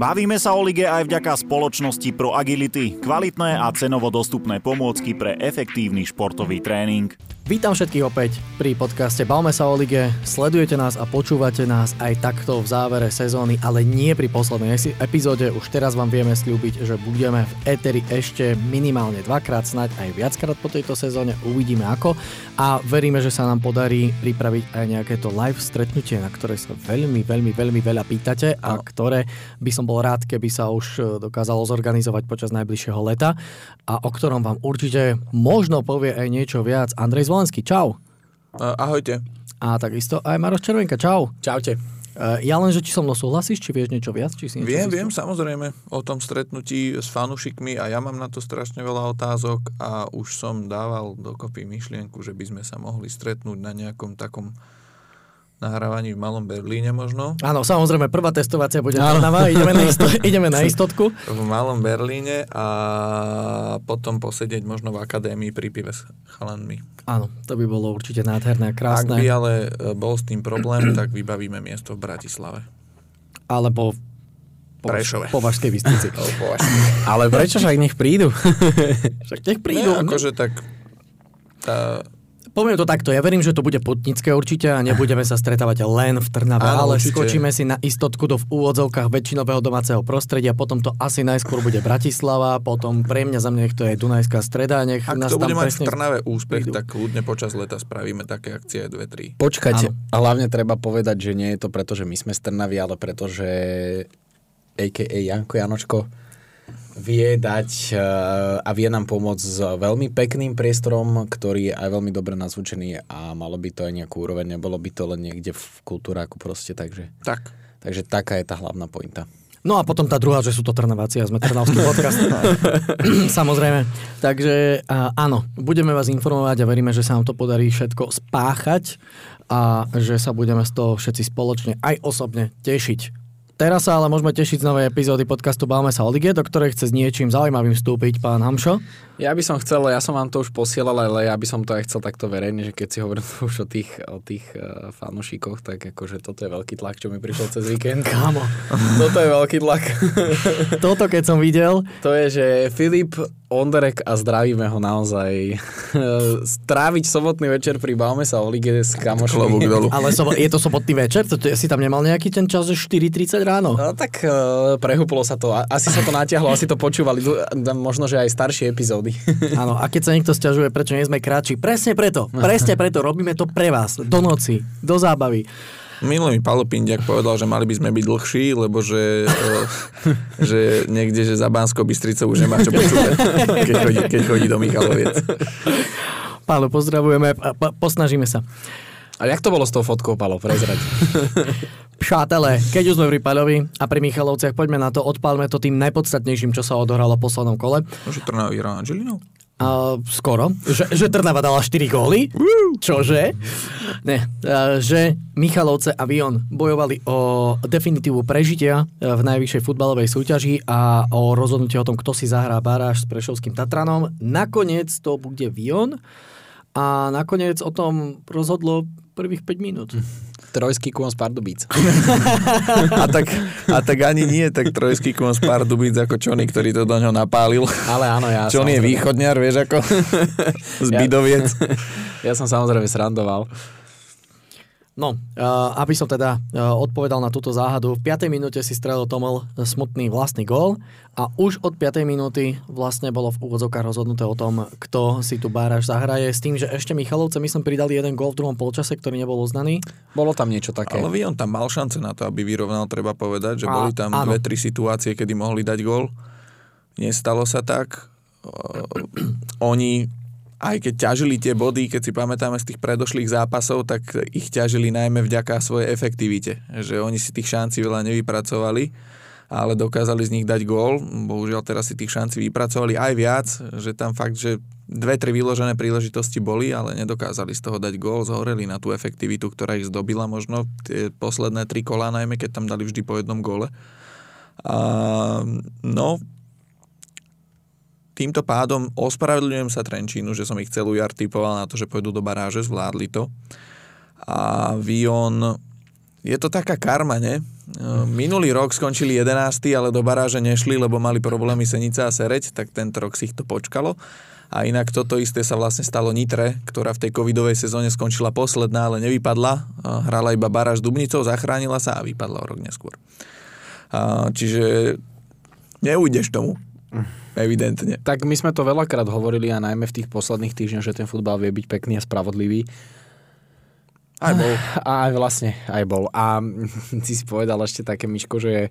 Bavíme sa o lige aj vďaka spoločnosti Pro Agility, kvalitné a cenovo dostupné pomôcky pre efektívny športový tréning. Vítam všetkých opäť pri podcaste Bavme sa o lige. Sledujete nás a počúvate nás aj takto v závere sezóny, ale nie pri poslednej epizóde. Už teraz vám vieme slúbiť, že budeme v Eteri ešte minimálne dvakrát, snať aj viackrát po tejto sezóne. Uvidíme ako. A veríme, že sa nám podarí pripraviť aj nejaké to live stretnutie, na ktoré sa veľmi, veľmi, veľmi veľa pýtate a ktoré by som bol rád, keby sa už e, dokázalo zorganizovať počas najbližšieho leta a o ktorom vám určite možno povie aj niečo viac Andrej Zvon Zvolenský, čau. Ahojte. A takisto aj Maroš Červenka, čau. Čaute. Ja len, že či so mnou súhlasíš, či vieš niečo viac? Či si niečo viem, viem, samozrejme o tom stretnutí s fanúšikmi a ja mám na to strašne veľa otázok a už som dával dokopy myšlienku, že by sme sa mohli stretnúť na nejakom takom nahrávaní v Malom Berlíne možno. Áno, samozrejme, prvá testovacia bude Trnava, ideme na, isto, ideme na istotku. V Malom Berlíne a potom posedieť možno v akadémii pri pive s chalanmi. Áno, to by bolo určite nádherné a krásne. Ak by ale e, bol s tým problém, tak vybavíme miesto v Bratislave. Alebo po Prešove. Po Vašskej Bystrici. ale prečo však nech prídu? však nech prídu. Ne, akože tak tá, Poviem to takto, ja verím, že to bude putnické určite a nebudeme sa stretávať len v Trnave, Áno, ale určite. skočíme si na istotku do v úvodzovkách väčšinového domáceho prostredia, potom to asi najskôr bude Bratislava, potom pre mňa za mňa nech to je Dunajská streda, nech Ak nás to bude mať v Trnave úspech, prídu. tak kľudne počas leta spravíme také akcie 2-3. Počkajte, a hlavne treba povedať, že nie je to preto, že my sme z Trnavy, ale preto, že a.k.a. Janko Janočko vie dať eh, a vie nám pomôcť s veľmi pekným priestorom, ktorý je aj veľmi dobre nazvučený a malo by to aj nejakú úroveň, nebolo by to len niekde v kultúráku proste, takže... Tak. Takže taká je tá hlavná pointa. No a potom tá druhá, že sú to Trnaváci a sme Trnavský podcast. Samozrejme. Takže áno, budeme vás informovať a veríme, že sa nám to podarí všetko spáchať a že sa budeme z toho všetci spoločne aj osobne tešiť. Teraz sa ale môžeme tešiť z novej epizódy podcastu Báme sa o lige, do ktorej chce s niečím zaujímavým vstúpiť pán Hamšo. Ja by som chcel, ja som vám to už posielal, ale ja by som to aj chcel takto verejne, že keď si hovorím už o tých, o tých uh, fanúšikoch, tak akože toto je veľký tlak, čo mi prišiel cez víkend. Kámo. toto je veľký tlak. toto keď som videl. To je, že Filip Onderek a zdravíme ho naozaj. Stráviť sobotný večer pri Baume sa o lige s kamošmi. Ale so, je to sobotný večer? To, to, si tam nemal nejaký ten čas, že 4.30 ráno? No tak uh, prehúplo sa to. Asi sa to natiahlo, asi to počúvali. Možno, že aj staršie epizódy. Áno, a keď sa niekto stiažuje, prečo nie sme kratší, presne preto. Presne preto. Robíme to pre vás. Do noci. Do zábavy. Minulý mi Palo Pindiak povedal, že mali by sme byť dlhší, lebo že, uh, že niekde, že za Bansko Bystricou už nemá čo počúvať, keď chodí, keď chodí do Michaloviec. Pálo, pozdravujeme, posnažíme sa. A jak to bolo s tou fotkou, Palo, prezrať? Přátelé, keď už sme pri Paľovi a pri Michalovciach, poďme na to, odpálme to tým najpodstatnejším, čo sa odohralo v poslednom kole. Že Trnava vyhrala Angelinou? Uh, skoro. Že, že Trnava dala 4 góly. Čože? Ne. Uh, že Michalovce a Vion bojovali o definitívu prežitia v najvyššej futbalovej súťaži a o rozhodnutie o tom, kto si zahrá baráž s Prešovským Tatranom. Nakoniec to bude Vion a nakoniec o tom rozhodlo prvých 5 minút. Trojský kôň z Pardubíc. a, tak, a tak ani nie tak trojský kôň z Pardubíc ako Čony, ktorý to do ňoho napálil. Ale áno, ja Čony je východňar, vieš ako? z Bidoviec. Ja, ja som samozrejme srandoval. No, aby som teda odpovedal na túto záhadu, v 5. minúte si strelil Tomel smutný vlastný gól a už od 5. minúty vlastne bolo v úvodzovkách rozhodnuté o tom, kto si tu báraž zahraje, s tým, že ešte Michalovce my som pridali jeden gól v druhom polčase, ktorý nebol uznaný. Bolo tam niečo také. Ale on tam mal šance na to, aby vyrovnal, treba povedať, že a, boli tam áno. dve, tri situácie, kedy mohli dať gól. Nestalo sa tak. Oni aj keď ťažili tie body, keď si pamätáme z tých predošlých zápasov, tak ich ťažili najmä vďaka svojej efektivite. Že oni si tých šancí veľa nevypracovali, ale dokázali z nich dať gól. Bohužiaľ teraz si tých šancí vypracovali aj viac, že tam fakt, že dve, tri vyložené príležitosti boli, ale nedokázali z toho dať gól, zhoreli na tú efektivitu, ktorá ich zdobila možno tie posledné tri kola, najmä keď tam dali vždy po jednom gole. A, no, týmto pádom ospravedlňujem sa Trenčínu, že som ich celú jar typoval na to, že pôjdu do baráže, zvládli to. A Vion, je to taká karma, ne? Minulý rok skončili 11. ale do baráže nešli, lebo mali problémy Senica a Sereď, tak tento rok si ich to počkalo. A inak toto isté sa vlastne stalo Nitre, ktorá v tej covidovej sezóne skončila posledná, ale nevypadla. Hrala iba baráž Dubnicou, zachránila sa a vypadla o rok neskôr. Čiže neujdeš tomu. Evidentne. Tak my sme to veľakrát hovorili a najmä v tých posledných týždňoch, že ten futbal vie byť pekný a spravodlivý. Aj bol. A aj vlastne, aj bol. A ty si povedal ešte také, Miško, že,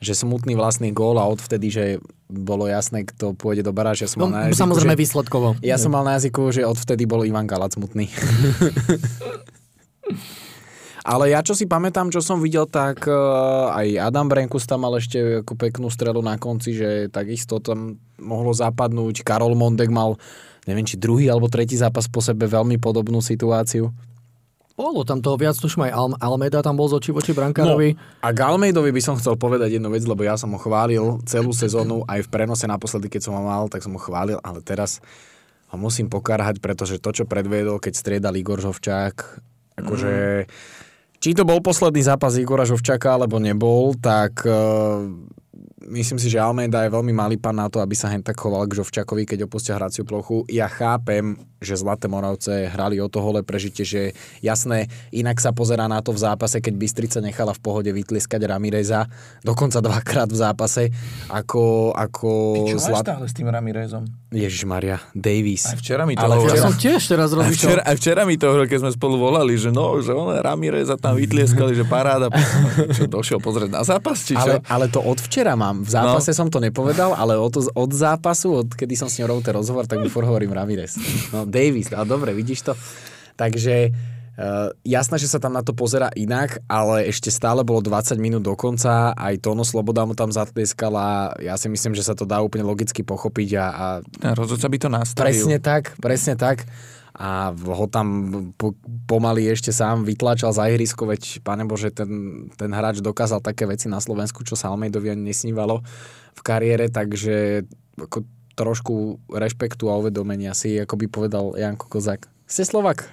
že smutný vlastný gól a odvtedy, že bolo jasné, kto pôjde do baráže. Ja som no, mal na jazyku, samozrejme že, výsledkovo. Ja som mal na jazyku, že odvtedy bol Ivan Galac smutný. Ale ja čo si pamätám, čo som videl, tak uh, aj Adam Brenkus tam mal ešte ako peknú strelu na konci, že takisto tam mohlo zapadnúť. Karol Mondek mal, neviem, či druhý alebo tretí zápas po sebe veľmi podobnú situáciu. Bolo tam toho viac, tuším aj Al- Almeida tam bol z očí voči brankárovi. No, a k Almeidovi by som chcel povedať jednu vec, lebo ja som ho chválil celú sezónu, aj v prenose naposledy, keď som ho mal, tak som ho chválil, ale teraz ho musím pokárhať, pretože to, čo predviedol, keď striedal Igor Žovčák, akože... Mm či to bol posledný zápas Igora Žovčaka, alebo nebol, tak uh, myslím si, že Almeida je veľmi malý pán na to, aby sa hen tak choval k Žovčakovi, keď opustia hraciu plochu. Ja chápem, že Zlaté Moravce hrali o to hole prežite, že jasné, inak sa pozerá na to v zápase, keď Bystrica nechala v pohode vytlieskať Ramireza, dokonca dvakrát v zápase, ako, ako Ty čo Zlat... stále s tým Ramirezom? Ježiš Maria, Davis. Aj včera mi to Ale hovoril. ja som tiež teraz Aj rozmýšľal. včera, aj včera mi to hovoril, keď sme spolu volali, že no, že on Ramireza tam vytlieskali, že paráda. Čo, došiel pozrieť na zápas, či čo? Ale, ale to od včera mám. V zápase no. som to nepovedal, ale od, od zápasu, od kedy som s ňou ten rozhovor, tak mu furt hovorím Ramirez. No Davis, ale dobre, vidíš to? Takže uh, jasné, že sa tam na to pozera inak, ale ešte stále bolo 20 minút do konca, aj Tono Sloboda mu tam zatlieskala, ja si myslím, že sa to dá úplne logicky pochopiť a, a rozhodca by to nastavil. Presne tak, presne tak. A ho tam po, pomaly ešte sám vytlačal za ihrisko, veď pane Bože, ten, ten hráč dokázal také veci na Slovensku, čo sa Almeidovi ani nesnívalo v kariére, takže ako trošku rešpektu a uvedomenia si, ako by povedal Janko Kozák. Ste Slovak.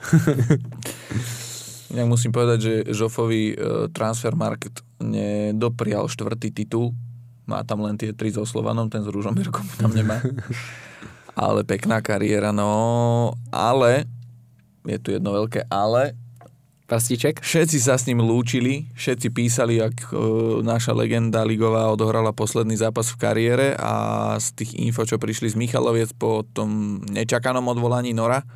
Inak musím povedať, že Žofový e, transfer market nedoprial štvrtý titul. Má tam len tie tri so Slovanom, ten s Ružomírkom tam nemá. ale pekná kariéra, no ale je tu jedno veľké ale. Prstiček? Všetci sa s ním lúčili, všetci písali, ak e, naša legenda ligová odohrala posledný zápas v kariére a z tých info, čo prišli z Michaloviec po tom nečakanom odvolaní Nora, e,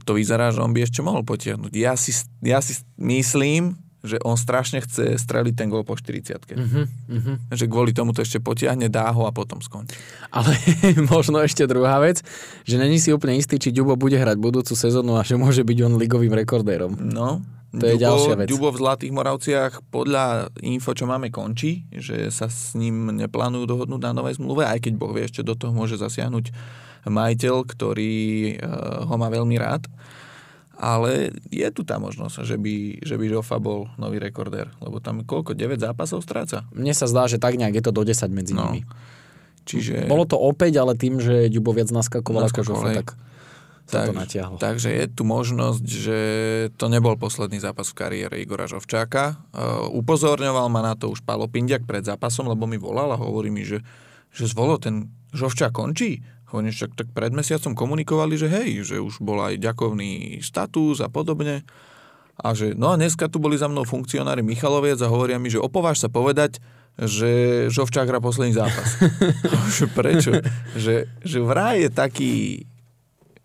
to vyzerá, že on by ešte mohol potiahnuť. Ja si, ja si myslím, že on strašne chce streliť ten gol po 40 Uh-huh, uh-huh. Že kvôli tomu to ešte potiahne, dá ho a potom skončí. Ale možno ešte druhá vec, že není si úplne istý, či Ďubo bude hrať budúcu sezónu a že môže byť on ligovým rekordérom. No, To je ďalšia vec. Ďubo v Zlatých Moravciach podľa info, čo máme, končí, že sa s ním neplánujú dohodnúť na novej zmluve, aj keď Boh vie, ešte do toho môže zasiahnuť majiteľ, ktorý uh, ho má veľmi rád. Ale je tu tá možnosť, že by, že by Žofa bol nový rekordér, lebo tam koľko, 9 zápasov stráca? Mne sa zdá, že tak nejak je to do 10 medzi No. nimi. Čiže... Bolo to opäť, ale tým, že Ďubo viac naskakoval ako hej. tak sa to natiahlo. Takže je tu možnosť, že to nebol posledný zápas v kariére Igora Žovčáka. Uh, upozorňoval ma na to už Palo Pindiak pred zápasom, lebo mi volal a hovorí mi, že, že zvolo, ten Žovčák končí. Hovorím, že tak pred mesiacom komunikovali, že hej, že už bol aj ďakovný status a podobne. A že, no a dneska tu boli za mnou funkcionári Michaloviec a hovoria mi, že opováž sa povedať, že Žovčák hrá posledný zápas. prečo? Že, že vraj je taký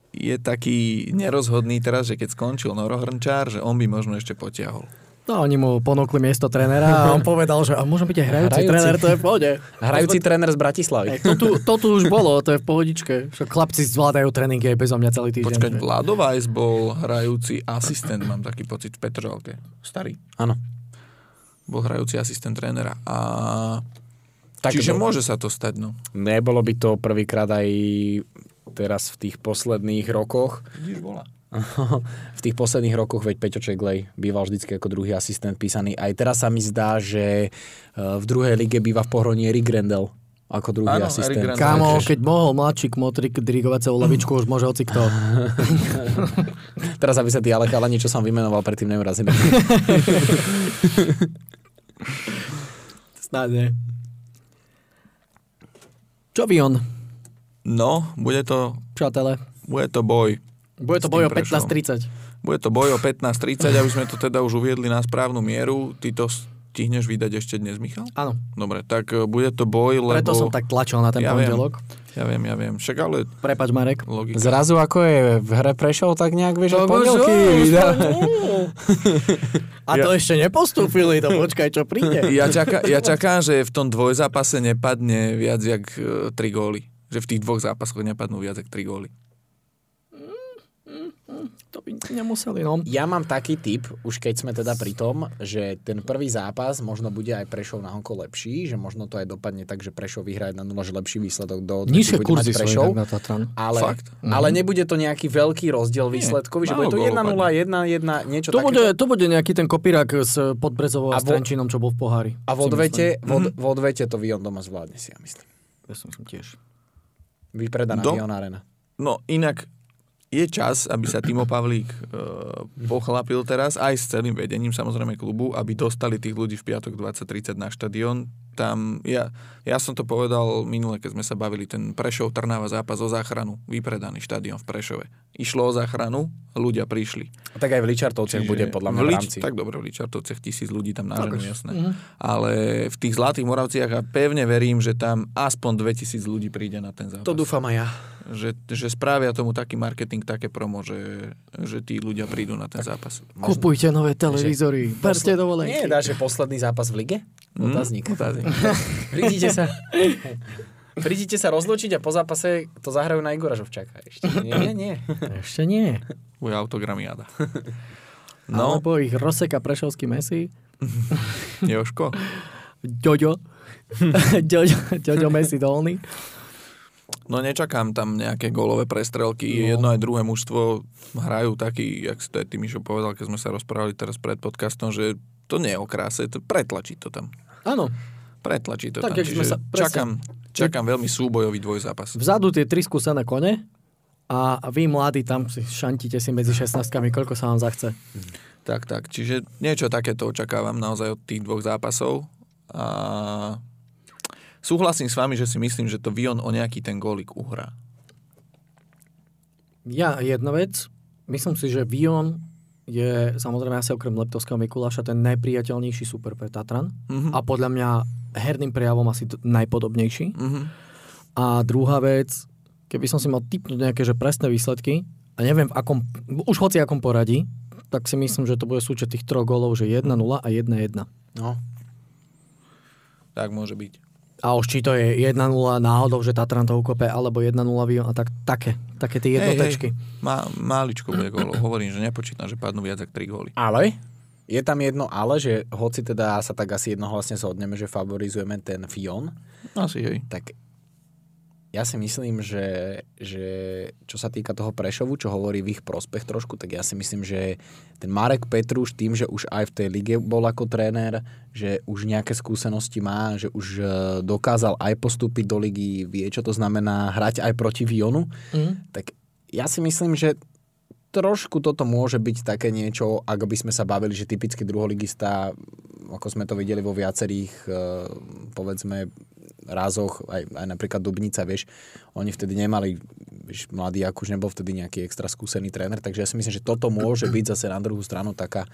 je taký nerozhodný teraz, že keď skončil Norohrnčár, že on by možno ešte potiahol. No, oni mu ponúkli miesto trénera a on povedal, že a môžem byť aj hrajúci, Hrajúci. tréner, to je v pohode. Hrajúci tréner z Bratislavy. to, tu, to tu už bolo, to je v pohodičke. Však chlapci zvládajú tréningy aj bezo mňa celý týždeň. Počkať, Vlado bol hrajúci asistent, mám taký pocit, v Petržalke. Starý. Áno. Bol hrajúci asistent trénera. A... Tak Čiže do- môže sa to stať, no. Nebolo by to prvýkrát aj teraz v tých posledných rokoch. Vidíš, bola. v tých posledných rokoch, veď Peťo Čeglej býval vždycky ako druhý asistent písaný. Aj teraz sa mi zdá, že e, v druhej lige býva v pohroní Erik Grendel ako druhý Áno, asistent. Kámo, keď mohol mladší kmotrik dirigovať celú lavičku, už môže hoci kto. Teraz aby sa tí ale chalani, čo som vymenoval, predtým neurazili. Snad nie. Čo Vion, No, bude to, přátelé? bude to boj. Bude to boj o tým Prešovom. 15.30. Bude to boj o 15.30, aby sme to teda už uviedli na správnu mieru. Ty to stihneš vydať ešte dnes, Michal? Áno, Dobre, tak e, bude to boj, lebo... preto som tak tlačil na ten Ja pondelok. Ja viem, ja viem. Však ale Prepač, Marek. logika. Zrazu ako je v hre Prešov, tak nejak vieš, že Tak pondelky. vydá. A to ešte nepostúpili, to počkaj, čo príde. Ja, čaká, ja čakám, že v tom dvojzápase nepadne viac jak e, 3 góly. Že v tých dvoch zápasoch nepadnú viac jak 3 góly. To by nemuseli, no. Ja mám taký typ, už keď sme teda pri tom, že ten prvý zápas možno bude aj Prešov na hoko lepší, že možno to aj dopadne tak, že Prešov vyhrá 1-0, že lepší výsledok do Nižšie kurzy Prešov. na Tatran. Ale, Fakt? ale nebude to nejaký veľký rozdiel výsledkový, že bude to gólov 1-0, 1-1, niečo To bude, to bude nejaký ten kopírak s Podbrezovou a, A s vo- Trenčínom, čo bol v pohári. A v odvete, v, od, v odvete to Vion doma zvládne si, ja myslím. Ja myslím tiež. Vypredaná Do- Vion Arena. No inak je čas, aby sa Timo Pavlík e, pochlapil teraz, aj s celým vedením samozrejme klubu, aby dostali tých ľudí v piatok 20.30 na štadión. Tam, ja, ja som to povedal minule, keď sme sa bavili, ten Prešov Trnava zápas o záchranu, vypredaný štadión v Prešove. Išlo o záchranu, ľudia prišli. A tak aj v Ličartovciach bude podľa mňa v rámci. Tak dobre, v Ličartovciach tisíc ľudí tam náženú, jasné. Mhm. Ale v tých Zlatých Moravciach a pevne verím, že tam aspoň 2000 ľudí príde na ten zápas. To dúfam aj ja. Že, že spravia tomu taký marketing, také promo, že, že tí ľudia prídu na ten zápas. Kupujte nové televízory, berte dovolenky. Nie, dá, že posledný zápas v lige? Hm? Otáznik. Otáznik. Prídite sa... Prídite sa rozlúčiť a po zápase to zahrajú na Igora Žovčáka. Ešte nie, nie, nie. Ešte nie. Bude autogramiáda. No, Alebo ich rozseka Prešovský Messi. Joško. Ďoďo. Ďoďo, Ďoďo Messi dolný. No nečakám tam nejaké gólové prestrelky. No. Jedno aj druhé mužstvo hrajú taký, jak si to aj ty Mišo povedal, keď sme sa rozprávali teraz pred podcastom, že to nie je o kráse, to pretlačí to tam. Áno. Pretlačí to Tak, tam. Čiže sa- presne. čakám, čakám veľmi súbojový dvojzápas. Vzadu tie tri skúsené kone a vy mladí tam si šantíte si medzi 16 koľko sa vám zachce. Tak, tak. Čiže niečo takéto očakávam naozaj od tých dvoch zápasov. A súhlasím s vami, že si myslím, že to Vion o nejaký ten gólik uhrá. Ja jedna vec, myslím si, že Vion je samozrejme asi okrem Leptovského Mikuláša ten najpriateľnejší super pre Tatran Mhm. a podľa mňa herným prejavom asi t- najpodobnejší. Mhm. A druhá vec, keby som si mal typnúť nejaké že presné výsledky a neviem v akom, už hoci akom poradí, tak si myslím, že to bude súčet tých troch gólov, že 1-0 a 1-1. No. Tak môže byť. A už či to je 1-0 náhodou, že Tatran to ukope, alebo 1-0 Vion a tak, také, také tie jednotečky. Hej, hej. Má, máličko bude gólov. Hovorím, že nepočítam, že padnú viac ako 3 góly. Ale je tam jedno ale, že hoci teda sa tak asi jednohlasne zhodneme, že favorizujeme ten Fion, Asi hej. tak ja si myslím, že, že čo sa týka toho Prešovu, čo hovorí v ich prospech trošku, tak ja si myslím, že ten Marek Petruš tým, že už aj v tej lige bol ako tréner, že už nejaké skúsenosti má, že už e, dokázal aj postúpiť do ligy, vie, čo to znamená hrať aj proti Vionu, Mhm. tak ja si myslím, že trošku toto môže byť také niečo, ak by sme sa bavili, že typický druholigista, ako sme to videli vo viacerých, e, povedzme, rázoch, aj, aj napríklad Dubnica, vieš, oni vtedy nemali, vieš, mladý už nebol vtedy nejaký extra skúsený tréner, takže ja si myslím, že toto môže byť zase na druhú stranu taká...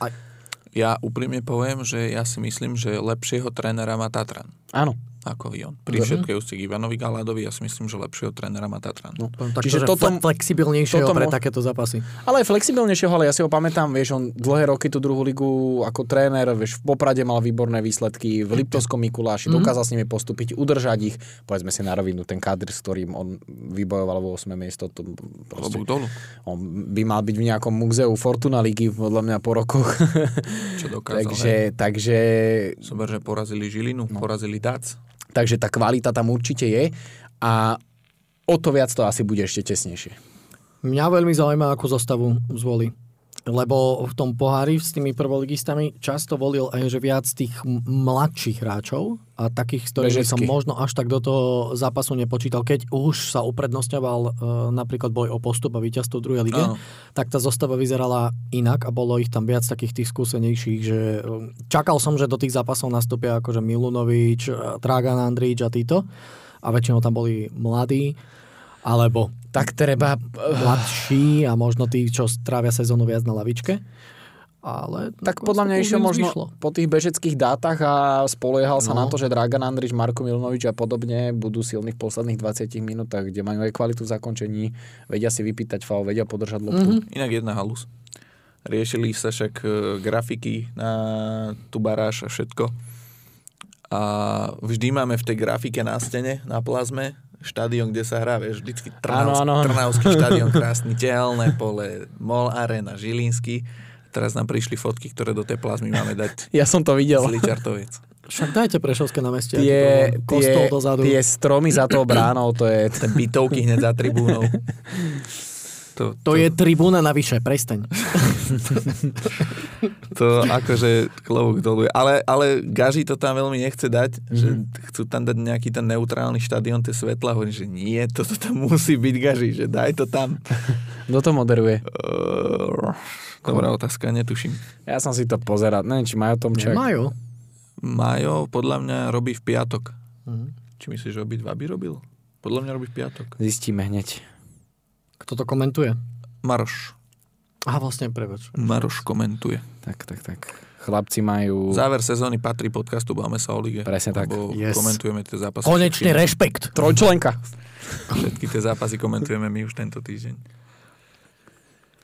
Ja úprimne poviem, že ja si myslím, že lepšieho trénera má Tatran. Áno, ako Vion. Pri všetkej úcti k Ivanovi Galádovi, ja si myslím, že lepšieho trénera má Tatran. no. Tak Čiže Čiže toto, flexibilnejšieho toto pre mo- takéto zápasy. Ale aj flexibilnejšieho, ale ja si ho pamätám, vieš, on dlhé roky tú druhú ligu ako tréner, vieš, v Poprade mal výborné výsledky, v Liptovskom Mikuláši, Mhm. dokázal s nimi postúpiť, udržať ich, povedzme si na rovinu, ten kádr, s ktorým on vybojoval vo 8. miesto, to proste, dolu. on by mal byť v nejakom múzeu Fortuna ligy, podľa mňa po rokoch. Čo dokázal. takže, takže, Sober, že porazili Žilinu, no. porazili Dac. Takže tá kvalita tam určite je a o to viac to asi bude ešte tesnejšie. Mňa veľmi zaujíma, akú zostavu zvolí. Lebo v tom pohári s tými prvoligistami často volil aj že viac tých mladších hráčov a takých, ktorými som možno až tak do toho zápasu nepočítal. Keď už sa uprednostňoval uh, napríklad boj o postup a víťazstvo druhej lige, Áno. tak tá zostava vyzerala inak a bolo ich tam viac takých tých skúsenejších, že um, čakal som, že do tých zápasov nastúpia akože Milunovič, uh, Dragan Andrič a títo a väčšinou tam boli mladí alebo Tak treba... mladší a možno tí, čo strávia sezónu viac na lavičke. Ale Tak podľa mňa išiel možno vyšlo. po tých bežeckých dátach a spoliehal sa No. na to, že Dragan Andrič, Marko Milnovič a podobne budú silní v posledných 20 minútach, kde majú aj kvalitu v zakončení, vedia si vypýtať faul, vedia podržať loptu. Mhm. Inak jedna halus. Riešili sa však e, grafiky na tú baráž a všetko. A vždy máme v tej grafike na stene, na plazme, štadión, kde sa hrá, vieš, vždycky. Trnavský štadión, krásny, tehelné pole, Mol Arena, Žilinský. Teraz nám prišli fotky, ktoré do tej plazmy máme dať Ja som to videl. z Ličartoviec. Však dajte Prešovské na meste. Tie, tie, dozadu. tie stromy za tou bránou, to je... Ten bytovky hneď za tribúnou. To, To je tribúna navyše, prestaň. To akože klobúk dolu. Ale, ale Gaži to tam veľmi nechce dať, mm-hmm. že chcú tam dať nejaký ten neutrálny štadión, tie svetla, hovorím, že nie, toto tam musí byť Gaži, že daj to tam. Kto to moderuje? Uh, dobrá otázka, netuším. Ja som si to pozeral, neviem, či majú Tomčak. Nemajú. Majo podľa mňa robí v piatok. Mhm. Či myslíš, že obidva by robil? Podľa mňa robí v piatok. Zistíme hneď. Kto to komentuje? Maroš. Aha, vlastne prebač. Maroš komentuje. Tak, tak, tak. Chlapci majú... Záver sezóny patrí podcastu Báme sa o lige. Presne tak. Lebo Yes. komentujeme tie zápasy. Konečne všetky, rešpekt. Trojčlenka. všetky tie zápasy komentujeme my už tento týždeň.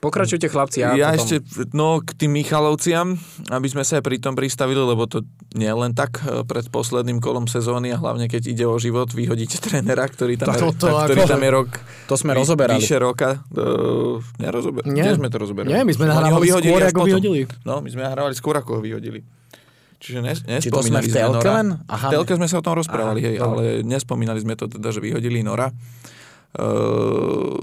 Pokračujte chlapci. Ja, Ja, potom... ešte, no k tým Michalovciam, aby sme sa aj pri tom pristavili, lebo to nie je len tak e, pred posledným kolom sezóny a hlavne keď ide o život, vyhodíte trénera, ktorý tam, je, to- to tak, ktorý ako- tam je rok. To sme vy- rozoberali. Vyše roka. Uh, nerozober- Nie. Kde sme to rozoberali? Nie, my sme nahrávali vyhodili skôr, ako vyhodili. No, my sme nahrávali skôr, ako ho vyhodili. Čiže nes, Či to sme v telke Nora. len? Aha. v telke sme sa o tom rozprávali, Aha, hej, ale nespomínali sme to teda, že vyhodili Nora. Uh,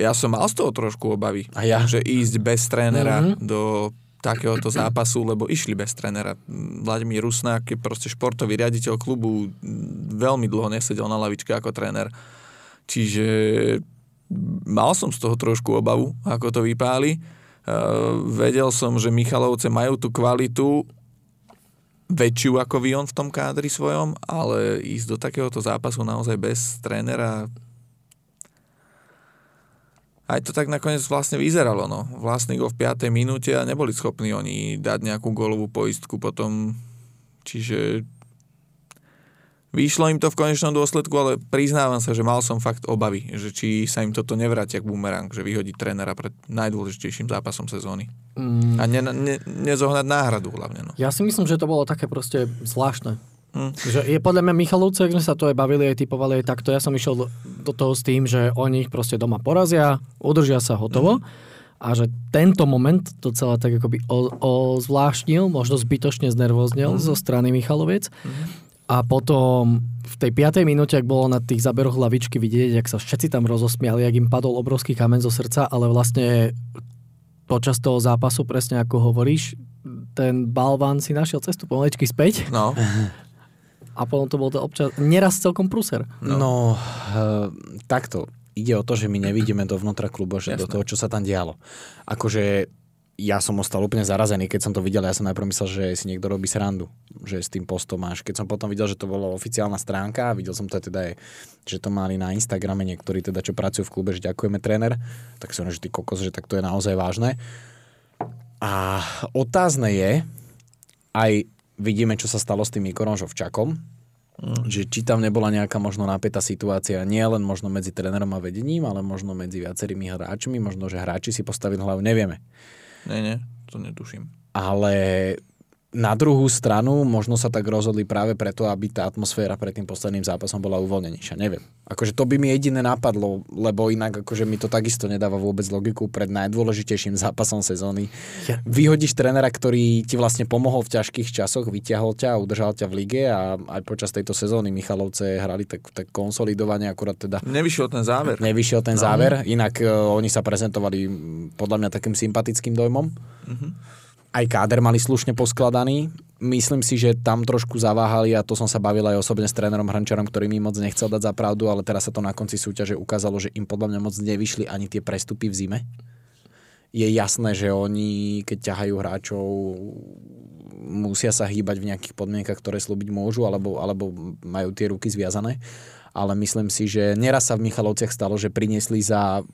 ja som mal z toho trošku obavy, A ja? že ísť bez trénera Mhm. do takéhoto zápasu, lebo išli bez trénera. Vladimír Rusnák je proste športový riaditeľ klubu, veľmi dlho nesedel na lavičke ako tréner. Čiže mal som z toho trošku obavu, ako to vypáli. Uh, vedel som, že Michalovce majú tú kvalitu väčšiu ako Vion v tom kádri svojom, ale ísť do takéhoto zápasu naozaj bez trénera aj to tak nakoniec vlastne vyzeralo. No. Vlastný gol v 5. minúte a neboli schopní oni dať nejakú golovú poistku potom. Čiže vyšlo im to v konečnom dôsledku, ale priznávam sa, že mal som fakt obavy, že či sa im toto nevrátia k bumerang, že vyhodí trénera pred najdôležitejším zápasom sezóny. Mm, A ne, ne, nezohnať náhradu hlavne. No. ja si myslím, že to bolo také proste zvláštne. Že je podľa mňa Michalovce, ak sme sa to aj bavili, aj typovali aj takto, ja som išiel do, toho s tým, že oni ich proste doma porazia, udržia sa hotovo a že tento moment to celé tak akoby ozvláštnil, možno zbytočne znervoznil zo strany Michaloviec. A potom v tej 5. minúte, ak bolo na tých záberoch hlavičky vidieť, jak sa všetci tam rozosmiali, jak im padol obrovský kamen zo srdca, ale vlastne počas toho zápasu, presne ako hovoríš, ten balván si našiel cestu pomaličky späť No, a potom to bol to občas neraz celkom pruser. No, no uh, takto. Ide o to, že my nevidíme dovnútra klubu, že do Jasné. toho, čo sa tam dialo. Akože ja som ostal úplne zarazený, keď som to videl. Ja som najprv myslel, že si niekto robí srandu, že s tým postom máš. Keď som potom videl, že to bola oficiálna stránka, a videl som to teda aj, že to mali na Instagrame niektorí teda, čo pracujú v klube, že ďakujeme tréner, tak som že ty kokos, že tak to je naozaj vážne. A otázne je, aj vidíme, čo sa stalo s tým Ikorom Žovčakom, mm. že či tam nebola nejaká možno napätá situácia, nie len možno medzi trénerom a vedením, ale možno medzi viacerými hráčmi, možno, že hráči si postavili hlavu, nevieme. nie, nie, to netuším. Ale na druhú stranu možno sa tak rozhodli práve preto, aby tá atmosféra pred tým posledným zápasom bola uvoľnenejšia. Neviem. Akože to by mi jediné napadlo, lebo inak akože mi to takisto nedáva vôbec logiku pred najdôležitejším zápasom sezóny. Ja- Vyhodíš trénera, ktorý ti vlastne pomohol v ťažkých časoch, vyťahol ťa, udržal ťa v lige a aj počas tejto sezóny Michalovce hrali tak, tak konsolidovanie, akurát teda Nevyšiel ten záver. nevyšiel ten záver, inak uh, oni sa prezentovali podľa mňa takým sympatickým dojmom. Aj káder mali slušne poskladaný. Myslím si, že tam trošku zaváhali a to som sa bavil aj osobne s trénerom Hrančarom, ktorý mi moc nechcel dať za pravdu, ale teraz sa to na konci súťaže ukázalo, že im podľa mňa moc nevyšli ani tie prestupy v zime. Je jasné, že oni, keď ťahajú hráčov, musia sa hýbať v nejakých podmienkach, ktoré slúbiť môžu, alebo, alebo majú tie ruky zviazané. Ale myslím si, že neraz sa v Michalovciach stalo, že priniesli za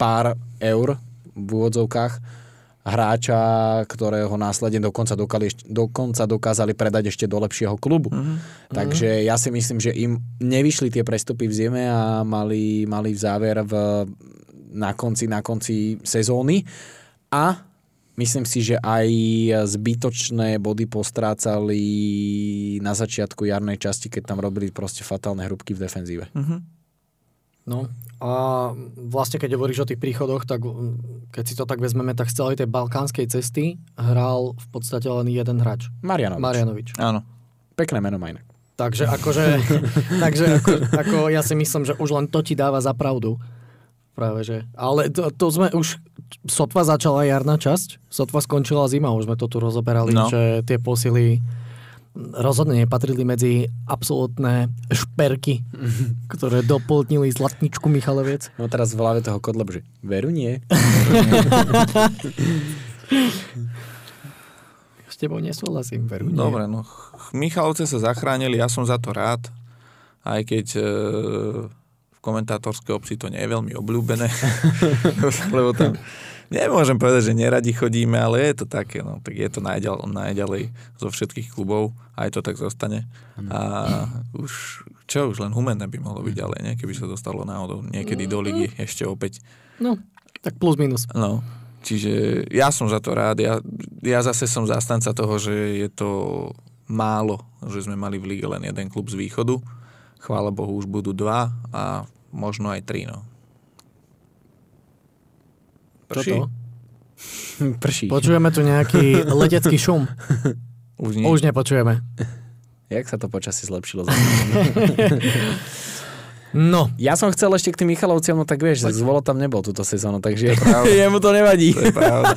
pár eur v úvodzovkách hráča, ktorého následne dokonca, dokali, dokonca dokázali predať ešte do lepšieho klubu. Mm-hmm. Takže ja si myslím, že im nevyšli tie prestupy v zime a mali, mali v záver v, na, konci, na konci sezóny. A myslím si, že aj zbytočné body postrácali na začiatku jarnej časti, keď tam robili proste fatálne hrubky v defenzíve. Mm-hmm. No, a vlastne, keď hovoríš o tých príchodoch, tak mm, keď si to tak vezmeme, tak z celej tej balkánskej cesty hral v podstate len jeden hráč. Marianovič. Marianovič. Áno. Pekné meno má inak. Takže akože, takže ako, ako ja si myslím, že už len to ti dáva za pravdu. Práve že. Ale to, to sme už, sotva začala jarná časť, sotva skončila zima, už sme to tu rozoberali, no. že tie posily rozhodne nepatrili medzi absolútne šperky, ktoré doplnili zlatničku Michaloviec. No teraz v hlave toho Kodleb, že veru nie. S tebou nesúhlasím, veru nie. Dobre, no Michalovce sa zachránili, ja som za to rád, aj keď e, v komentátorskej obci to nie je veľmi obľúbené, lebo tam nemôžem povedať, že neradi chodíme, ale je to také, no, tak je to najďal, najďalej zo všetkých klubov, aj to tak zostane. A už, čo, už len humenné by mohlo byť ďalej, nie? keby sa dostalo náhodou niekedy do ligy ešte opäť. No, tak plus minus. No, čiže ja som za to rád, ja, ja zase som zastanca toho, že je to málo, že sme mali v lige len jeden klub z východu. Chvála Bohu, už budú dva a možno aj tri, no. Prší? Toto? Prší. Počujeme tu nejaký letecký šum. Už, nie. Už nepočujeme. Jak sa to počasie zlepšilo? no. Ja som chcel ešte k tým Michalovciam, no tak vieš, zvolo tam nebol túto sezónu, takže jemu to nevadí. To je pravda.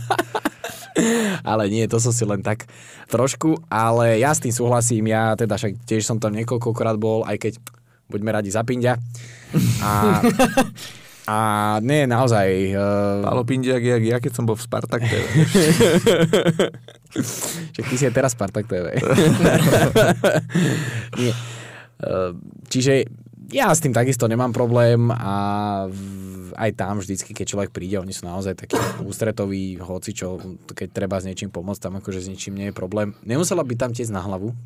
ale nie, to som si len tak trošku, ale ja s tým súhlasím, ja teda však tiež som tam niekoľkokrát bol, aj keď buďme radi za Pindia. A A nie, naozaj... Uh... Pálo Pindiak, jak ja, keď som bol v Spartak TV. Však ty si aj teraz Spartak TV. nie. Uh, čiže ja s tým takisto nemám problém a aj tam vždycky, keď človek príde, oni sú naozaj takí ústretoví, hoci čo, keď treba s niečím pomôcť, tam akože s ničím nie je problém. Nemusela by tam tiec na hlavu.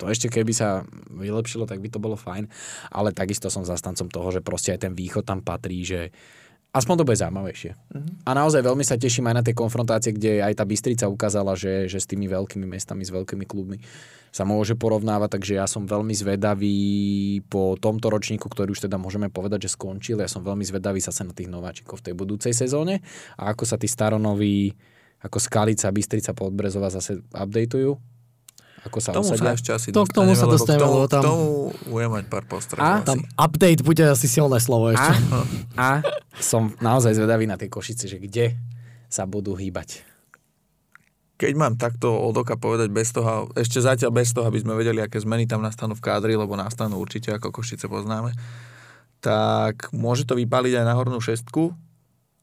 To ešte keby sa vylepšilo, tak by to bolo fajn. Ale takisto som zastancom toho, že proste aj ten východ tam patrí, že aspoň to bude zaujímavejšie. Uh-huh. A naozaj veľmi sa teším aj na tie konfrontácie, kde aj tá Bystrica ukázala, že, že s tými veľkými mestami, s veľkými klubmi sa môže porovnávať, takže ja som veľmi zvedavý po tomto ročníku, ktorý už teda môžeme povedať, že skončil, ja som veľmi zvedavý sa na tých nováčikov v tej budúcej sezóne. A ako sa tí staronoví ako Skalica, Bystrica, Podbrezova zase updateujú? Ako sa tomu osadia. sa ešte asi to, k tomu sa dostaneme, lebo tam... K tomu budem mať pár postrehov A? tam update bude asi silné slovo ešte. A, a? Som naozaj zvedavý na tie Košice, že kde sa budú hýbať. Keď mám takto od oka povedať bez toho, ešte zatiaľ bez toho, aby sme vedeli, aké zmeny tam nastanú v kádri, lebo nastanú určite, ako Košice poznáme, tak môže to vypáliť aj na hornú šestku,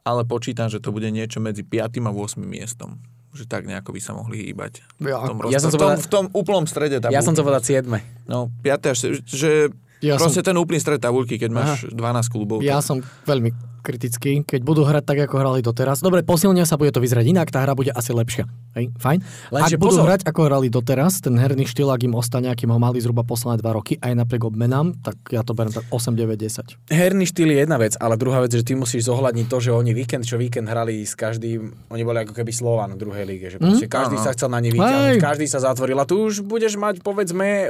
ale počítam, že to bude niečo medzi 5. a 8. miestom že tak nejako by sa mohli hýbať. Ja, v, tom ja som v, tom, v tom úplnom strede tabulky. Ja som to povedal 7. No, 5. až, že ja proste som... ten úplný stred tabulky, keď máš Aha. 12 klubov. Ja tak... som veľmi kritický, keď budú hrať tak, ako hrali doteraz. Dobre, posilnia sa, bude to vyzerať inak, tá hra bude asi lepšia. Hej, fajn. Lenže Ak budú pozor. hrať, ako hrali doteraz, ten herný štýl, ak im ostane, akým ho mali zhruba posledné dva roky, aj napriek obmenám, tak ja to beriem tak 8, 9, 10. Herný štýl je jedna vec, ale druhá vec, že ty musíš zohľadniť to, že oni víkend čo víkend hrali s každým, oni boli ako keby Slovan v druhej líge, že mm? každý Aha. sa chcel na ne vyťahnuť, každý sa zatvoril a tu už budeš mať, povedzme,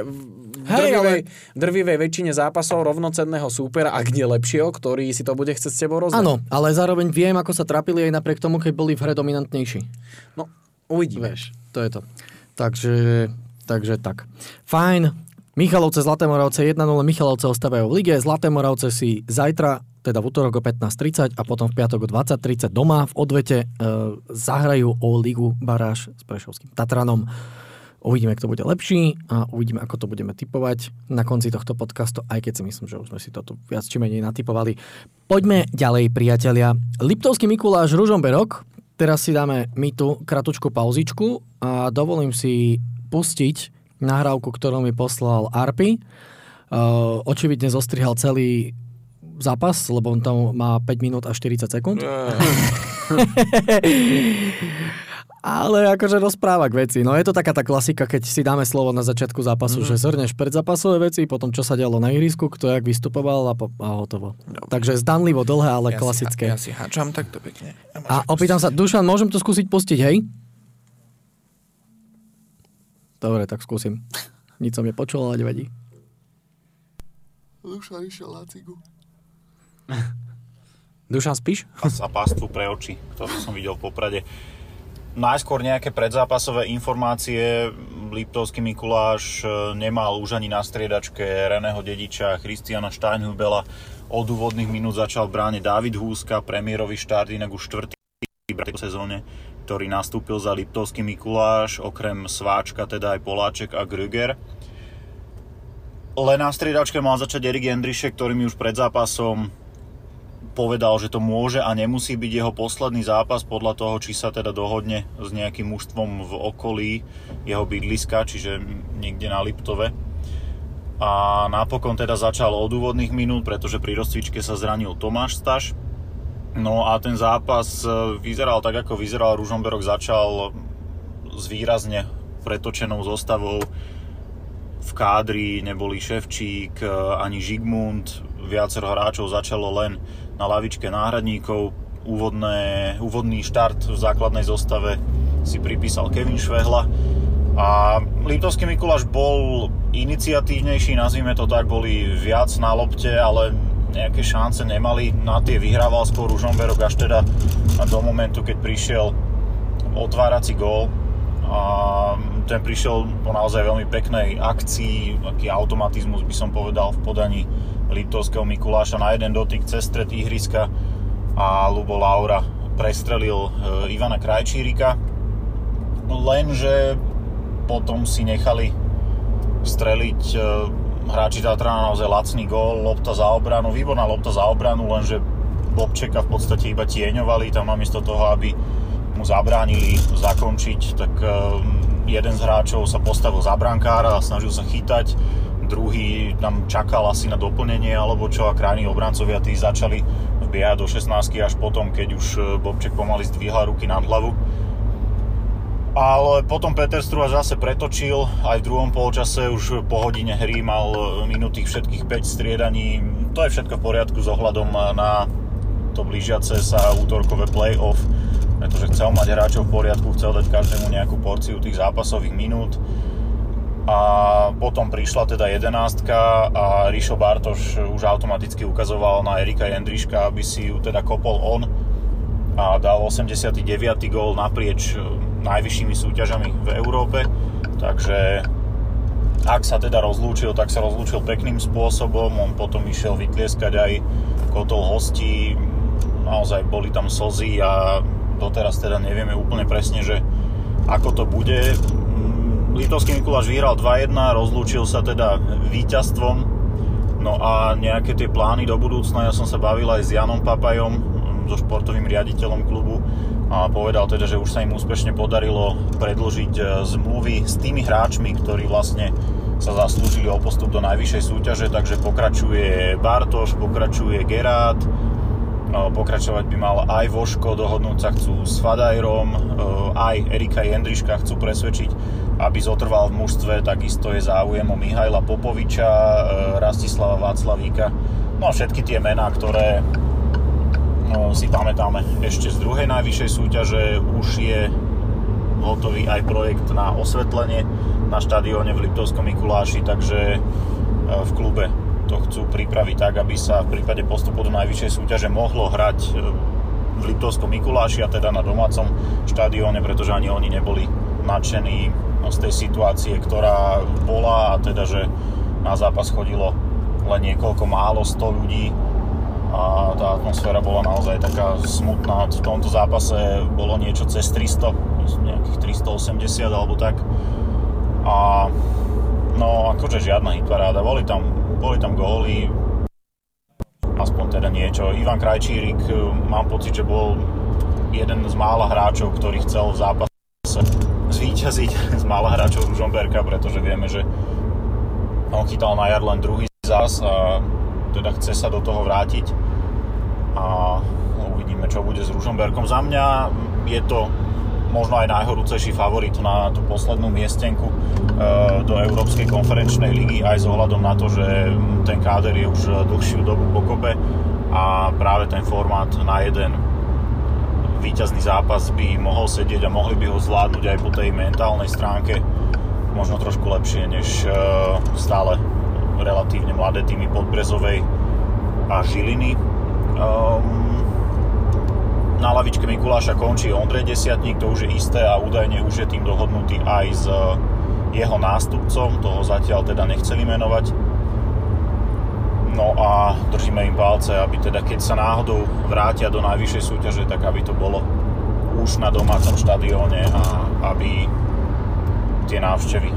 v drvivej, ale... drvivej väčšine zápasov rovnocenného súpera, ak nie lepšieho, ktorý si to bude chcieť s tebou rozdať. Áno, ale zároveň viem, ako sa trapili aj napriek tomu, keď boli v hre dominantnejší. No, uvidíme. Vieš, to je to. Takže, takže tak. Fajn. Michalovce, Zlaté Moravce 1-0. Michalovce ostávajú v lige. Zlaté Moravce si zajtra teda v útorok o 15.30 a potom v piatok o 20.30 doma v odvete e, zahrajú o Ligu Baráž s Prešovským Tatranom. Uvidíme, kto bude lepší a uvidíme, ako to budeme typovať na konci tohto podcastu, aj keď si myslím, že už sme si to tu viac či menej natypovali. Poďme ďalej, priatelia. Liptovský Mikuláš Ružomberok. Teraz si dáme my tu kratučku pauzičku a dovolím si pustiť nahrávku, ktorú mi poslal Arpi. Uh, očividne zostrihal celý zápas, lebo on tam má 5 minút a 40 sekúnd. Ale akože rozpráva k veci. No je to taká tá klasika, keď si dáme slovo na začiatku zápasu, mm. že zhrneš predzápasové veci, potom čo sa dialo na ihrisku, kto jak vystupoval a, po, a hotovo. Dobre. Takže zdanlivo dlhé, ale ja klasické. Si, ja si hačam takto pekne. A, a opýtam sa, Dušan, môžem to skúsiť pustiť, hej? Dobre, tak skúsim. Nic som nepočul, ale nevadí. Dušan išiel na cigu. Dušan, spíš? A pastvu pre oči, ktorú som videl v Poprade. Najskôr nejaké predzápasové informácie. Liptovský Mikuláš e, nemal už ani na striedačke Reného Dediča, Christiana Steinhubela. Od úvodných minút začal bráne David Húska, premiérový štart, inak už štvrtý v sezóne, ktorý nastúpil za Liptovský Mikuláš, okrem Sváčka, teda aj Poláček a Grüger. Len na striedačke mal začať Erik Jendrišek, ktorý mi už pred zápasom povedal, že to môže a nemusí byť jeho posledný zápas podľa toho, či sa teda dohodne s nejakým mužstvom v okolí jeho bydliska, čiže niekde na Liptove. A napokon teda začal od úvodných minút, pretože pri rozcvičke sa zranil Tomáš Staš. No a ten zápas e, vyzeral tak, ako vyzeral. Ružomberok začal s výrazne pretočenou zostavou. V kádri neboli Ševčík e, ani Žigmund. Viacero hráčov začalo len na lavičke náhradníkov. Úvodné, úvodný štart v základnej zostave si pripísal Kevin Švehla. A Liptovský Mikuláš bol iniciatívnejší, nazvime to tak, boli viac na lopte, ale nejaké šance nemali. Na tie vyhrával skôr Ružomberok až teda do momentu, keď prišiel otvárací gól. A ten prišiel po naozaj veľmi peknej akcii, aký automatizmus by som povedal v podaní Liptovského Mikuláša na jeden dotyk cez stred ihriska a Lubo Laura prestrelil e, Ivana Krajčírika. Lenže potom si nechali streliť e, hráči Tatrana naozaj lacný gól, lopta za obranu, výborná lopta za obranu, lenže Bobčeka v podstate iba tieňovali, tam namiesto toho, aby mu zabránili zakončiť, tak e, jeden z hráčov sa postavil za brankára a snažil sa chytať druhý tam čakal asi na doplnenie alebo čo a krajní obrancovia tí začali vbiehať do 16 až potom, keď už e, Bobček pomaly zdvihla ruky nad hlavu. Ale potom Peter Struhač zase pretočil, aj v druhom polčase už po hodine hry mal e, minutých všetkých 5 striedaní. To je všetko v poriadku s ohľadom na to blížiace sa útorkové play-off, pretože chcel mať hráčov v poriadku, chcel dať každému nejakú porciu tých zápasových minút a potom prišla teda jedenástka a Rišo Bartoš už automaticky ukazoval na Erika Jendriška, aby si ju teda kopol on a dal 89. gól naprieč e, najvyššími súťažami v Európe. Takže ak sa teda rozlúčil, tak sa rozlúčil pekným spôsobom. On potom išiel vytlieskať aj kotol hostí. Naozaj boli tam slzy a doteraz teda nevieme úplne presne, že ako to bude Litovský Mikuláš vyhral 2-1, rozlúčil sa teda víťazstvom. No a nejaké tie plány do budúcna, ja som sa bavil aj s Janom Papajom, so športovým riaditeľom klubu a povedal teda, že už sa im úspešne podarilo predložiť e, zmluvy s tými hráčmi, ktorí vlastne sa zaslúžili o postup do najvyššej súťaže, takže pokračuje Bartoš, pokračuje Gerát, pokračovať by mal aj Voško, dohodnúť sa chcú s Fadajrom, e, aj Erika Jendriška chcú presvedčiť, aby zotrval v mužstve, takisto je záujem o Mihajla Popoviča, e, Rastislava Václavíka, no a všetky tie mená, ktoré no, si pamätáme ešte z druhej najvyššej súťaže, už je hotový aj projekt na osvetlenie na štadióne v Liptovskom Mikuláši, takže v klube to chcú pripraviť tak, aby sa v prípade postupu do najvyššej súťaže mohlo hrať e, v Liptovskom Mikuláši a teda na domácom štadióne, pretože ani oni neboli nadšení z tej situácie, ktorá bola a teda, že na zápas chodilo len niekoľko málo 100 ľudí. a tá atmosféra bola naozaj taká smutná. V tomto zápase bolo niečo cez 300, nejakých 380 alebo tak. A no akože žiadna hitparáda, boli tam, boli tam góly, aspoň teda niečo. Ivan Krajčírik, mám pocit, že bol jeden z mála hráčov, ktorý chcel v zápase zvíťaziť z mála hráčov Ružomberka, pretože vieme, že on chytal na jar len druhý zás a teda chce sa do toho vrátiť a uvidíme, čo bude s Ružomberkom. Za mňa je to možno aj najhorúcejší favorit na tú poslednú miestenku e, do Európskej konferenčnej ligy aj s ohľadom na to, že ten káder je už dlhšiu dobu pokope a práve ten formát na jeden víťazný zápas by mohol sedieť a mohli by ho zvládnuť aj po tej mentálnej stránke možno trošku lepšie než e, stále relatívne mladé týmy Podbrezovej a Žiliny. Um, na lavičke Mikuláša končí Ondrej Desiatník, to už je isté a údajne už je tým dohodnutý aj s jeho nástupcom, toho zatiaľ teda nechceli menovať. No a držíme im palce, aby teda keď sa náhodou vrátia do najvyššej súťaže, tak aby to bolo už na domácom štadióne a aby tie návštevy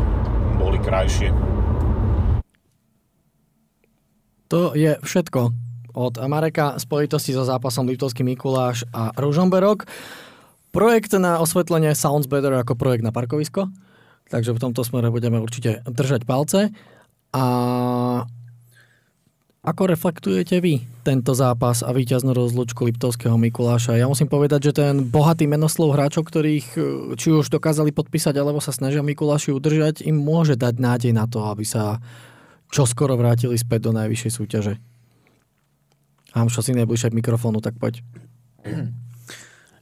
boli krajšie. To je všetko od Mareka spojitosti so zápasom Liptovský Mikuláš a Ružomberok. Projekt na osvetlenie Sounds Better ako projekt na parkovisko, takže v tomto smere budeme určite držať palce. A ako reflektujete vy tento zápas a víťaznú rozlučku Liptovského Mikuláša? Ja musím povedať, že ten bohatý menoslov hráčov, ktorých či už dokázali podpísať, alebo sa snažia Mikuláši udržať, im môže dať nádej na to, aby sa čo skoro vrátili späť do najvyššej súťaže. Čo si najbližšie k mikrofónu, tak poď.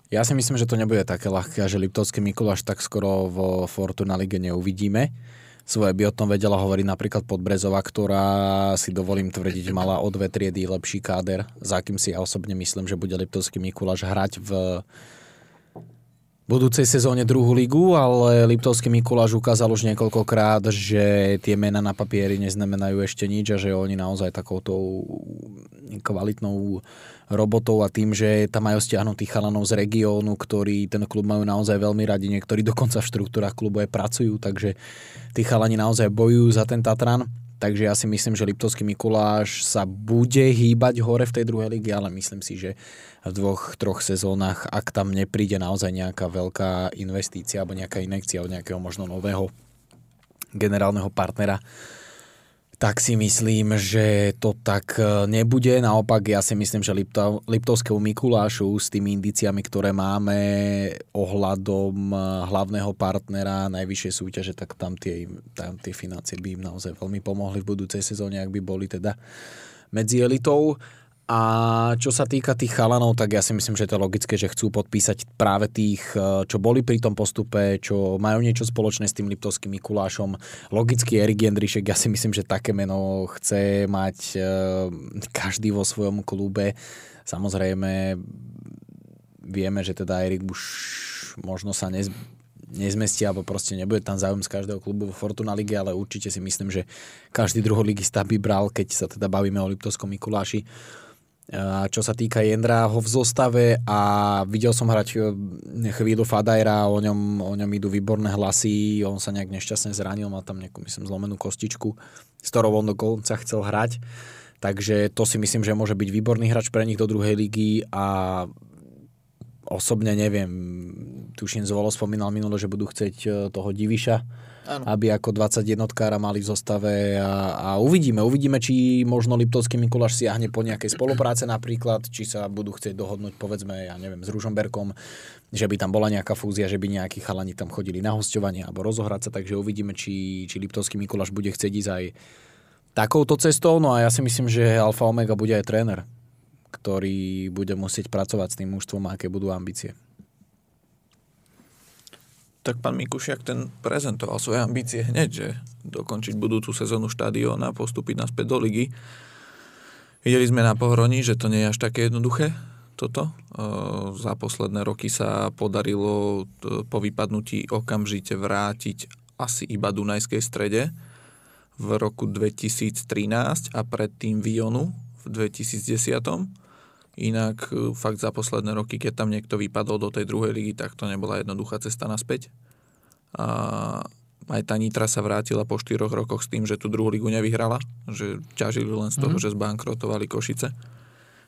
Ja si myslím, že to nebude také ľahké, že Liptovský Mikuláš tak skoro vo Fortuna Lige neuvidíme. Svoje by o tom vedela hovoriť napríklad Podbrezová, ktorá si dovolím tvrdiť, mala o dve triedy lepší káder, za kým si ja osobne myslím, že bude Liptovský Mikuláš hrať v budúcej sezóne druhú ligu, ale Liptovský Mikuláš ukázal už niekoľkokrát, že tie mená na papieri neznamenajú ešte nič a že oni naozaj takouto kvalitnou robotou a tým, že tam majú stiahnutých chalanov z regiónu, ktorí ten klub majú naozaj veľmi radi, niektorí dokonca v štruktúrach klubu aj pracujú, takže tí chalani naozaj bojujú za ten Tatran. Takže ja si myslím, že Liptovský Mikuláš sa bude hýbať hore v tej druhej lige, ale myslím si, že v dvoch, troch sezónach, ak tam nepríde naozaj nejaká veľká investícia alebo nejaká inekcia od nejakého možno nového generálneho partnera, tak si myslím, že to tak e, nebude. Naopak, ja si myslím, že Lipto, Liptovskému Mikulášu s tými indiciami, ktoré máme ohľadom e, hlavného partnera najvyššej súťaže, tak tam tie, tam tie financie by im naozaj veľmi pomohli v budúcej sezóne, ak by boli teda medzi elitou. A čo sa týka tých chalanov, tak ja si myslím, že to je logické, že chcú podpísať práve tých, e, čo boli pri tom postupe, čo majú niečo spoločné s tým Liptovským Mikulášom. Logicky Erik Jendrišek, ja si myslím, že také meno chce mať e, každý vo svojom klube. Samozrejme, vieme, že teda Erik už možno sa nez, nezmestí alebo proste nebude tam záujem z každého klubu vo Fortuna Lige, ale určite si myslím, že každý druholigista by bral, keď sa teda bavíme o Liptovskom Mikuláši čo sa týka Jendra ho v zostave a videl som hrať e, chvíľu Fadajra, o ňom, o ňom idú výborné hlasy, on sa nejak nešťastne zranil, mal tam nejakú, myslím, zlomenú kostičku, s ktorou on do konca chcel hrať. Takže to si myslím, že môže byť výborný hráč pre nich do druhej ligy a osobne neviem, tuším Zvolo spomínal minule, že budú chcieť e, toho Diviša, ano. aby ako 21 mali v zostave a, a uvidíme, uvidíme, či možno Liptovský Mikuláš siahne po nejakej spolupráce napríklad, či sa budú chcieť dohodnúť povedzme, ja neviem, s Ružomberkom, že by tam bola nejaká fúzia, že by nejakí chalani tam chodili na hostovanie alebo rozohrať sa, takže uvidíme, či, či Liptovský Mikuláš bude chcieť ísť aj takouto cestou, no a ja si myslím, že Alfa Omega bude aj tréner, ktorý bude musieť pracovať s tým mužstvom, aké budú ambície tak pán Mikušiak ten prezentoval svoje ambície hneď, že dokončiť budúcu sezónu štadióna postúpiť naspäť do ligy. Videli sme na pohroní, že to nie je až také jednoduché toto. Za posledné roky sa podarilo po vypadnutí okamžite vrátiť asi iba Dunajskej strede v roku 2013 a predtým Vionu v 2010. Inak e, fakt za posledné roky, keď tam niekto vypadol do tej druhej ligy, tak to nebola jednoduchá cesta naspäť. A aj tá Nitra sa vrátila po 4 rokoch s tým, že tú druhú ligu nevyhrala, že ťažili len z toho, mm. že zbankrotovali Košice.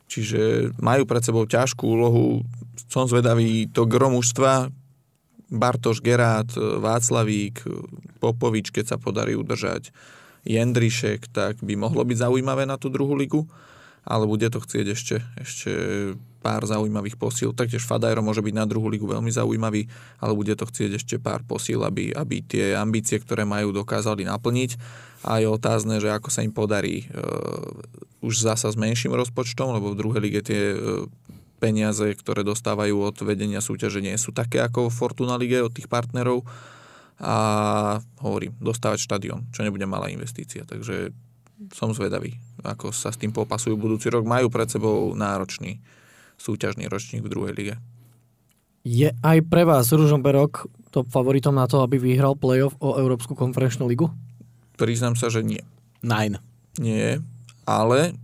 Čiže majú pred sebou ťažkú úlohu. Som zvedavý to gro mužstva, Bartoš, Gerát, Václavík, Popovič, keď sa podarí udržať, Jendrišek, tak by mohlo byť zaujímavé na tú druhú ligu, ale bude to chcieť ešte, ešte pár zaujímavých posíl. Taktiež Fadajro môže byť na druhú ligu veľmi zaujímavý, ale bude to chcieť ešte pár posíl, aby, aby tie ambície, ktoré majú, dokázali naplniť. A je otázne, že ako sa im podarí uh, už zasa s menším rozpočtom, lebo v druhej lige tie uh, peniaze, ktoré dostávajú od vedenia súťaže, nie sú také ako Fortuna lige od tých partnerov. A hovorím, dostávať štadión, čo nebude malá investícia. Takže som zvedavý, ako sa s tým popasujú budúci rok. Majú pred sebou náročný súťažný ročník v druhej lige. Je aj pre vás Ružomberok top favoritom na to, aby vyhral playoff o Európsku konferenčnú ligu? Priznám sa, že nie. Nine. Nie, ale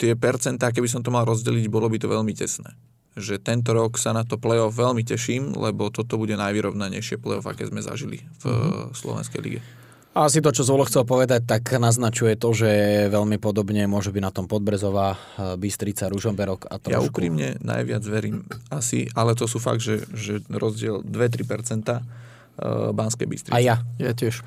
tie percentá, keby som to mal rozdeliť, bolo by to veľmi tesné. Že tento rok sa na to playoff veľmi teším, lebo toto bude najvyrovnanejšie playoff, aké sme zažili v mm-hmm. Slovenskej lige. Asi to, čo Zolo chcel povedať, tak naznačuje to, že veľmi podobne môže byť na tom Podbrezová, Bystrica, Ružomberok a trošku... Ja úprimne najviac verím asi, ale to sú fakt, že, že rozdiel 2-3% Banskej Bystrice. A ja. Ja tiež.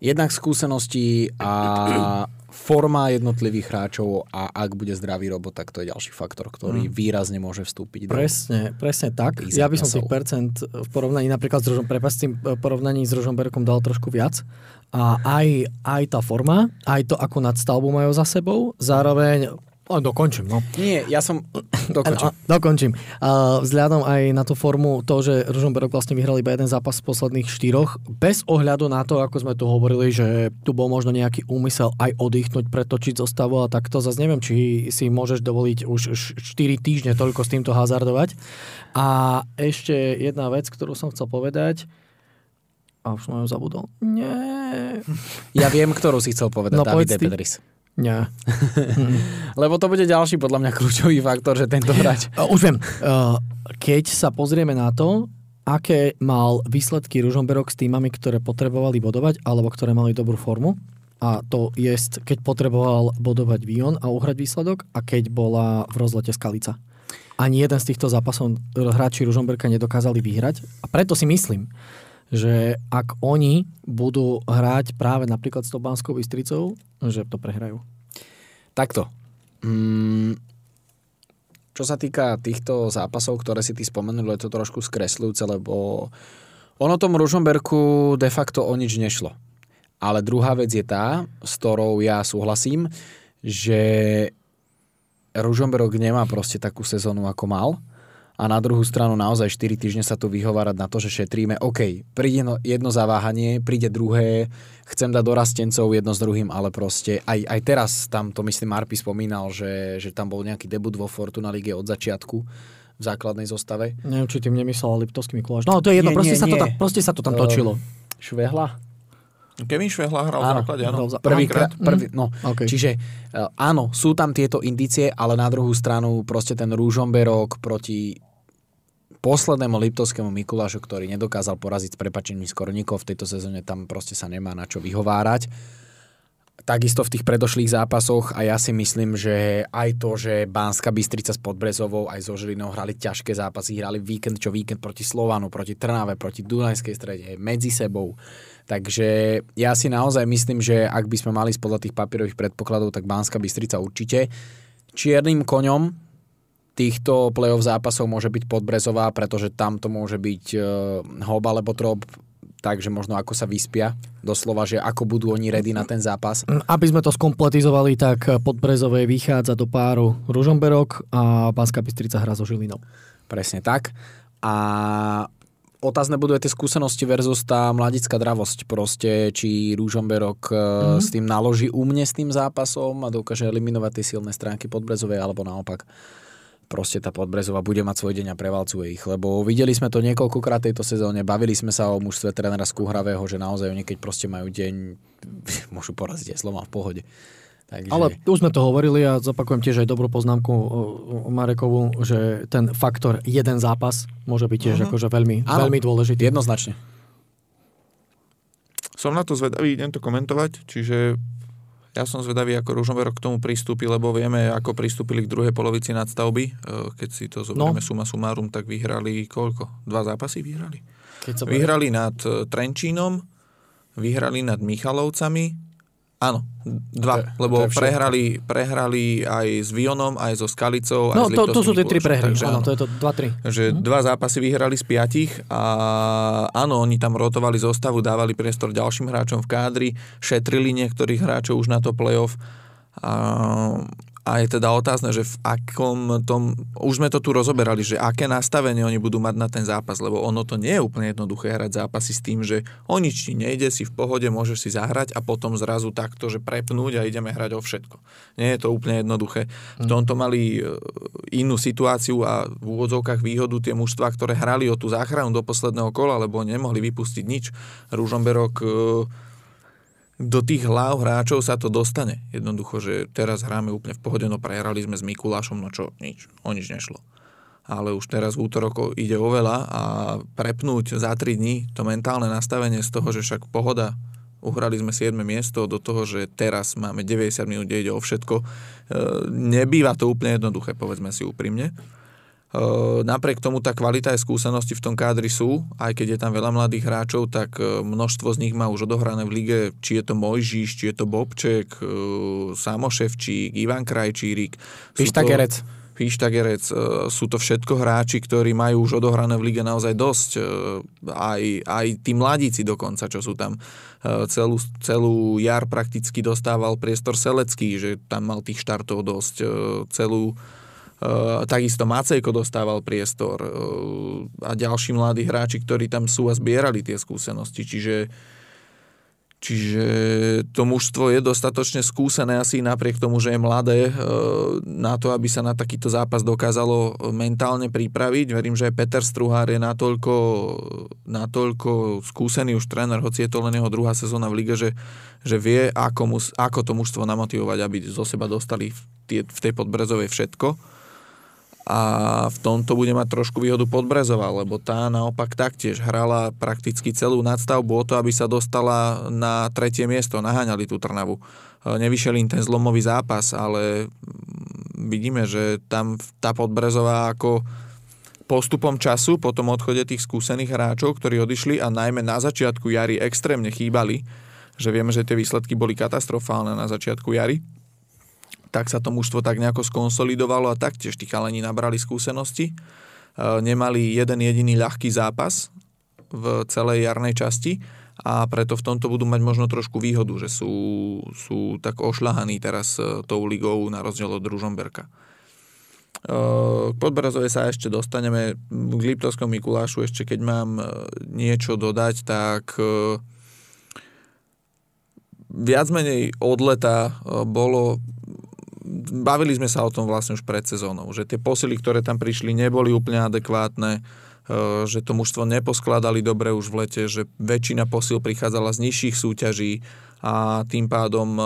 Jednak skúsenosti a forma jednotlivých hráčov a ak bude zdravý robot, tak to je ďalší faktor, ktorý mm. výrazne môže vstúpiť. Presne, presne tak. Ja by som tých percent v porovnaní napríklad s Rožom, prepastým porovnaní s Rožomberkom dal trošku viac, a aj, aj tá forma, aj to, ako nadstavbu majú za sebou, zároveň len dokončím, no. Nie, ja som... Dokončím. dokončím. Uh, vzhľadom aj na tú formu, to, že Ružomberok vlastne vyhral iba jeden zápas z posledných štyroch, bez ohľadu na to, ako sme tu hovorili, že tu bol možno nejaký úmysel aj oddychnúť, pretočiť zostavu a takto, zase neviem, či si môžeš dovoliť už 4 týždne toľko s týmto hazardovať. A ešte jedna vec, ktorú som chcel povedať, a už som ju zabudol. Nie. Ja viem, ktorú si chcel povedať. No, Davide Pedris. Nie. Lebo to bude ďalší podľa mňa kľúčový faktor, že tento hráč... Uh, už viem. Uh, keď sa pozrieme na to, aké mal výsledky Ružomberok s týmami, ktoré potrebovali bodovať, alebo ktoré mali dobrú formu, a to je, keď potreboval bodovať Vion a uhrať výsledok a keď bola v rozlete Skalica. Ani jeden z týchto zápasov hráči Ružomberka nedokázali vyhrať a preto si myslím, že ak oni budú hrať práve napríklad s Tobánskou Bystricou, že to prehrajú. Takto. Mm, čo sa týka týchto zápasov, ktoré si ty spomenul, je to trošku skresľujúce, lebo ono tom Ružomberku de facto o nič nešlo. Ale druhá vec je tá, s ktorou ja súhlasím, že Ružomberok nemá proste takú sezónu, ako mal a na druhú stranu naozaj 4 týždne sa tu vyhovárať na to, že šetríme. OK, príde jedno zaváhanie, príde druhé, chcem dať dorastencov jedno s druhým, ale proste aj, aj teraz tam to myslím Marpi spomínal, že, že tam bol nejaký debut vo Fortuna Lige od začiatku v základnej zostave. Neviem, či tým nemyslel Liptovský Mikuláš. No to je jedno, nie, proste, nie, sa nie. To tam, proste sa to tam točilo. Uh, Švehla? Kevin Švehla hral áno, v základe, áno. Prvý, krát, prvý, no. Okay. Čiže uh, áno, sú tam tieto indície, ale na druhú stranu proste ten Rúžomberok proti poslednému Liptovskému Mikulášu, ktorý nedokázal poraziť s prepačením skorníkov v tejto sezóne, tam proste sa nemá na čo vyhovárať. Takisto v tých predošlých zápasoch a ja si myslím, že aj to, že Bánska Bystrica s Podbrezovou aj so Žilinou hrali ťažké zápasy, hrali víkend čo víkend proti Slovanu, proti Trnave, proti Dunajskej strede, medzi sebou. Takže ja si naozaj myslím, že ak by sme mali spodľa tých papierových predpokladov, tak Bánska Bystrica určite. Čiernym koňom týchto play-off zápasov môže byť Podbrezová, pretože tam to môže byť uh, hob alebo trop, takže možno ako sa vyspia, doslova, že ako budú oni ready na ten zápas. Aby sme to skompletizovali, tak Podbrezové vychádza do páru Ružomberok a Banská Bystrica hra so Žilinou. Presne tak. A otázne budú aj tie skúsenosti versus tá mladická dravosť. Proste, či Rúžomberok mm-hmm. s tým naloží umne s tým zápasom a dokáže eliminovať tie silné stránky Podbrezovej, alebo naopak proste tá Podbrezová bude mať svoj deň a prevalcuje ich. Lebo videli sme to niekoľkokrát tejto sezóne, bavili sme sa o mužstve trénera Skúhravého, že naozaj oni keď proste majú deň, môžu poraziť aj slova v pohode. Takže... Ale už sme to hovorili a zopakujem tiež aj dobrú poznámku Marekovu, že ten faktor jeden zápas môže byť tiež uh-huh. akože veľmi, Áno, veľmi dôležitý. Jednoznačne. Som na to zvedavý, idem to komentovať, čiže ja som zvedavý, ako Ružomberok k tomu pristúpi, lebo vieme, ako pristúpili k druhej polovici nadstavby. E, Keď si to zoberieme no. suma sumárum, tak vyhrali koľko? Dva zápasy vyhrali? Keď Vyhrali nad e, Trenčínom, vyhrali nad Michalovcami, áno, dva, To lebo to prehrali, prehrali aj s Vionom, aj so Skalicou, aj No s to, to sú tie tri prehry, takže áno, áno. to je to 2-3. že dva zápasy vyhrali z piatich a áno, oni tam rotovali zostavu, dávali priestor ďalším hráčom v kádri, šetrili niektorých hráčov už na to playoff a, a je teda otázne, že v akom tom, už sme to tu rozoberali, že aké nastavenie oni budú mať na ten zápas, lebo ono to nie je úplne jednoduché hrať zápasy s tým, že o nič ti nejde, si v pohode, môžeš si zahrať a potom zrazu takto, že prepnúť a ideme hrať o všetko. Nie je to úplne jednoduché. V tomto mali e, inú situáciu a v úvodzovkách výhodu tie mužstva, ktoré hrali o tú záchranu do posledného kola, lebo nemohli vypustiť nič. Rúžomberok e, do tých hlav hráčov sa to dostane. Jednoducho, že teraz hráme úplne v pohode, no prehrali sme s Mikulášom, no čo, nič, o nič nešlo. Ale už teraz v útorok ide o veľa a prepnúť za 3 dní to mentálne nastavenie z toho, že však pohoda, uhrali sme 7 miesto do toho, že teraz máme 90 minút, kde ide o všetko. E, nebýva to úplne jednoduché, povedzme si úprimne. Uh, napriek tomu tá kvalita aj skúsenosti v tom kádri sú, aj keď je tam veľa mladých hráčov, tak uh, množstvo z nich má už odohrané v lige, či je to Mojžiš, či je to Bobček, uh, Samoševčík, Ivan Krajčírik. Pištagerec. Pištagerec, sú to všetko hráči, ktorí majú už odohrané v lige naozaj dosť. Aj, aj tí mladíci dokonca, čo sú tam. Celú, celú jar prakticky dostával priestor Selecký, že tam mal tých štartov dosť. Celú takisto Macejko dostával priestor uh, a ďalší mladí hráči, ktorí tam sú a zbierali tie skúsenosti. Čiže, čiže to mužstvo je dostatočne skúsené asi napriek tomu, že je mladé uh, na to, aby sa na takýto zápas dokázalo mentálne pripraviť. Verím, že aj Peter Struhár je natoľko, natoľko skúsený už tréner, hoci je to len jeho druhá sezóna v lige, že, že vie, ako, mus, ako to mužstvo namotivovať, aby zo seba dostali v, tie, v tej podbrezovej všetko a v tomto bude mať trošku výhodu Podbrezová, lebo tá naopak taktiež hrala prakticky celú nadstavbu o to, aby sa dostala na tretie miesto, naháňali tú Trnavu. E, Nevyšiel im ten zlomový zápas, ale mm, vidíme, že tam tá Podbrezová ako postupom času, po tom odchode tých skúsených hráčov, ktorí odišli a najmä na začiatku jary extrémne chýbali, že vieme, že tie výsledky boli katastrofálne na začiatku jary, tak sa to mužstvo tak nejako skonsolidovalo a taktiež tí chalani nabrali skúsenosti. E, Nemali jeden jediný ľahký zápas v celej jarnej časti a preto v tomto budú mať možno trošku výhodu, že sú, sú tak ošľahaní teraz e, tou ligou na rozdiel od Ružomberka. E, K Podbrazove sa ešte dostaneme. K Liptovskom Mikulášu ešte keď mám niečo dodať, tak viac menej od leta bolo bavili sme sa o tom vlastne už pred sezónou, že tie posily, ktoré tam prišli, neboli úplne adekvátne, e, že to mužstvo neposkladali dobre už v lete, že väčšina posil prichádzala z nižších súťaží a tým pádom e,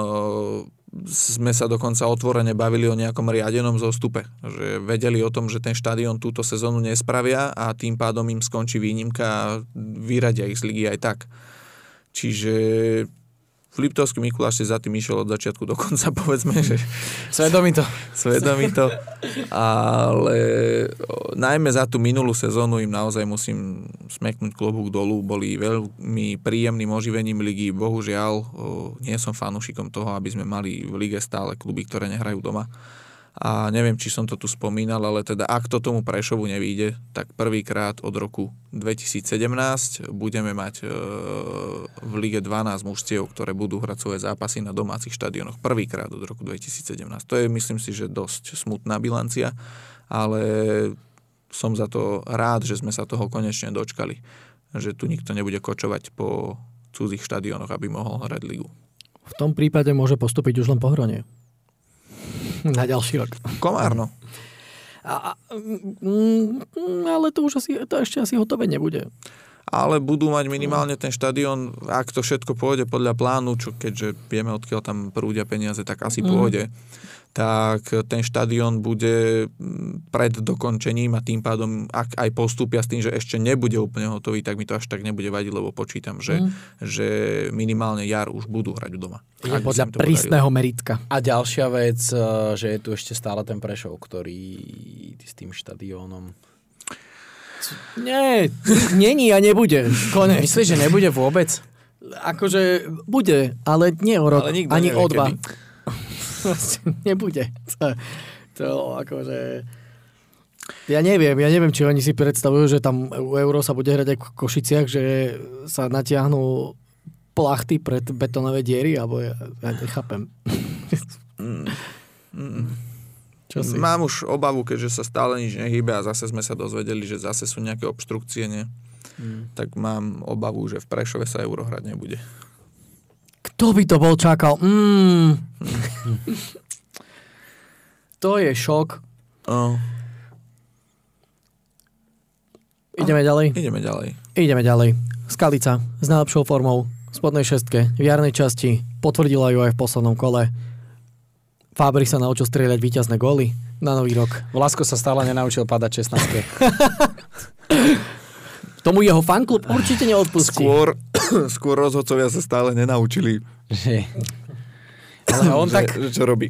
sme sa dokonca otvorene bavili o nejakom riadenom zostupe. Že vedeli o tom, že ten štadión túto sezónu nespravia a tým pádom im skončí výnimka a vyradia ich z ligy aj tak. Čiže Liptovský Mikuláš si za tým išiel od začiatku do konca, povedzme, že Svedomito. svedomito, ale najmä za tú minulú sezónu im naozaj musím smeknúť klobúk dolu, boli veľmi príjemným oživením ligy, bohužiaľ nie som fanúšikom toho, aby sme mali v lige stále kluby, ktoré nehrajú doma a neviem, či som to tu spomínal, ale teda ak to tomu Prešovu nevíde, tak prvýkrát od roku 2017 budeme mať e, v lige 12 mužstiev, ktoré budú hrať svoje zápasy na domácich štadionoch. Prvýkrát od roku 2017. To je, myslím si, že dosť smutná bilancia, ale som za to rád, že sme sa toho konečne dočkali. Že tu nikto nebude kočovať po cudzích štadionoch, aby mohol hrať ligu. V tom prípade môže postúpiť už len pohronie. Na ďalší rok. Komárno. A, mm, ale to už asi, to ešte asi hotové nebude. ale budú mať minimálne ten štadión, ak to všetko pôjde podľa plánu, čo keďže vieme, odkiaľ tam prúdia peniaze, tak asi mm. pôjde tak ten štadión bude mm, pred dokončením a tým pádom, ak aj postúpia s tým, že ešte nebude úplne hotový, tak mi to až tak nebude vadiť, lebo počítam, že, mm. že minimálne jar už budú hrať doma. Je podľa prísneho meritka. A ďalšia vec, eh, že je tu ešte stále ten Prešov, ktorý s tým štadiónom nie, není a nebude. Konec. Myslíš, že nebude vôbec? Akože bude, ale nie o rok, ale ani nevie, o dva. Kedy. Nebude. To, to akože... Ja neviem, ja neviem, či oni si predstavujú, že tam Euro sa bude hrať aj v Košiciach, že sa natiahnú plachty pred betonové diery, alebo ja, ja nechápem. Mm. Mm. Čo si? Mám už obavu, keďže sa stále nič nehýbe a zase sme sa dozvedeli, že zase sú nejaké obštrukcie, nie? Mm. Tak mám obavu, že v Prešove sa Euro hrať nebude. Kto by to bol čakal? Mm. to je šok. Oh. Ideme ďalej? Ideme ďalej. Ideme ďalej. Skalica s najlepšou formou v spodnej šestke, v jarnej časti, potvrdila ju aj v poslednom kole. Fabri sa naučil strieľať víťazné góly na nový rok. Vlasko sa stále nenaučil padať 16. Tomu jeho fanklub určite neodpustí. Skôr, skôr rozhodcovia sa stále nenaučili. Že... Ale on že, tak... Že čo robí.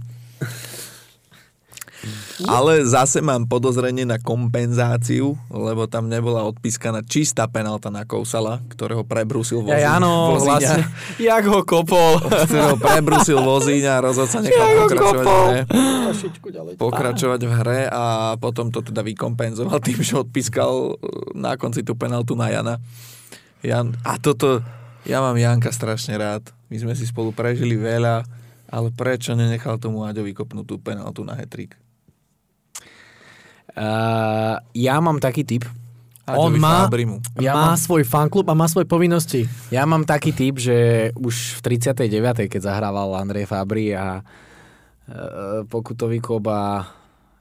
Ale zase mám podozrenie na kompenzáciu, lebo tam nebola odpískaná čistá penálta na Kousala, ktorého prebrusil vozíňa. Ja, áno, vlastne. Jak ho kopol. Ktorého prebrusil vozíňa a rozhodca nechal pokračovať v hre. Pokračovať v hre a potom to teda vykompenzoval tým, že odpískal e, na konci tú penáltu na Jana. Jan, a toto, ja mám Janka strašne rád. My sme si spolu prežili veľa, ale prečo nenechal tomu Aďovi kopnúť tú penáltu na hetrik? Uh, ja mám taký typ. On má, ja má mám, svoj fanklub a má svoje povinnosti. Ja mám taký typ, že už v 39. keď zahrával Andrej Fabri a uh, pokutový kop a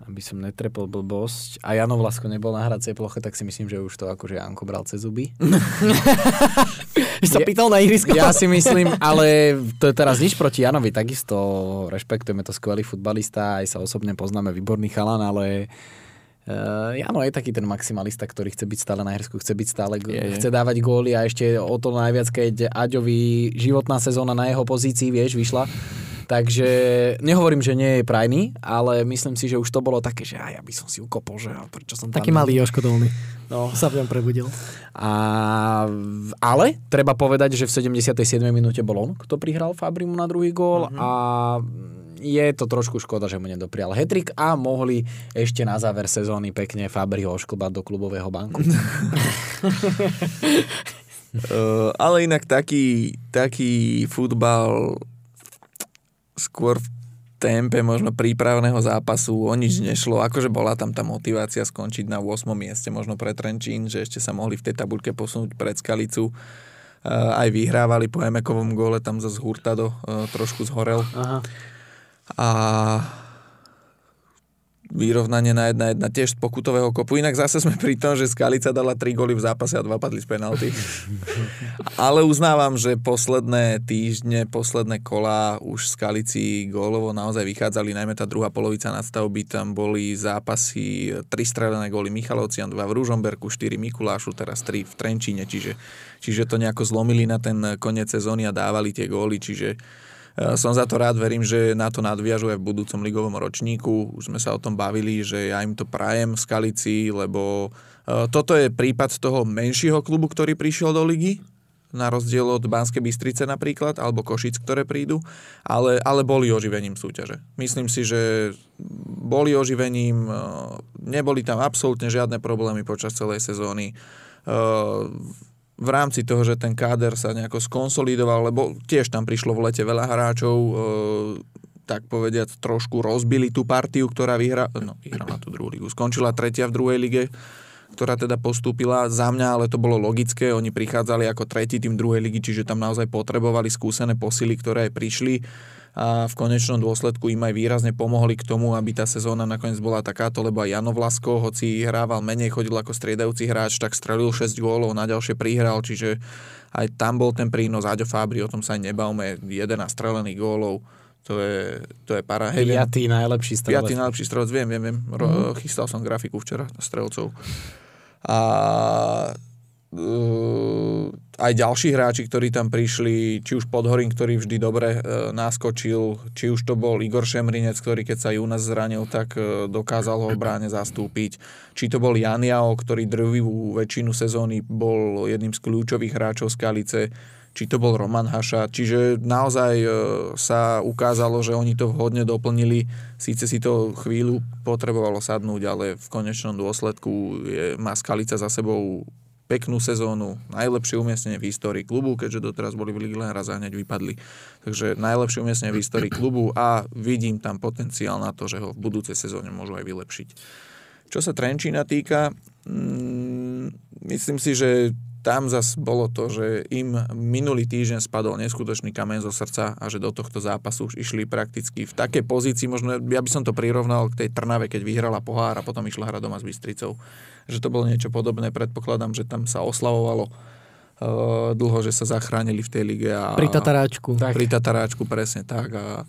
aby som netrepol blbosť a Jano Vlasko nebol na hracej ploche, tak si myslím, že už to akože Janko bral cez zuby. sa pýtal na ihrisko? Ja si myslím, ale to je teraz nič proti Janovi, takisto rešpektujeme to skvelý futbalista, aj sa osobne poznáme, výborný chalan, ale uh, Jano je taký ten maximalista, ktorý chce byť stále na hrsku, chce byť stále, je, chce dávať góly a ešte o to najviac, keď Aďovi životná sezóna na jeho pozícii, vieš, vyšla. Takže nehovorím, že nie je prajný, ale myslím si, že už to bolo také, že aj ja by som si ukopol, že prečo som tam... Taký malý Joško Dolný. No. Sa v ňom prebudil. A, ale treba povedať, že v 77. minúte bol on, kto prihral Fabrimu na druhý gól uh-huh. a je to trošku škoda, že mu nedoprial hetrik a mohli ešte na záver sezóny pekne Fabriho ošklbať do klubového banku. uh, ale inak taký, taký futbal skôr v tempe možno prípravného zápasu o nič nešlo. Akože bola tam tá motivácia skončiť na 8. mieste, možno pre Trenčín, že ešte sa mohli v tej tabuľke posunúť pred Skalicu. Uh, aj vyhrávali po Emekovom gole, tam zase Hurtado uh, trošku zhorel. Aha a vyrovnanie na jedna jedna tiež z pokutového kopu. Inak zase sme pri tom, že Skalica dala 3 góly v zápase a dva padli z penalty. Ale uznávam, že posledné týždne, posledné kola už Skalici gólovo naozaj vychádzali, najmä tá druhá polovica nadstavby, tam boli zápasy, 3 strelené góly Michalovcian, 2 v Ružomberku, 4 Mikulášu, teraz 3 v Trenčíne, čiže, čiže to nejako zlomili na ten koniec sezóny a dávali tie góly, čiže som za to rád, verím, že na to nadviažu aj v budúcom ligovom ročníku. Už sme sa o tom bavili, že ja im to prajem v Skalici, lebo eh, toto je prípad toho menšieho klubu, ktorý prišiel do ligy, na rozdiel od Banskej Bystrice napríklad, alebo Košic, ktoré prídu, ale, ale boli oživením súťaže. Myslím si, že boli oživením, eh, neboli tam absolútne žiadne problémy počas celej sezóny v rámci toho, že ten káder sa nejako skonsolidoval, lebo tiež tam prišlo v lete veľa hráčov, e, tak povediať, trošku rozbili tú partiu, ktorá vyhra, no, vyhrala tú druhú ligu. Skončila tretia v druhej lige, ktorá teda postúpila za mňa, ale to bolo logické. Oni prichádzali ako tretí tým druhej ligy, čiže tam naozaj potrebovali skúsené posily, ktoré aj prišli. A v konečnom dôsledku im aj výrazne pomohli k tomu, aby tá sezóna nakoniec bola takáto, lebo aj Jano Vlasko, hoci hrával menej, chodil ako striedajúci hráč, tak strelil 6 gólov, na ďalšie prihral, čiže aj tam bol ten prínos Aďo Fábri, o tom sa aj nebavme, 11 strelených gólov, to je, to je para. Hej, Piatý najlepší strelec. Piatý najlepší strelec, viem, viem, viem. Ro- Chystal som grafiku včera strelcov. A aj ďalší hráči, ktorí tam prišli, či už Podhorín, ktorý vždy dobre uh, naskočil, či už to bol Igor Šemrinec, ktorý keď sa Junas zranil, tak uh, dokázal ho v bráne zastúpiť. Či to bol Janiao, ktorý drvivú väčšinu sezóny bol jedným z kľúčových hráčov Skalice, či to bol Roman Haša. Čiže naozaj sa ukázalo, že oni to vhodne doplnili. Síce si to chvíľu potrebovalo sadnúť, ale v konečnom dôsledku je, má Skalica za sebou peknú sezónu, najlepšie umiestnenie v histórii klubu, keďže doteraz boli v Ligi len raz a hneď vypadli. Takže najlepšie umiestnenie v histórii klubu a vidím tam potenciál na to, že ho v budúcej sezóne môžu aj vylepšiť. Čo sa Trenčína týka, mm, myslím si, že tam zas bolo to, že im minulý týždeň spadol neskutočný kamen zo srdca a že do tohto zápasu už išli prakticky v takej pozícii, možno ja by som to prirovnal k tej Trnave, keď vyhrala pohár a potom išla hra doma s Bystricou. Že to bolo niečo podobné, predpokladám, že tam sa oslavovalo uh, dlho, že sa zachránili v tej lige. A, Pri Tataráčku. Tak. Pri Tataráčku, presne tak. A,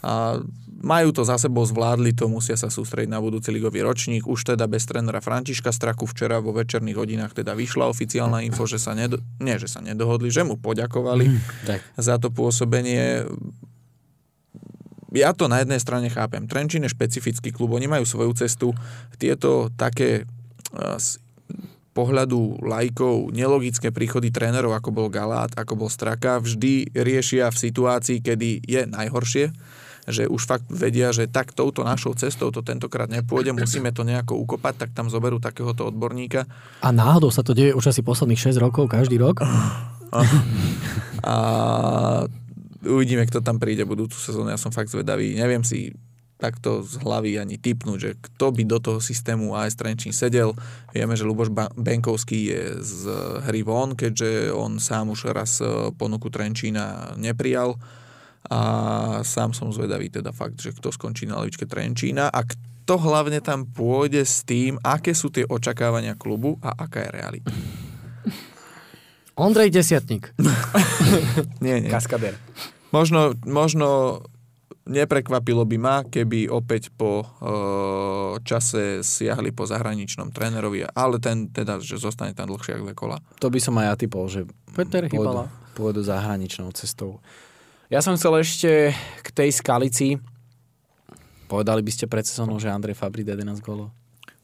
a majú to za sebou, zvládli to, musia sa sústrediť na budúci ligový ročník. Už teda bez trénera Františka Straku včera vo večerných hodinách teda vyšla oficiálna info, že sa, nedo, nie, že sa nedohodli, že mu poďakovali Tak. za to pôsobenie. Ja to na jednej strane chápem. Trenčín je špecifický klub, oni majú svoju cestu. Tieto také eh, z pohľadu lajkov nelogické príchody trénerov, ako bol Galát, ako bol Straka, vždy riešia v situácii, kedy je najhoršie že už fakt vedia, že tak touto našou cestou to tentokrát nepôjde, musíme to nejako ukopať, tak tam zoberú takéhoto odborníka. A náhodou sa to deje už asi posledných 6 rokov, každý rok. A uvidíme, kto tam príde budúcu sezónu. Ja som fakt zvedavý. Neviem si takto z hlavy ani typnúť, že kto by do toho systému AS Trenčín sedel. Vieme, že Luboš Benkovský je z hry von, keďže on sám už raz e, ponuku Trenčína neprijal a sám som zvedavý teda fakt, že kto skončí na lavičke Trenčína a kto hlavne tam pôjde s tým, aké sú tie očakávania klubu a aká je realita. Ondrej Desiatník. Nie, nie. Kaskader. Možno, možno neprekvapilo by ma, keby opäť po e, čase siahli po zahraničnom trénerovi, ale ten teda, že zostane tam dlhšie ako kola. To by som aj ja typol, že Peter pôjdu, pôjdu zahraničnou cestou. Ja som chcel ešte k tej skalici. Povedali by ste pred sezónou, že Andrej Fabri dá 11 gólov?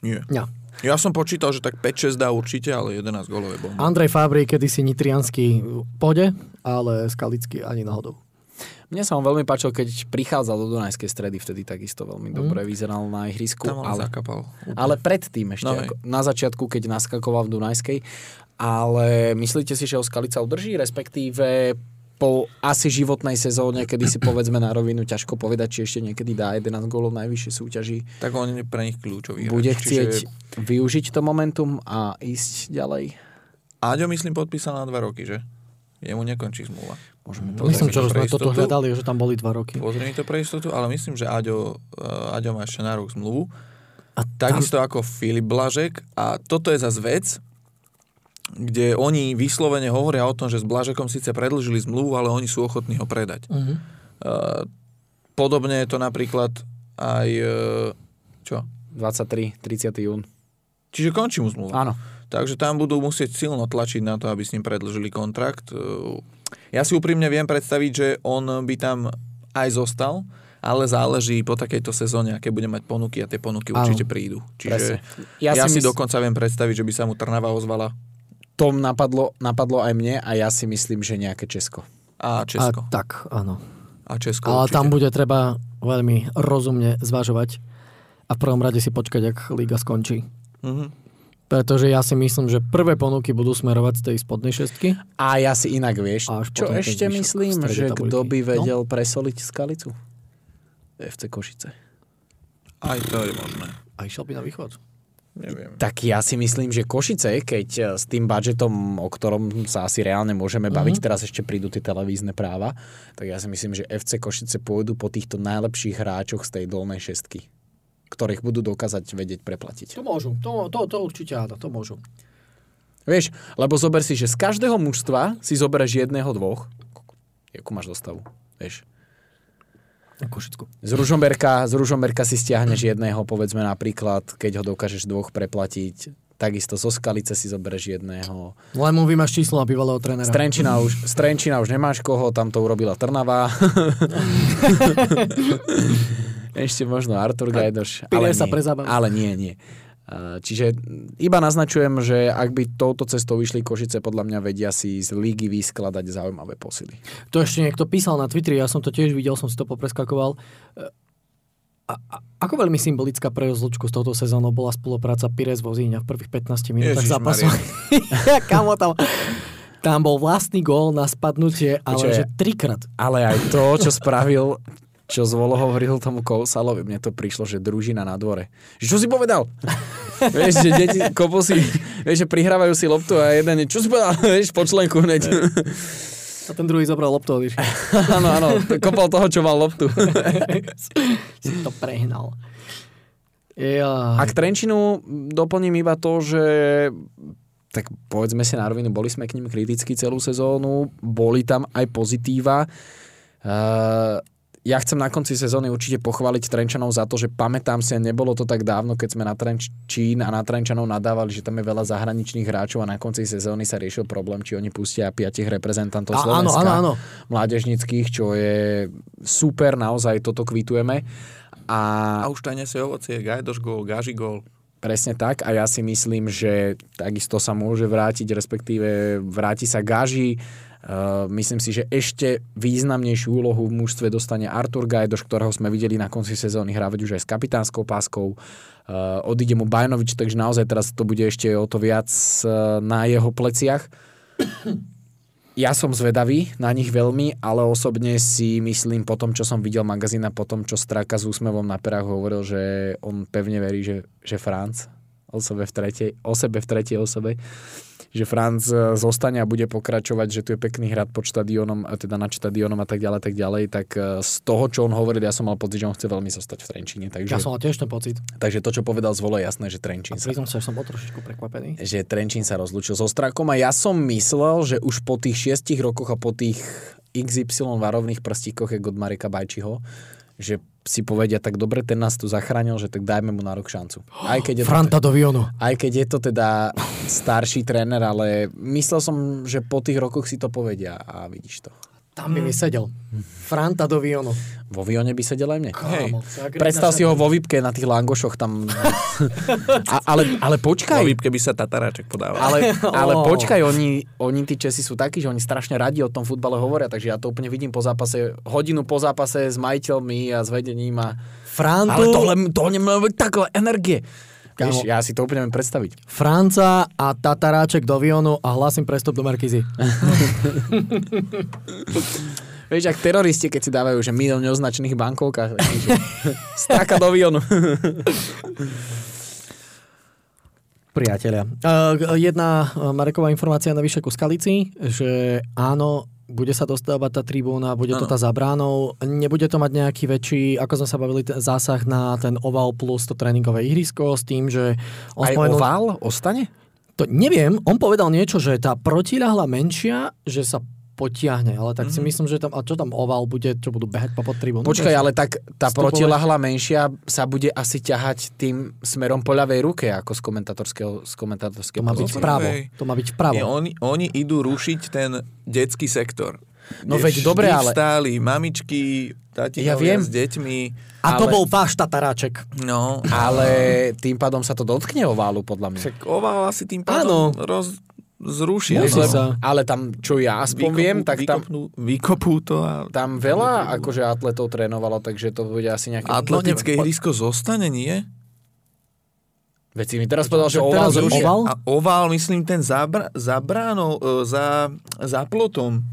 Nie. Ja. Ja som počítal, že tak 5-6 dá určite, ale 11 golov je bomba. Andrej Fabri, kedysi nitrianský pôjde, ale skalický ani náhodou. Mne sa on veľmi páčil, keď prichádzal do Dunajskej stredy, vtedy takisto veľmi dobre vyzeral na ihrisku. Tam ale zakapal. ale predtým ešte, No no, ako, na začiatku, keď naskakoval v Dunajskej. Ale myslíte si, že ho Skalica udrží, respektíve po asi životnej sezóne, kedy si povedzme na rovinu, ťažko povedať, či ešte niekedy dá 11 gólov v najvyššej súťaži, Tak on je pre nich kľúčový. bude hráč. chcieť Čiže využiť to momentum a ísť ďalej? Aďo, myslím, podpísal na 2 roky, že? Jemu nekončí zmluva. Môžeme To Myslím, pre sme toto hľadali, že tam boli dva roky. Pozri mi to pre istotu, ale myslím, že Aďo, uh, Aďo má ešte na rok zmluvu. A tam, Takisto ako Filip Blažek. A toto je zase vec, kde oni vyslovene hovoria o tom, že s Blažekom síce predlžili zmluvu, ale oni sú ochotní ho predať. Mhm. Uh, podobne je to napríklad aj... Uh, čo? 23, 30. jún. Čiže končí mu zmluva. Áno. Takže tam budú musieť silno tlačiť na to, aby s ním predlžili kontrakt. Ja si úprimne viem predstaviť, že on by tam aj zostal, ale záleží po takejto sezóne, aké bude mať ponuky a tie ponuky Áno. určite prídu. Čiže Presne. ja, ja si, mys- dokonca viem predstaviť, že by sa mu Trnava ozvala To napadlo, napadlo aj mne a ja si myslím, že nejaké Česko. a a Česko. tak, áno. A, Česko Ale určite. tam bude treba veľmi rozumne zvažovať a v prvom rade si počkať, ak liga skončí. Mhm. Pretože ja si myslím, že prvé ponuky budú smerovať z tej spodnej šestky. A ja si inak vieš, A až čo ešte zvyšok myslím, že kto by No. vedel presoliť Skalicu? FC Košice. Aj to je možné. A išiel by na východ. Neviem. Tak ja si myslím, že Košice, keď eh, s tým budžetom, o ktorom sa asi reálne môžeme baviť, teraz ešte prídu tie televízne práva, tak ja si myslím, že FC Košice pôjdu po týchto najlepších hráčoch z tej dolnej šestky, ktorých budú dokázať vedieť preplatiť. To môžu, to, to, to určite áno, to môžu. Vieš, lebo zober si, že z každého mužstva si zoberieš jedného, dvoch. Jakú máš dostavu? Vieš. Košicku. Z Ružomberka, z Ružomberka si stiahneš jedného, povedzme napríklad, keď ho dokážeš dvoch preplatiť. Takisto zo Skalice si zoberieš jedného. Len mu vymáš číslo na bývalého trénera. Z Trenčina už, z Trenčina už nemáš koho, tam to urobila Trnava. Ešte možno Artur Gajdoš. Ale nie, ale nie, nie. A, Čiže iba naznačujem, že ak by touto cestou vyšli Košice, podľa mňa vedia si z lígy vyskladať zaujímavé posily. To ešte niekto písal na Twitteri, ja som to tiež videl, som si to popreskakoval. A, a, ako veľmi symbolická pre rozlučku s touto sezónou bola spolupráca Pires Vozíňa v prvých 15 minútach zápasu. Kamo tam, tam bol vlastný gól na spadnutie, ale Počkaj. že trikrát. Ale aj to, čo spravil, čo zvolo hovoril tomu Kousalovi, mne to prišlo, že družina na dvore. Že čo si povedal? vieš, že deti kopu si, vieš, že prihrávajú si loptu a jeden je, čo si povedal? vieš, po členku hneď. A ten druhý zobral loptu, víš. Áno, áno, kopal toho, čo mal loptu. si to prehnal. Ja, A k Trenčinu doplním iba to, že tak povedzme si na rovinu, boli sme k ním kriticky celú sezónu, boli tam aj pozitíva. Uh, ja chcem na konci sezóny určite pochváliť Trenčanov za to, že pamätám si, a nebolo to tak dávno, keď sme na Trenčín a na Trenčanov nadávali, že tam je veľa zahraničných hráčov a na konci sezóny sa riešil problém, či oni pustia piatich reprezentantov A- áno, Slovenska áno, áno. mládežnických, čo je super, naozaj toto kvitujeme. A, A už to nesie ovocie, Gajdoš gól, Gaži gól. Presne tak a ja si myslím, že takisto sa môže vrátiť, respektíve vráti sa Gaži. Uh, myslím si, že ešte významnejšiu úlohu v mužstve dostane Artur Gajdoš, ktorého sme videli na konci sezóny hrávať už aj s kapitánskou páskou. Uh, odíde mu Bajnovič, takže naozaj teraz to bude ešte o to viac uh, na jeho pleciach. Ja som zvedavý na nich veľmi, ale osobne si myslím po tom, čo som videl magazín a po tom, čo Straka s úsmevom na perách hovoril, že on pevne verí, že, že Franc o sebe v tretej, o sebe v tretej osobe, že Franc e, zostane a bude pokračovať, že tu je pekný hrad pod štadiónom, a teda nad štadiónom a tak ďalej, tak ďalej, tak e, z toho, čo on hovoril, ja som mal pocit, že on chce veľmi zostať v Trenčíne. Takže, ja som mal tiež ten pocit. takže to, čo povedal Zvolo, je jasné, že A Trenčín pritom sa, že som bol trošičku prekvapený. že Trenčín sa rozlúčil so Strakom a ja som myslel, že už po tých šiestich rokoch a po tých XY varovných prstíkoch je od Mareka Bajčiho, že si povedia, tak dobre, ten nás tu zachránil, že tak dajme mu na rok šancu. Aj keď je to, Franta do Vionu. aj keď je to teda starší tréner, ale myslel som, že po tých rokoch si to povedia a vidíš to. Tam by mi sedel. Franta do Vionu. Vo Vione by sedel aj mne. Hej. jak Predstav si ho vo výpke na tých langošoch tam. a, ale, ale počkaj. Po výpke by sa Tataráček podával. Ale, ale Oh. počkaj, oni, oni tí Česi sú takí, že oni strašne radi o tom futbale hovoria, takže ja to úplne vidím po zápase, hodinu po zápase s majiteľmi a s vedením a... Frantu, Ale tohle, tohle nemá takové energie. Kámo. Vieš, ja si to úplne viem predstaviť. Franca a Tataráček do Vionu a hlasím prestup do Markizy. Vieš, ak teroristi, keď si dávajú, že my v neoznačených bankovkách, stáka do Vionu. Priatelia. Uh, jedna uh, Mareková informácia na ku Skalici, že áno, bude sa dostávať tá tribúna, bude to Áno. tá za bránou, nebude to mať nejaký väčší, ako sme sa bavili, t- zásah na ten oval plus to tréningové ihrisko s tým, že on Aj spomenul, ovál ostane? To neviem, on povedal niečo, že tá protiľahla menšia, že sa potiahne, ale tak si myslím, že tam, a čo tam oval bude, čo budú behať po pod tribúnu? Počkaj, ale tak tá Vstupovať. protilahla menšia sa bude asi ťahať tým smerom po ľavej ruke, ako z komentatorského, z komentatorského To má byť vpravo. To má byť vpravo. Nie, oni, oni idú rušiť ten detský sektor. No veď dobre, ale- vstáli mamičky, tatinovia Ja viem. s deťmi. A to ale- bol váš Tataráček. No, Ale tým pádom sa to dotkne oválu, podľa mňa. však oval asi tým Áno. pádom roz, zrušia. Musí lebo sa. Ale tam, čo ja aspoň vykopú- viem, tak tam, vykopnú, vykopú to a tam veľa akože atletov trénovalo, takže to bude asi nejaké... atletické No, ihrisko zostane, nie? Veď si mi teraz povedal, že oval zrušia. oval? A oval, myslím, ten za, br- za bránou, e, za, za plotom.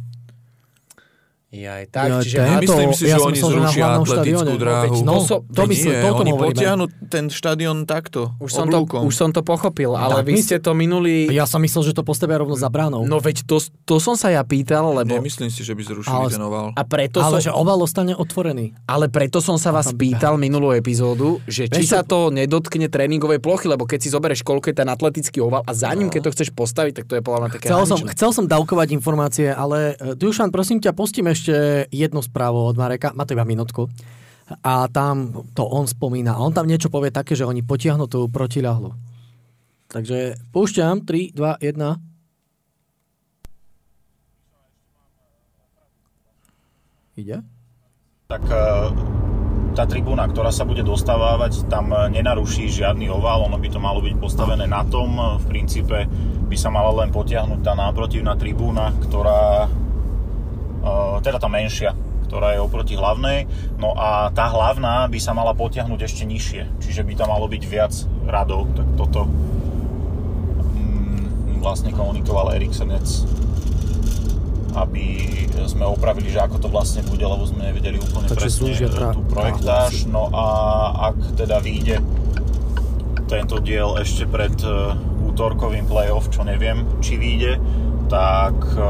Ja aj tak, Ja, čiže to je- a Myslím si, ja že oni zrušia atletickú dráhu. No, veď no, to- myslím, nie, toto oni potiahnu ten štadión takto, už som, to, už som to pochopil, ale Tak vy ste to minuli... Ja som myslel, že to postavia rovno za bránou. No veď to, to som sa ja pýtal, lebo... Nemyslím si, že by zrušili Ale- ten oval. A preto ale som... že oval ostane otvorený. Ale preto som sa vás pýtal minulú epizódu, že či sa to nedotkne tréningovej plochy, lebo keď si zoberieš, koľko je ten atletický oval a za ním, keď to chceš postaviť, tak to je podľa mňa také Chcel som, chcel som dávkovať informácie, ale e, Dušan, prosím ťa, pustím ešte jednu správu od Mareka. Má to iba minútku. A tam to on spomína. A on tam niečo povie také, že oni potiahnu tú protiľahlu. Takže púšťam. 3, 2, 1. Ide? tak e, tá tribúna, ktorá sa bude dostávať, tam nenaruší žiadny oval, ono by to malo byť postavené na tom. V princípe by sa mala len potiahnuť tá náprotivná tribúna, ktorá, teda tá menšia, ktorá je oproti hlavnej. No a tá hlavná by sa mala potiahnuť ešte nižšie, čiže by tam malo byť viac radov. Tak toto mm, vlastne komunikoval Eriksenec aby sme opravili, že ako to vlastne bude, lebo sme nevedeli úplne Takže presne zúžia tra- tú projektáž. No a ak teda vyjde tento diel ešte pred e, útorkovým playoff, čo neviem, či vyjde, tak e,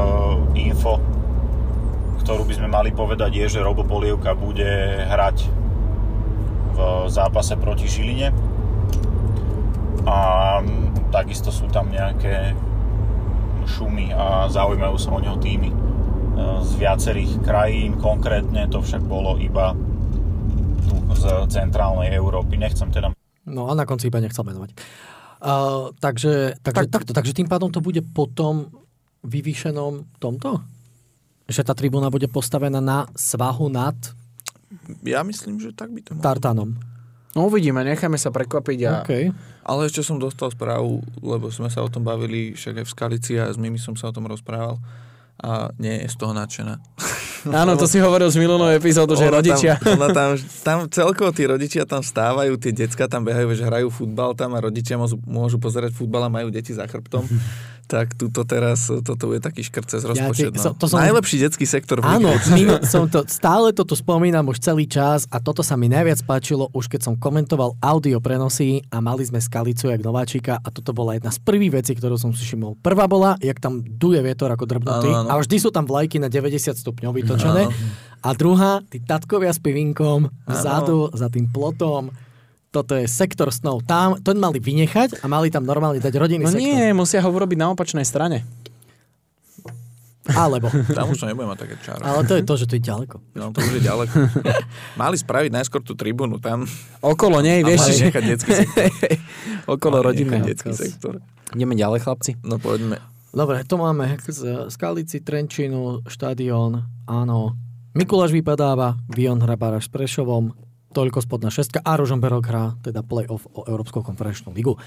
info, ktorú by sme mali povedať, je, že Robo Polievka bude hrať v zápase proti Žiline. A mm, takisto sú tam nejaké šumy a zaujímajú sa o neho týmy e, z viacerých krajín. Konkrétne to však bolo iba tu z centrálnej Európy. Nechcem teda No a na konci iba nechcel menovať. Uh, takže, takže, tak. takto, takže tým pádom to bude potom vyvýšenom tomto? Že tá tribúna bude postavená na svahu nad Ja myslím, že tak by to malo. Tartanom. No uvidíme, necháme sa prekvapiť a... OK. Ale ešte som dostal správu, lebo sme sa o tom bavili však aj v Skalici a s Mimi som sa o tom rozprával a nie je z toho nadšená. Áno, to si hovoril z minulého epizódu, že rodičia... Tam, ona tam, tam celkovo tí rodičia tam stávajú, tie decka tam behajú, že hrajú futbal tam a rodičia môžu, môžu pozerať futbal a majú deti za chrbtom. Tak tuto teraz, toto bude taký škrt cez Ja rozpočet. ti- no. so- to som- Najlepší detský sektor v Áno, mimo, som to, stále toto spomínam už celý čas a toto sa mi najviac páčilo, už keď som komentoval audio prenosy a mali sme skalicu jak nováčika a toto bola jedna z prvých vecí, ktorú som si všimol. Prvá bola, jak tam duje vietor ako drbnutý Áno, áno. a vždy sú tam vlajky na 90 stupňov vytočené. A druhá, tí tatkovia s pivinkom vzadu za tým plotom. Toto je sektor snov. Tam, to mali vynechať a mali tam normálne dať rodinný No sektor. nie, musia ho urobiť na opačnej strane. Alebo. Tam už to nebude mať také čaro. Ale to je to, že to je ďaleko. No, to už je ďaleko. Mali spraviť najskôr tú tribúnu tam Okolo nej, a vieš, mali že... nechať detský sektor. Okolo nechať detský sektor. Ideme ďalej, chlapci. No poďme. Dobre, to máme z Skalici, Trenčínu, štadión, áno. Mikuláš vypadáva, Vion baráž s Prešovom, toľko spodná šestka a Rožomberok hrá teda play-off o Európskou konferenčnú ligu.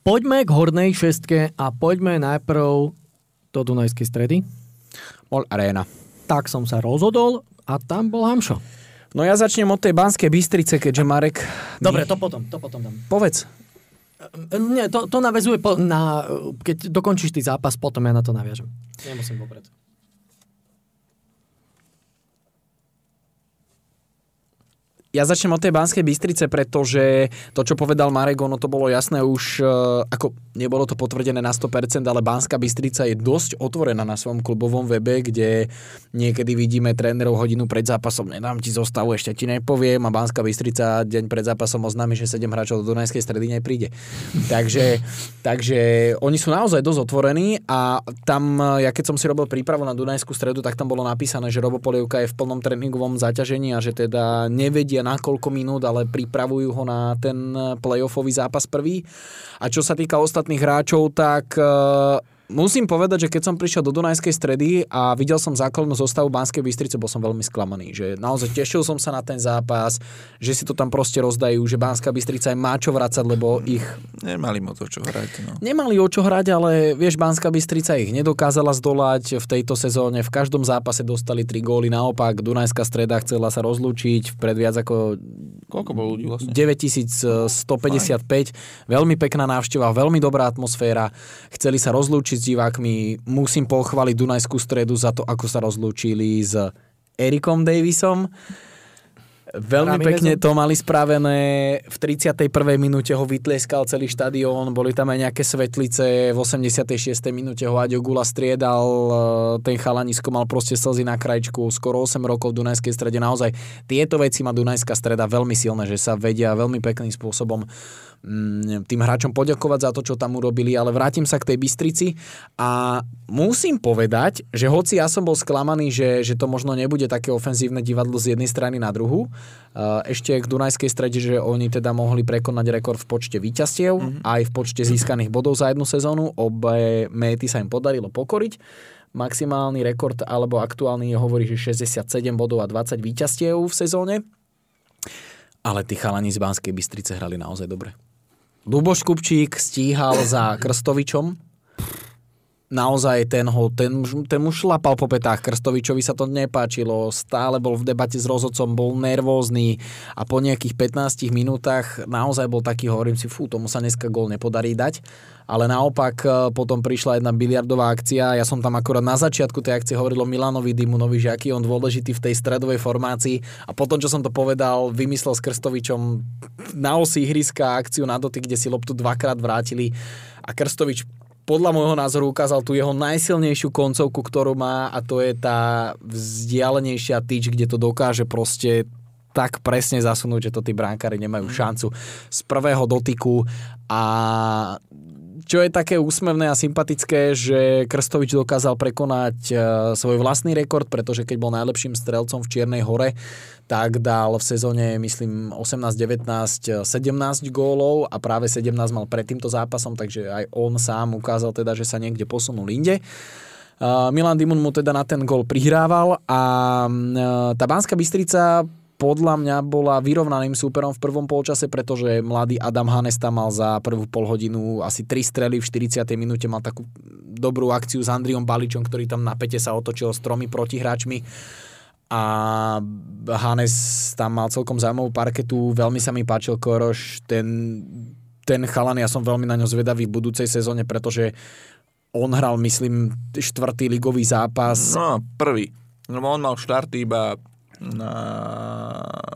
Poďme k hornej šestke a poďme najprv do Dunajskej stredy. Mol Arena. Tak som sa rozhodol a tam bol Hamšo. No ja začnem od tej Banskej Bystrice, keďže Marek... Dobre, to potom, to potom dám. Povedz. Nie, to, to navezuje po, na... Keď dokončíš ty zápas, potom ja na to naviažem. Nemusím vopred. Ja začnem od tej Banskej Bystrice, pretože to, čo povedal Marek, ono to bolo jasné už, e, ako nebolo to potvrdené na 100%, ale Banská Bystrica je dosť otvorená na svojom klubovom webe, kde niekedy vidíme trénerov hodinu pred zápasom, nedám ti zostavu, ešte ti nepoviem a Banská Bystrica deň pred zápasom oznámi, že 7 hráčov do Dunajskej stredy nepríde. takže, takže oni sú naozaj dosť otvorení a tam, ja keď som si robil prípravu na Dunajskú stredu, tak tam bolo napísané, že Robo Polievka je v plnom tréningovom zaťažení a že teda nevedia na koľko minút, ale pripravujú ho na ten playoffový zápas prvý. A čo sa týka ostatných hráčov, tak e, musím povedať, že keď som prišiel do Dunajskej stredy a videl som základnú zostavu Banskej Bystrice, bol som veľmi sklamaný. Že naozaj tešil som sa na ten zápas, že si to tam proste rozdajú, že Banská Bystrica aj má čo vrácať, lebo ich Nemali o čo hrať. No. Nemali o čo hrať, ale vieš, Banská Bystrica ich nedokázala zdolať v tejto sezóne. V každom zápase dostali 3 góly. Naopak, Dunajská streda chcela sa rozlúčiť pred viac ako Koľko bolo ľudí vlastne? 9155. Veľmi pekná návšteva, veľmi dobrá atmosféra. Chceli sa rozlúčiť s divákmi. Musím pochváliť Dunajskú stredu za to, ako sa rozlúčili s Erikom Davisom. Veľmi pekne to mali spravené. V 31. minúte ho vytlieskal celý štadión, boli tam aj nejaké svetlice. V 86. minúte ho Aďo Gula striedal, ten chalanisko mal proste slzy na krajčku. Skoro 8 rokov v Dunajskej strede. Naozaj tieto veci má Dunajská streda veľmi silné, že sa vedia veľmi pekným spôsobom tým hráčom poďakovať za to, čo tam urobili, ale vrátim sa k tej Bystrici a musím povedať, že hoci ja som bol sklamaný, že, že to možno nebude také ofenzívne divadlo z jednej strany na druhú, uh, ešte k Dunajskej strede, že oni teda mohli prekonať rekord v počte víťazstiev, mm-hmm. aj v počte získaných bodov za jednu sezónu, obe méty sa im podarilo pokoriť. Maximálny rekord, alebo aktuálny hovorí, že 67 bodov a 20 víťazstiev v sezóne. Ale tí chalani z Banskej Bystrice hrali naozaj dobre. Luboš Kupčík stíhal za Krstovičom. Naozaj ten, ho, ten, ten mu šlapal po petách. Krstovičovi sa to nepáčilo. Stále bol v debate s rozhodcom, bol nervózny a po nejakých 15 minútach naozaj bol taký, hovorím si, fú, tomu sa dneska gol nepodarí dať. Ale naopak e, potom prišla jedna biliardová akcia. Ja som tam akorát na začiatku tej akcie hovoril o Milanovi Dimunovi, že aký on dôležitý v tej stredovej formácii. A potom, čo som to povedal, vymyslel s Krstovičom na osi ihriska akciu na dotyk, kde si loptu dvakrát vrátili. A Krstovič podľa môjho názoru ukázal tu jeho najsilnejšiu koncovku, ktorú má a to je tá vzdialenejšia tyč, kde to dokáže proste tak presne zasunúť, že to tí bránkári nemajú šancu. Z prvého dotyku a čo je také úsmevné a sympatické, že Krstovič dokázal prekonať e, svoj vlastný rekord, pretože keď bol najlepším strelcom v Čiernej hore, tak dal v sezóne, myslím, 18, 19, 17 gólov a práve 17 mal pred týmto zápasom, takže aj on sám ukázal teda, že sa niekde posunul inde. Uh, Milan Dimun mu teda na ten gól prihrával a uh, tá Banská Bystrica podľa mňa bola vyrovnaným súperom v prvom polčase, pretože mladý Adam Hanes tam mal za prvú polhodinu asi 3 strely v 40. minúte, mal takú dobrú akciu s Andriom Baličom, ktorý tam na pete sa otočil s tromi protihráčmi a Hanes tam mal celkom zaujímavú parketu, veľmi sa mi páčil Koroš, ten, ten chalan, ja som veľmi na ňo zvedavý v budúcej sezóne, pretože on hral, myslím, štvrtý ligový zápas. No, prvý. No on mal štart iba na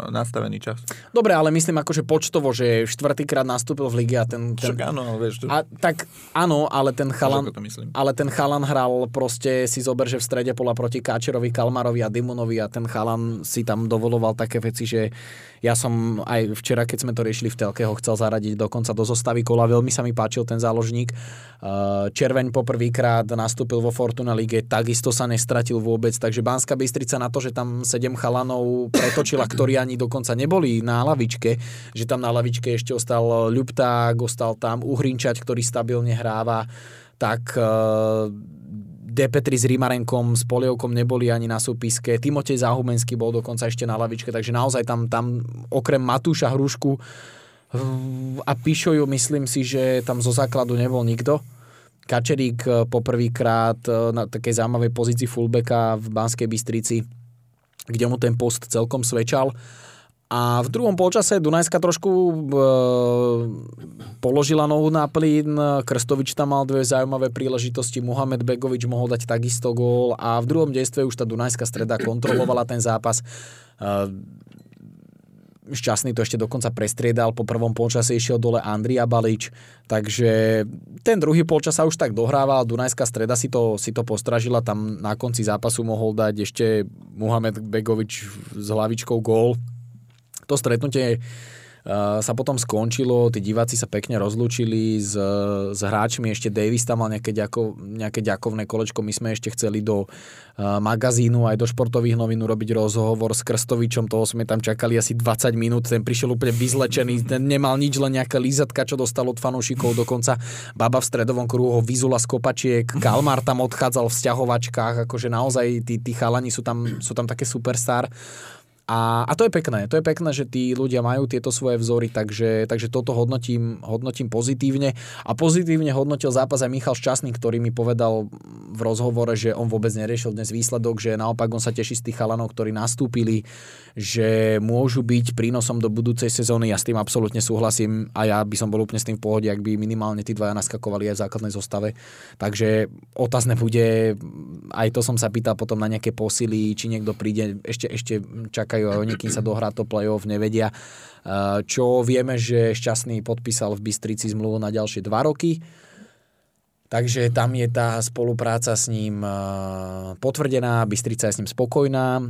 nastavený čas. Dobre, ale myslím akože počtovo, že štvrtýkrát nastúpil v lige a ten... ten... Však áno, ale vieš... To... A, tak áno, ale ten chalan... to myslím. Ale ten chalan hral proste si zober, že v strede pola proti Káčerovi, Kalmarovi a Dimunovi a ten chalan si tam dovoloval také veci, že ja som aj včera, keď sme to riešili v telke, ho chcel zaradiť dokonca do zostavy kola. Veľmi sa mi páčil ten záložník. Červeň poprvýkrát nastúpil vo Fortuna Lige, takisto sa nestratil vôbec, takže Banská Bystrica na to, že tam sedem chalanov pretočila, ktorí ani dokonca neboli na lavičke, že tam na lavičke ešte ostal Ľupták, ostal tam Uhrinčať, ktorý stabilne hráva, tak D-Petri s Rimarenkom, s Polievkom neboli ani na súpiske. Timotej Záhumenský bol dokonca ešte na lavičke, takže naozaj tam, tam okrem Matúša Hrušku a Pišoju myslím si, že tam zo základu nebol nikto. Kačerík eh, poprvýkrát eh, na takej zaujímavej pozícii fullbacka v Banskej Bystrici, kde mu ten post celkom svedčal. A v druhom polčase Dunajska trošku e, položila nohu na plyn, Krstovič tam mal dve zaujímavé príležitosti, Mohamed Begovič mohol dať takisto gól. A v druhom dejstve už tá Dunajská streda kontrolovala ten zápas. E, Šťastný to ešte dokonca prestriedal, po prvom polčase išiel dole Andria Balič, takže ten druhý polčas sa už tak dohrával, Dunajská streda si to, si to postražila, tam na konci zápasu mohol dať ešte Mohamed Begovič s hlavičkou gól, to stretnutie uh, sa potom skončilo, tí diváci sa pekne rozlúčili s, s hráčmi, ešte Davis tam mal nejaké, ďako, nejaké ďakovné kolečko, my sme ešte chceli do uh, magazínu aj do športových novín urobiť rozhovor s Krstovičom, toho sme tam čakali asi 20 minút, ten prišiel úplne vyzlečený, ten nemal nič, len nejaká lízatka, čo dostal od fanúšikov, dokonca baba v stredovom kruhu ho vyzula z kopačiek, Kalmar tam odchádzal v sťahovačkách, akože naozaj tí, tí chalani sú tam, sú tam také superstar A, a to je pekné, to je pekné, že tí ľudia majú tieto svoje vzory, takže, takže toto hodnotím, hodnotím pozitívne. A pozitívne hodnotil zápas aj Michal Šťastný, ktorý mi povedal v rozhovore, že on vôbec neriešil dnes výsledok, že naopak on sa teší z tých chalanov, ktorí nastúpili, že môžu byť prínosom do budúcej sezóny. Ja s tým absolútne súhlasím a ja by som bol úplne s tým v pohode, ak by minimálne tí dvaja naskakovali aj v základnej zostave. Takže otázne bude, aj to som sa pýtal potom na nejaké posily, či niekto príde, ešte, ešte čakajú čakajú a oni, kým sa dohrá to play-off, nevedia. Čo vieme, že Šťastný podpísal v Bystrici zmluvu na ďalšie dva roky. Takže tam je tá spolupráca s ním potvrdená, Bystrica je s ním spokojná,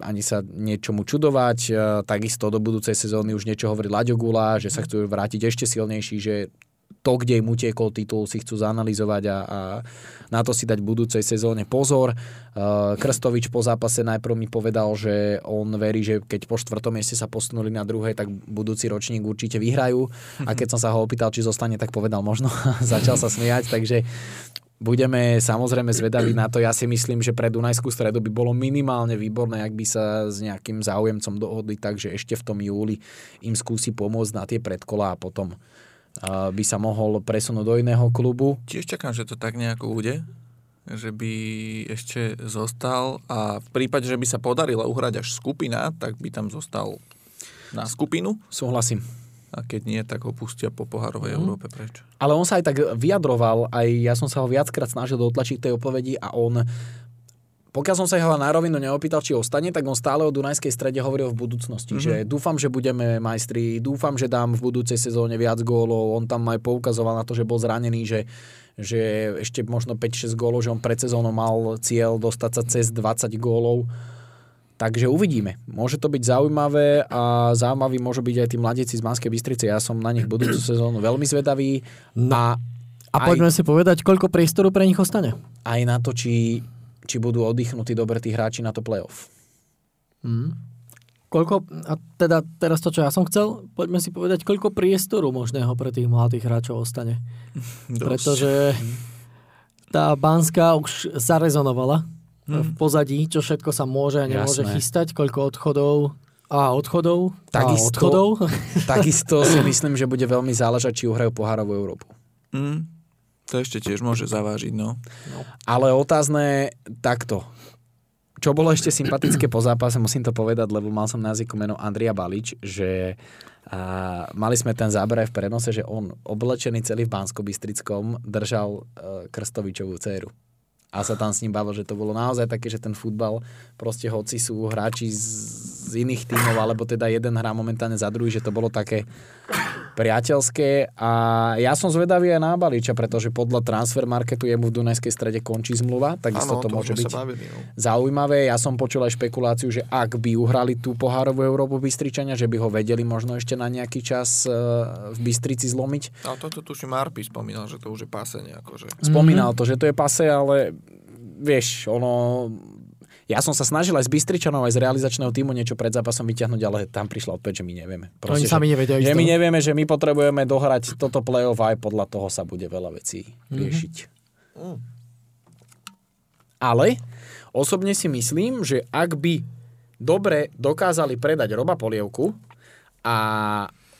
ani sa niečomu čudovať. Takisto do budúcej sezóny už niečo hovorí Laďo Gula, že sa chcú vrátiť ešte silnejší, že to, kde im utiekol titul, si chcú zanalizovať a, a na to si dať v budúcej sezóne pozor. Uh, Krstovič po zápase najprv mi povedal, že on verí, že keď po štvrtom mieste sa posunuli na druhé, tak budúci ročník určite vyhrajú. A keď som sa ho opýtal, či zostane, tak povedal možno. Začal sa smiať, takže Budeme samozrejme zvedaví na to. Ja si myslím, že pre Dunajskú stredu by bolo minimálne výborné, ak by sa s nejakým záujemcom dohodli, takže ešte v tom júli im skúsi pomôcť na tie predkola a potom by sa mohol presunúť do iného klubu. Tiež čakám, že to tak nejako bude, že by ešte zostal a v prípade, že by sa podarila uhrať až skupina, tak by tam zostal na skupinu. Súhlasím. A keď nie, tak ho pustia po pohárovej mm. Európe preč. Ale on sa aj tak vyjadroval, aj ja som sa ho viackrát snažil dotlačiť tej odpovedi a on pokiaľ som sa jeho na rovinu neopýtal, či ostane, tak on stále o Dunajskej strede hovoril v budúcnosti. Mm-hmm. Že dúfam, že budeme majstri, dúfam, že dám v budúcej sezóne viac gólov. On tam aj poukazoval na to, že bol zranený, že, že ešte možno 5-6 gólov, že on pred sezónou mal cieľ dostať sa cez 20 gólov. Takže uvidíme. Môže to byť zaujímavé a zaujímavý môžu byť aj tí mladíci z Banskej Bystrice. Ja som na nich budúcu sezónu veľmi zvedavý. No. A, a poďme aj, si povedať, koľko priestoru pre nich ostane. Aj na to, či či budú oddychnutí dobre tí hráči na to playoff. Mm. Koľko, a teda teraz to, čo ja som chcel, poďme si povedať, koľko priestoru možného pre tých mladých hráčov ostane. Dosť. Pretože tá Banská už zarezonovala mm. v pozadí, čo všetko sa môže a nemôže Jasné. chystať, koľko odchodov a odchodov takisto, a odchodov. Takisto si myslím, že bude veľmi záležať, či uhrajú pohárovú Európu. Mm. To ešte tiež môže zavážiť, no. no. Ale otázne takto. Čo bolo ešte sympatické po zápase, musím to povedať, lebo mal som na jazyku meno Andria Balič, že a mali sme ten záber aj v prenose, že on oblečený celý v bansko držal uh, Krstovičovú dceru a sa tam s ním bavil, že to bolo naozaj také, že ten futbal, proste hoci sú hráči z, z iných tímov, alebo teda jeden hrá momentálne za druhý, že to bolo také priateľské a ja som zvedavý aj na Baliča, pretože podľa transfer marketu jemu v Dunajskej strede končí zmluva, takisto ano, to, to môže byť bavili, no. zaujímavé. Ja som počul aj špekuláciu, že ak by uhrali tú pohárovú Európu Bystričania, že by ho vedeli možno ešte na nejaký čas e, v Bystrici zlomiť. A toto tuším Marpi spomínal, že to už je pase nejako. Že... Spomínal to, že to je pase, ale vieš, ono ja som sa snažil aj z Bystričanov, aj z realizačného týmu niečo pred zápasom vyťahnuť, ale tam prišla odpoveď, že my nevieme. Proste, Oni sami nevedia. Že, že my nevieme, že my potrebujeme dohrať toto play-off aj podľa toho sa bude veľa vecí mhm. riešiť. Mm-hmm. Ale osobne si myslím, že ak by dobre dokázali predať Roba Polievku a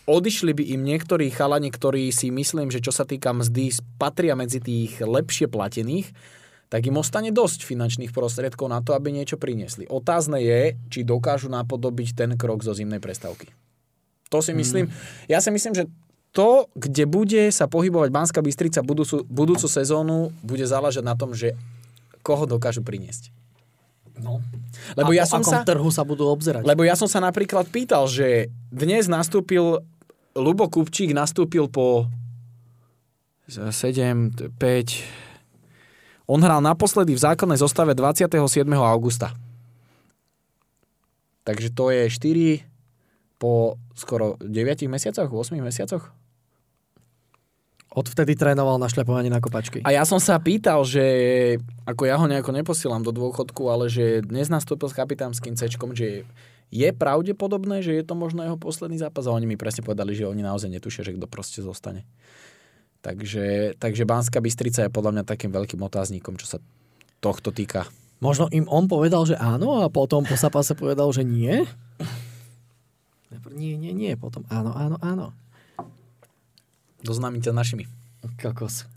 odišli by im niektorí chalani, ktorí si myslím, že čo sa týka mzdy, patria medzi tých lepšie platených, tak im ostane dosť finančných prostriedkov na to, aby niečo priniesli. Otázne je, či dokážu napodobiť ten krok zo zimnej prestávky. To si myslím, hmm. ja si myslím, že to, kde bude sa pohybovať Banská Bystrica budúcu, budúcu sezónu, bude záležať na tom, že koho dokážu priniesť. No. Lebo a ja som sa, trhu sa budú obzerať. Lebo ja som sa napríklad pýtal, že dnes nastúpil Lubo Kupčík nastúpil po 7, 5, on hral naposledy v základnej zostave 27. augusta. Takže to je 4 po skoro 9 mesiacoch, 8 mesiacoch. Odvtedy trénoval na šľapovanie na kopačky. A ja som sa pýtal, že ako ja ho nejako neposielam do dôchodku, ale že dnes nastúpil s kapitánským cečkom, že je pravdepodobné, že je to možno jeho posledný zápas a oni mi presne povedali, že oni naozaj netušia, že kto proste zostane. Takže, takže Banská Bystrica je podľa mňa takým veľkým otáznikom, čo sa tohto týka. Možno im on povedal, že áno a potom po zápase povedal, že nie? Nie, nie, nie, potom áno, áno, áno. Doznámite našimi. Kokos.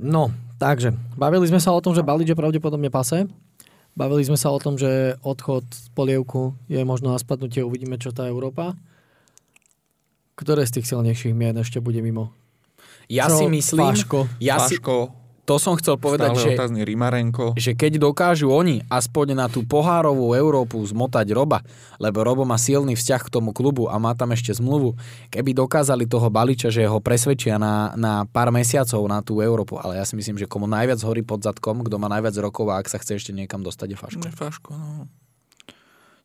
No, takže, bavili sme sa o tom, že Balič je pravdepodobne pase. Bavili sme sa o tom, že odchod polievku je možno na spadnutie, uvidíme, čo tá Európa. Ktoré z tých silnejších mien ešte bude mimo? Ja Čo, si myslím... Páško? Ja si, Paško, to som chcel povedať, že, otázny Rimarenko. že keď dokážu oni aspoň na tú pohárovú Európu zmotať Roba, lebo Robo má silný vzťah k tomu klubu a má tam ešte zmluvu, keby dokázali toho Baliča, že ho presvedčia na, na pár mesiacov na tú Európu, ale ja si myslím, že komu najviac horí pod zadkom, kto má najviac rokov a ak sa chce ešte niekam dostať je Faško. Ne, Faško, no.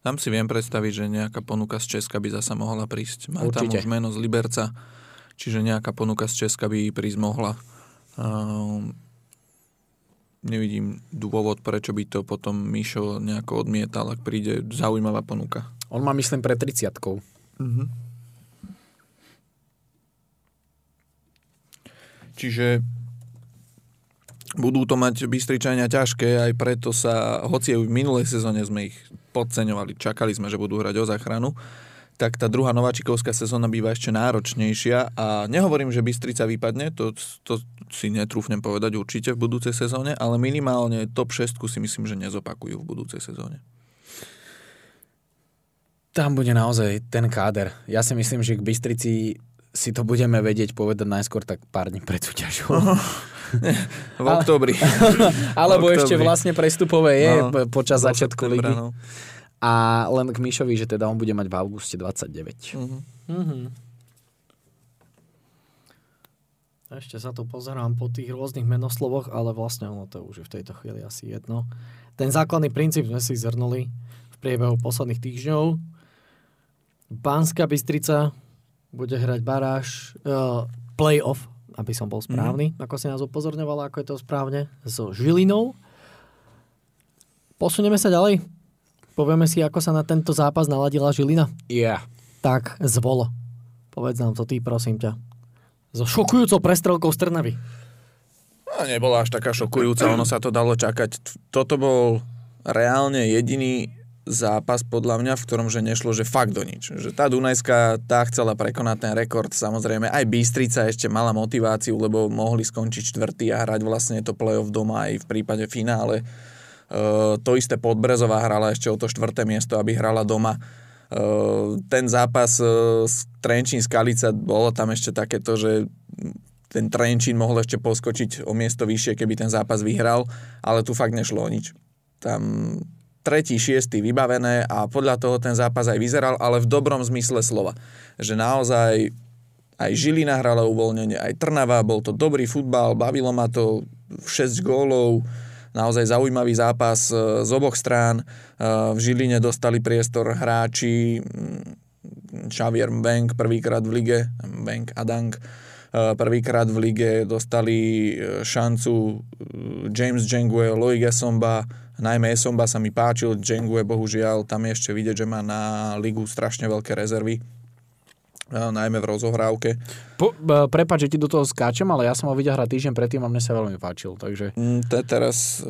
Tam si viem predstaviť, že nejaká ponuka z Česka by zasa mohla prísť. Má tam Určite. už meno z Liberca, čiže nejaká ponuka z Česka by prísť mohla. Um, nevidím dôvod, prečo by to potom Mišo nejako odmietal, ak príde zaujímavá ponuka. On má, myslím, pre 30 Čiže budú to mať Bystričania ťažké, aj preto sa, hoci aj v minulej sezóne sme ich podceňovali, čakali sme, že budú hrať o záchranu, tak tá druhá nováčikovská sezóna býva ešte náročnejšia a nehovorím, že Bystrica vypadne, to, to si netrúfnem povedať určite v budúcej sezóne, ale minimálne top 6 si myslím, že nezopakujú v budúcej sezóne. Tam bude naozaj ten káder. Ja si myslím, že k Bystrici si to budeme vedieť povedať najskôr tak pár dní pred súťažou. V oktobri. Alebo V ešte vlastne prestupové je No, po- počas do začiatku ligy. no. A len k Mišovi, že teda on bude mať v auguste 29. Mhm. Mhm. Ešte sa tu pozerám po tých rôznych menoslovoch, ale vlastne ono to už je v tejto chvíli asi jedno. Ten základný princíp sme si zhrnuli v priebehu posledných týždňov. Banská Bystrica bude hrať baráž uh, playoff, aby som bol správny, mm. ako si nás upozorňovala, ako je to správne, so Žilinou. Posunieme sa ďalej. Povieme si, ako sa na tento zápas naladila Žilina. Yeah. Tak zvol. Povedz nám to ty, prosím ťa. So šokujúcou prestrelkou z Trnavy. No, nebola až taká šokujúca, ono sa to dalo čakať. Toto bol reálne jediný zápas podľa mňa, v ktorom že nešlo, že fakt do nič. Že tá Dunajská, tá chcela prekonať ten rekord, samozrejme aj Bystrica ešte mala motiváciu, lebo mohli skončiť štvrtý a hrať vlastne to play-off doma aj v prípade finále. Uh, to isté Podbrezová hrala ešte o to štvrté miesto, aby hrala doma. Uh, ten zápas uh, s Trenčín Skalica, bolo tam ešte takéto, že ten Trenčín mohol ešte poskočiť o miesto vyššie, keby ten zápas vyhral, ale tu fakt nešlo o nič. Tam tretí, šiestý vybavené a podľa toho ten zápas aj vyzeral, ale v dobrom zmysle slova. Že naozaj aj Žilina hrala uvoľnenie, aj Trnava, bol to dobrý futbal, bavilo ma to 6 gólov, naozaj zaujímavý zápas e, z oboch strán. E, V Žiline dostali priestor hráči mm, Xavier Bank prvýkrát v lige, Bank Adang e, prvýkrát v lige dostali e, šancu e, James Jengue, Loic Esomba, najmä Esomba sa mi páčil, Jengue bohužiaľ tam je ešte vidieť, že má na ligu strašne veľké rezervy, najmä v rozohrávke. Po, prepáč, že ti do toho skáčem, ale ja som ho videl hrať týždeň predtým a mne sa veľmi páčil. Takže... Mm, teraz...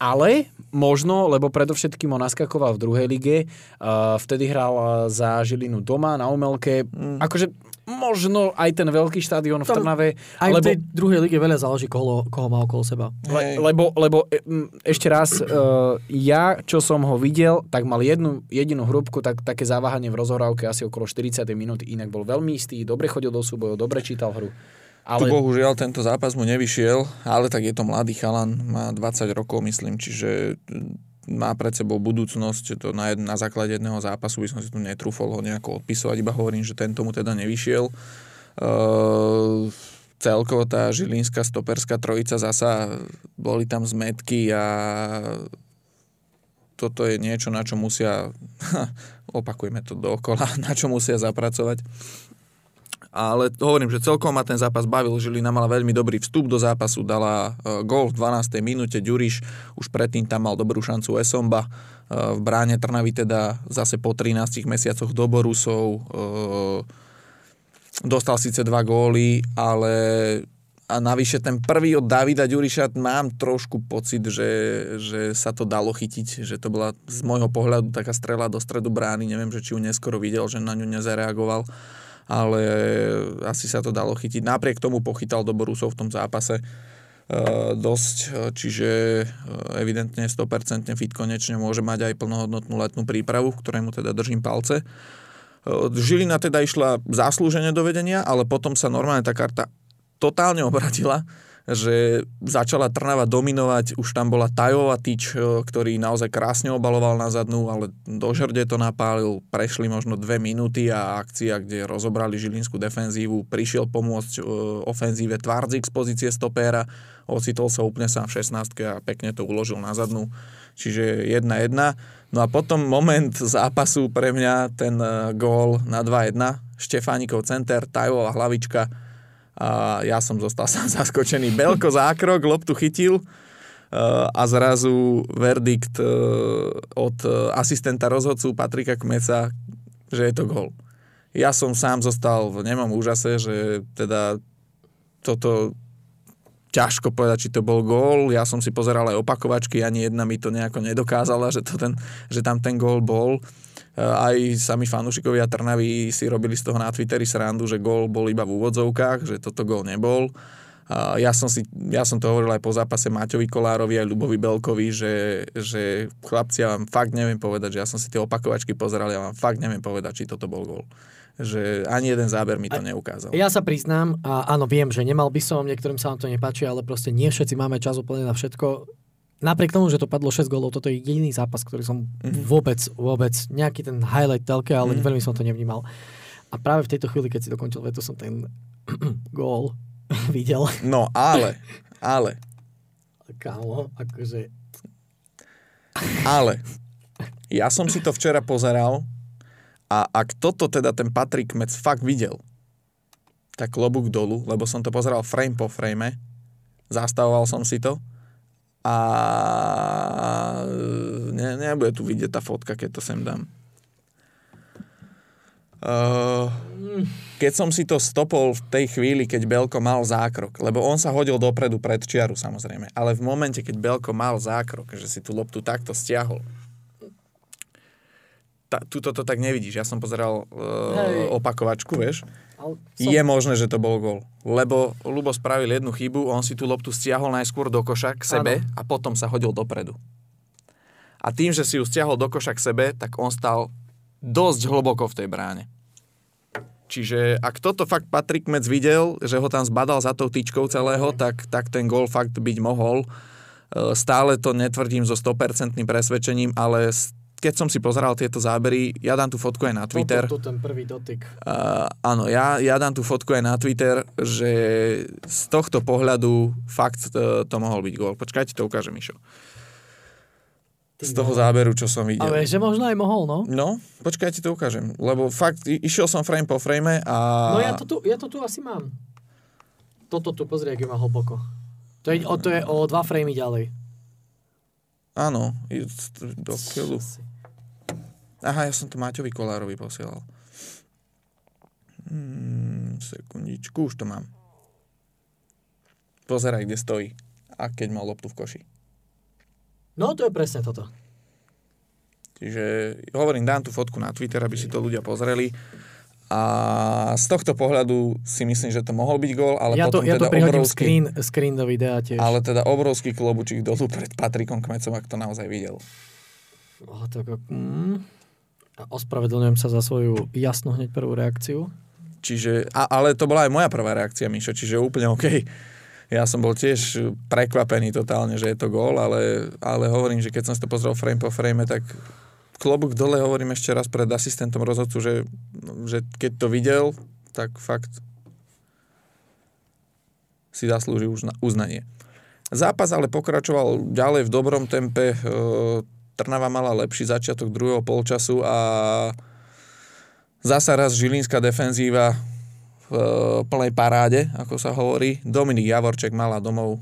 Ale možno, lebo predovšetkým on naskakoval v druhej lige, uh, vtedy hral za Žilinu doma na Umelke. Mm. Akože možno aj ten veľký štadión v Trnave, Aj lebo, v tej druhej lige veľa záleží, koho, koho má okolo seba. le, lebo, lebo e, ešte raz, uh, ja, čo som ho videl, tak mal jednu jedinú hrúbku, tak, také zaváhanie v rozhrávke asi okolo 40 minút, inak bol veľmi istý, dobre chodil do súbojov, dobre čítal hru. Tu Ale bohužiaľ tento zápas mu nevyšiel, ale tak je to mladý chalan, má 20 rokov myslím, čiže má pred sebou budúcnosť, to na, jed, na základe jedného zápasu by som si tu netrúfol ho nejako odpisovať, iba hovorím, že tento mu teda nevyšiel. Uh, celkovo tá žilinská stoperská trojica zasa, boli tam zmetky a toto je niečo, na čo musia, opakujeme to dookola, na čo musia zapracovať ale hovorím, že celkom ma ten zápas bavil, Žilina mala veľmi dobrý vstup do zápasu, dala uh, gól v 12. minúte, Ďuriš už predtým tam mal dobrú šancu Esomba, uh, v bráne Trnavy teda zase po 13 mesiacoch do Borusov, uh, dostal síce dva góly, ale a navyše ten prvý od Davida Ďuriša mám trošku pocit, že, že sa to dalo chytiť, že to bola z môjho pohľadu taká strela do stredu brány, neviem, že či ju neskoro videl, že na ňu nezareagoval, ale asi sa to dalo chytiť. Napriek tomu pochytal do Borusov v tom zápase uh, dosť, čiže uh, evidentne 100% fit konečne môže mať aj plnohodnotnú letnú prípravu, ktorému teda držím palce. Žilina teda išla zaslúžene do vedenia, ale potom sa normálne tá karta totálne obratila, že začala Trnava dominovať, už tam bola Tajová tyč, e, ktorý naozaj krásne obaloval na zadnú, ale do žrde to napálil, prešli možno dve minúty a akcia, kde rozobrali žilinskú defenzívu, prišiel pomôcť e, ofenzíve Tvardzik z pozície stopéra, ocitol sa úplne sám v 16 a pekne to uložil na zadnú, čiže 1-1. No a potom moment zápasu pre mňa, ten e, gól na 2-1, Štefánikov center, Tajová hlavička, a ja som zostal sám zaskočený. Belko zákrok, loptu chytil a zrazu verdikt e, od e, asistenta rozhodcu Patrika Kmeca, že je to gol. Ja som sám zostal v nemom úžase, že teda toto ťažko povedať, či to bol gól. Ja som si pozeral aj opakovačky, ani jedna mi to nejako nedokázala, že, to ten, že tam ten gól bol. Eh, aj sami fanúšikovia Trnavy si robili z toho na Twitteri srandu, že gól bol iba v úvodzovkách, že toto gól nebol. Ja som, si, ja som to hovoril aj po zápase Maťovi Kolárovi aj Ľubovi Belkovi, že, že chlapci, ja vám fakt neviem povedať, že ja som si tie opakovačky pozeral, ja vám fakt neviem povedať, či toto bol gól. Že ani jeden záber mi to neukázal. Ja sa priznám, a áno, viem, že nemal by som, niektorým sa vám to nepáči, ale proste nie všetci máme čas úplne na všetko napriek tomu, že to padlo 6 gólov, toto je jediný zápas, ktorý som mm-hmm. vôbec, vôbec, nejaký ten highlight telke, ale mm-hmm. veľmi som to nevnímal. A práve v tejto chvíli, keď si dokončil vetu, som ten gól videl. No, ale, ale. Kámo, akože... Ale, ja som si to včera pozeral a ak toto teda ten Patrik Mec fakt videl, tak klobúk dolu, lebo som to pozeral frame po frame, zastavoval som si to a ne, nebude tu vidieť tá fotka, keď to sem dám. Uh, keď som si to stopol v tej chvíli, keď Belko mal zákrok, lebo on sa hodil dopredu pred čiaru samozrejme, ale v momente, keď Belko mal zákrok, že si tú loptu takto stiahol, tuto to tak nevidíš. Ja som pozeral uh, opakovačku, vieš. Som... Je možné, že to bol gol. Lebo Lubo spravil jednu chybu, on si tú loptu stiahol najskôr do koša k sebe ano. a potom sa hodil dopredu. A tým, že si ju stiahol do koša k sebe, tak on stal dosť hlboko v tej bráne. Čiže ak toto fakt Patrik Mec videl, že ho tam zbadal za tou tyčkou celého, tak, tak ten gol fakt byť mohol. E, stále to netvrdím so 100% presvedčením, ale keď som si pozeral tieto zábery, ja dám tú fotku aj na Twitter. Toto, to ten prvý dotyk. Uh, áno, ja, ja dám tú fotku aj na Twitter, že z tohto pohľadu fakt to, to mohol byť gól. Počkajte, to ukáže Mišo. Z toho záberu, čo som videl. Ale že možno aj mohol, no. No, počkajte, to ukážem. Lebo fakt, išiel som frame po frame a... No ja to tu, ja to tu asi mám. Toto tu, pozri, ak má hlboko. To je, o, to je o dva framey ďalej. Áno, do keľu. Aha, ja som to Maťovi Kolárovi posielal. Hmm, sekundičku, už to mám. Pozeraj, kde stojí. A keď mal loptu v koši. No, to je presne toto. Čiže hovorím, dám tú fotku na Twitter, aby si to ľudia pozreli. A z tohto pohľadu si myslím, že to mohol byť gól, ale ja to, potom ja teda to obrovský, screen, screen do videa tiež. Ale teda obrovský klobučík dolu pred Patrikom Kmecom, ak to naozaj videl. Oh, tak, mm, Ospravedlňujem sa za svoju jasnú hneď prvú reakciu. Čiže, a, ale to bola aj moja prvá reakcia, Mišo, čiže úplne OK. Ja som bol tiež prekvapený totálne, že je to gól, ale, ale hovorím, že keď som si to pozrel frame po frame, tak klobúk dole hovorím ešte raz pred asistentom rozhodcu, že, že keď to videl, tak fakt si zaslúži uznanie. Zápas ale pokračoval ďalej v dobrom tempe. Trnava mala lepší začiatok druhého polčasu a zasa raz Žilinská defenzíva v e, plnej paráde, ako sa hovorí. Dominik Javorček mala domov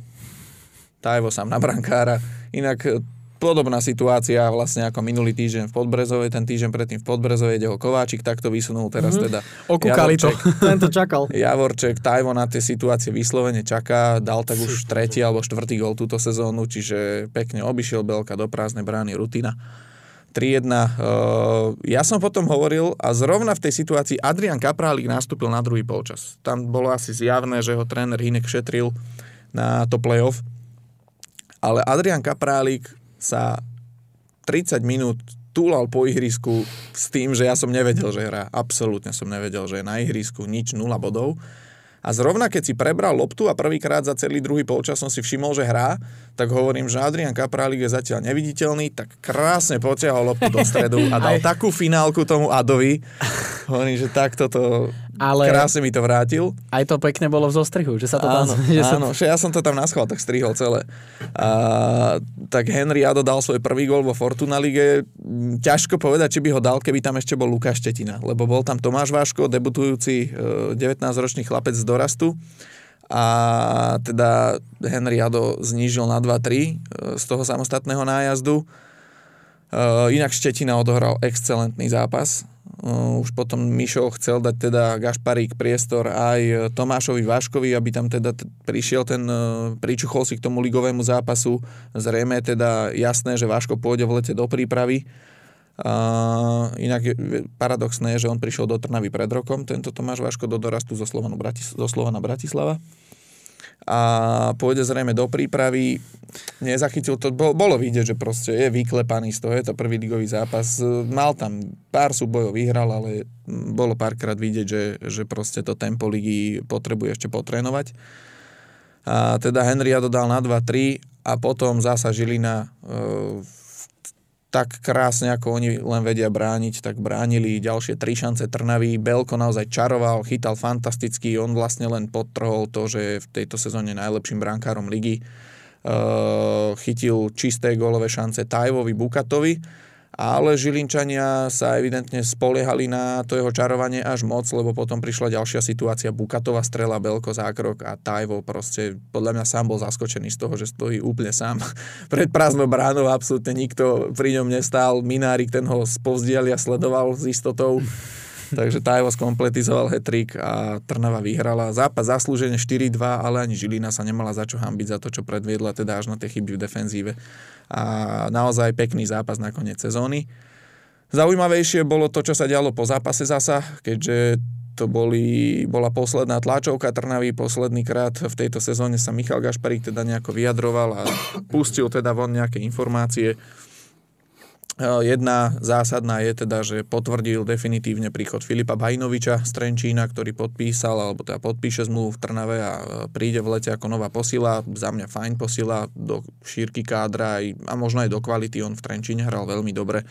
Tajvo sám na brankára. Inak e, podobná situácia vlastne ako minulý týždeň v Podbrezovej, ten týždeň predtým v Podbrezovej, kde ho Kováčik takto vysunul, teraz mm-hmm. teda Okúkali to, tento čakal. Javorček, Tajvo na tie situácie vyslovene čaká, dal tak už tretí alebo štvrtý gol túto sezónu, čiže pekne obišiel Belka do prázdnej brány rutina. 3-1. Uh, ja som potom hovoril a zrovna v tej situácii Adrian Kaprálik nastúpil na druhý polčas. Tam bolo asi zjavné, že ho tréner Hinek šetril na to playoff. Ale Adrian Kaprálik sa 30 minút túlal po ihrisku s tým, že ja som nevedel, že hrá. Absolútne som nevedel, že je na ihrisku nič, nula bodov. A zrovna keď si prebral loptu a prvýkrát za celý druhý polčas som si všimol, že hrá, tak hovorím, že Adrian Kaprálik je zatiaľ neviditeľný, tak krásne potiahol loptu do stredu a dal takú finálku tomu Adovi. Hovorím, že takto to ale krásne mi to vrátil. Aj to pekne bolo v zostrihu, že sa to áno, tam... Že áno, sa... ja som to tam na schvál tak strihol celé. A, tak Henry Ado dal svoj prvý gol vo Fortuna Lige. Ťažko povedať, či by ho dal, keby tam ešte bol Lukáš Štetina, lebo bol tam Tomáš Váško, debutujúci 19-ročný e, chlapec z dorastu a teda Henry Ado znížil na 2-3 e, z toho samostatného nájazdu. E, inak Štetina odohral excelentný zápas už potom Mišo chcel dať teda Gašparík priestor aj Tomášovi Váškovi, aby tam teda prišiel ten, e, pričuchol si k tomu ligovému zápasu. Zrejme teda jasné, že Váško pôjde v lete do prípravy. Uh, inak paradoxné je, že on prišiel do Trnavy pred rokom, tento Tomáš Váško do dorastu zo, Bratis- zo Slovana Bratislava a pôjde zrejme do prípravy. Nezachytil to, bolo vidieť, že proste je vyklepaný z toho, je to prvý ligový zápas. Mal tam pár súbojov, vyhral, ale bolo párkrát vidieť, že, že proste to tempo ligy potrebuje ešte potrénovať. A teda Henry dodal na 2-3 a potom zasa Žilina e, tak krásne, ako oni len vedia brániť, tak bránili ďalšie tri šance Trnavy. Belko naozaj čaroval, chytal fantasticky, on vlastne len podtrhol to, že je v tejto sezóne najlepším bránkárom ligy. Uh, chytil čisté golové šance Tajvovi, Bukatovi ale Žilinčania sa evidentne spoliehali na to jeho čarovanie až moc, lebo potom prišla ďalšia situácia, Bukatová strela, Belko zákrok a Tajvo proste podľa mňa sám bol zaskočený z toho, že stojí úplne sám pred prázdnou bránou, absolútne nikto pri ňom nestál, Minárik ten ho spovzdiali a sledoval s istotou. Takže Tajvo skompletizoval hetrik a Trnava vyhrala. Zápas zaslúžene 4-2, ale ani Žilina sa nemala za čo hambiť za to, čo predviedla, teda až na tie chyby v defenzíve a naozaj pekný zápas na koniec sezóny. Zaujímavejšie bolo to, čo sa dialo po zápase zasa, keďže to boli, bola posledná tlačovka Trnavy, posledný krát v tejto sezóne sa Michal Gašparík teda nejako vyjadroval a pustil teda von nejaké informácie. E, jedna zásadná je teda, že potvrdil definitívne príchod Filipa Bajnoviča z Trenčína, ktorý podpísal, alebo teda podpíše zmluvu v Trnave a e, príde v lete ako nová posila. Za mňa fajn posila do šírky kádra aj, a možno aj do kvality. On v Trenčíne hral veľmi dobre.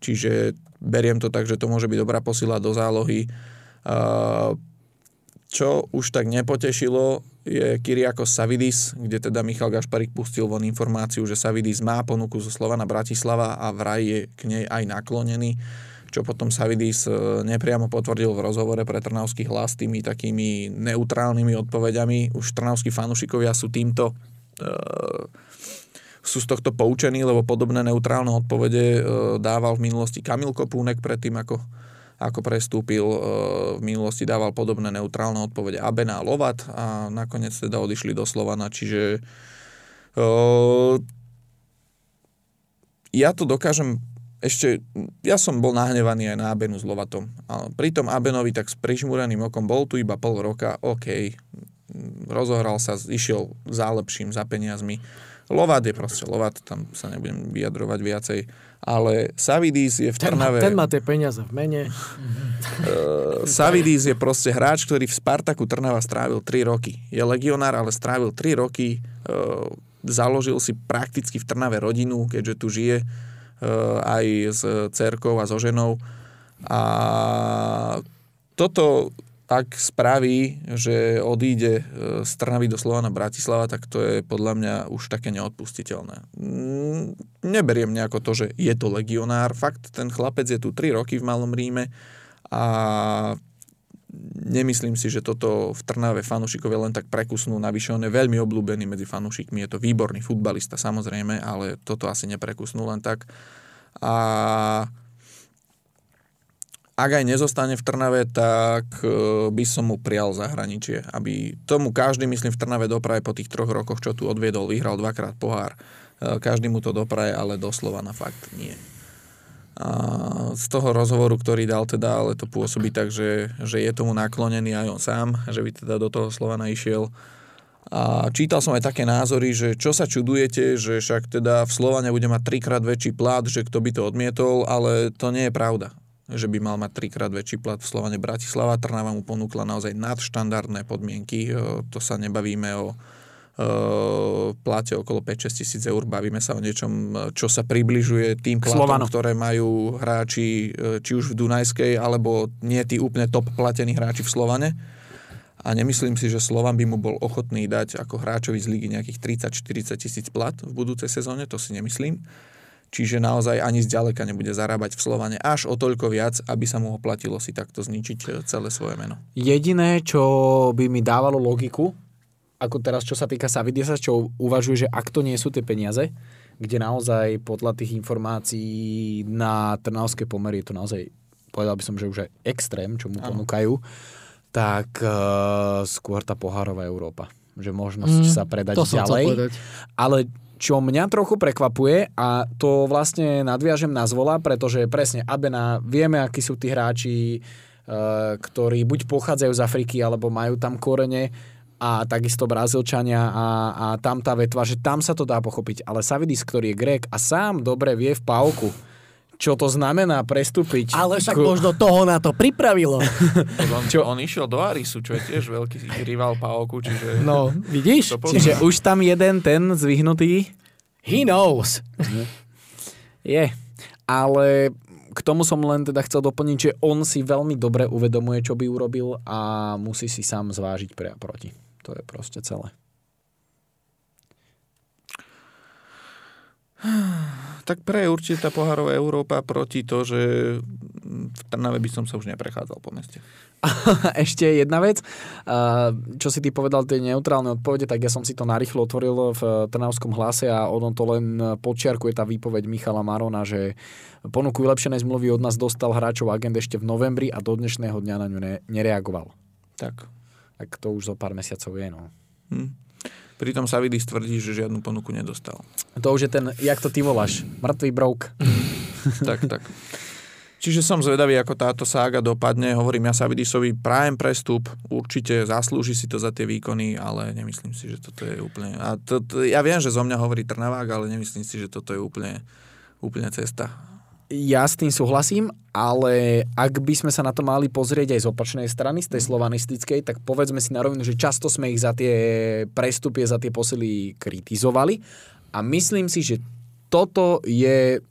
Čiže beriem to tak, že to môže byť dobrá posila do zálohy. Čo už tak nepotešilo, je Kyriakos Savidis, kde teda Michal Gašparik pustil von informáciu, že Savidis má ponuku zo Slovana Bratislava a vraj je k nej aj naklonený čo potom Savidis e, nepriamo potvrdil v rozhovore pre Trnavský hlas tými takými neutrálnymi odpovediami. Už trnavskí fanúšikovia sú týmto e, sú z tohto poučení, lebo podobné neutrálne odpovede e, dával v minulosti Kamil Kopúnek predtým, ako ako prestúpil, e, v minulosti dával podobné neutrálne odpovede Abena a Lovat a nakoniec teda odišli do Slovana, čiže e, ja to dokážem ešte, ja som bol nahnevaný aj na Abenu s Lovatom. Ale pri tom Abenovi tak s prižmúreným okom bol tu iba pol roka, OK, rozohral sa, išiel za lepším, za peniazmi. Lovat je proste Lovat, tam sa nebudem vyjadrovať viacej ale Savidis je v Trnave... Ten má, ten má tie peniaze v mene. Uh, Savidis je proste hráč, ktorý v Spartaku Trnava strávil 3 roky. Je legionár, ale strávil 3 roky. Uh, založil si prakticky v Trnave rodinu, keďže tu žije uh, aj s cerkou a so ženou. A toto ak spraví, že odíde e, z Trnavy do Slovana Bratislava, tak to je podľa mňa už také neodpustiteľné. Mm, neberiem nejako to, že je to legionár. Fakt, ten chlapec je tu 3 roky v Malom Ríme a nemyslím si, že toto v Trnave fanúšikovia len tak prekusnú. Navyše on je veľmi obľúbený medzi fanúšikmi. Je to výborný futbalista samozrejme, ale toto asi neprekusnú len tak. A ak aj nezostane v Trnave, tak e, by som mu prial zahraničie. Aby tomu každý, myslím, v Trnave dopraje po tých troch rokoch, čo tu odviedol, vyhral dvakrát pohár. E, každý mu to dopraje, ale doslova na fakt nie. A z toho rozhovoru, ktorý dal teda, ale to pôsobí tak, že, že je tomu naklonený aj on sám, že by teda do toho Slovana išiel. A čítal som aj také názory, že čo sa čudujete, že však teda v Slovane bude mať trikrát väčší plat, že kto by to odmietol, ale to nie je pravda že by mal mať trikrát väčší plat v Slovane Bratislava. Trnava mu ponúkla naozaj nadštandardné podmienky. To sa nebavíme o plate okolo 5-6 tisíc eur. Bavíme sa o niečom, čo sa približuje tým platom, Slovano. ktoré majú hráči e, či už v Dunajskej, alebo nie tí úplne top platení hráči v Slovane. A nemyslím si, že Slovan by mu bol ochotný dať ako hráčovi z ligy nejakých 30-40 tisíc plat v budúcej sezóne, to si nemyslím. Čiže naozaj ani zďaleka nebude zarábať v Slovane až o toľko viac, aby sa mu oplatilo si takto zničiť e, celé svoje meno. Jediné, čo by mi dávalo logiku, ako teraz čo sa týka Savidisa, čo uvažuje, že ak to nie sú tie peniaze, kde naozaj podľa tých informácií na trnavské pomery je to naozaj, povedal by som, že už aj extrém, čo mu ano. ponúkajú, tak uh, skôr tá pohárová Európa. Že možnosť mm, sa predať ďalej. Ale čo mňa trochu prekvapuje a to vlastne nadviažem na zvola, pretože presne Abena, vieme, akí sú tí hráči, uh, ktorí buď pochádzajú z Afriky, alebo majú tam korene, a takisto Brazílčania a, a tam tá vetva, že tam sa to dá pochopiť. Ale Savidis, ktorý je Grek a sám dobre vie v pávku, čo to znamená prestúpiť. Ale však ku... možno toho na to pripravilo. on, čo? on išiel do Arisu, čo je tiež veľký rival Paoku, čiže... No, vidíš? Čiže už tam jeden ten zvyhnutý... He knows. je. Ale k tomu som len teda chcel doplniť, že on si veľmi dobre uvedomuje, čo by urobil a musí si sám zvážiť pre a proti. To je proste celé. Tak pre určite tá pohárová Európa proti to, že v Trnave by som sa už neprechádzal po meste. Ešte jedna vec, čo si ty povedal, tie neutrálne odpovede, tak ja som si to narýchlo otvoril v Trnavskom hlase a on to len počiarkuje tá výpoveď Michala Marona, že ponuku vylepšenej zmluvy od nás dostal hráčov agent ešte v novembri a do dnešného dňa na ňu nereagoval. Tak. Tak to už zo pár mesiacov je, no. Hm. Pritom Savidis tvrdí, že žiadnu ponuku nedostal. To už je ten, jak to ty voláš, mŕtvý brouk. tak, tak. Čiže som zvedavý, ako táto sága dopadne. Hovorím ja Savidisovi, prajem prestup, určite zaslúži si to za tie výkony, ale nemyslím si, že toto je úplne... A to, to, ja viem, že zo mňa hovorí Trnavák, ale nemyslím si, že toto je úplne, úplne cesta. Ja s tým súhlasím, ale ak by sme sa na to mali pozrieť aj z opačnej strany, z tej slovanistickej, tak povedzme si na rovinu, že často sme ich za tie prestupy, za tie posily kritizovali a myslím si, že toto je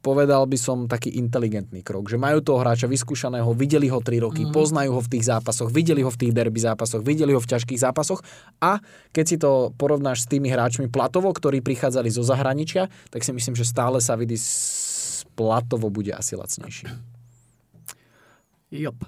povedal by som, taký inteligentný krok. Že majú toho hráča vyskúšaného, videli ho 3 roky, mm. poznajú ho v tých zápasoch, videli ho v tých derby zápasoch, videli ho v ťažkých zápasoch a keď si to porovnáš s tými hráčmi platovo, ktorí prichádzali zo zahraničia, tak si myslím, že stále sa vidí platovo bude asi lacnejší. Jop.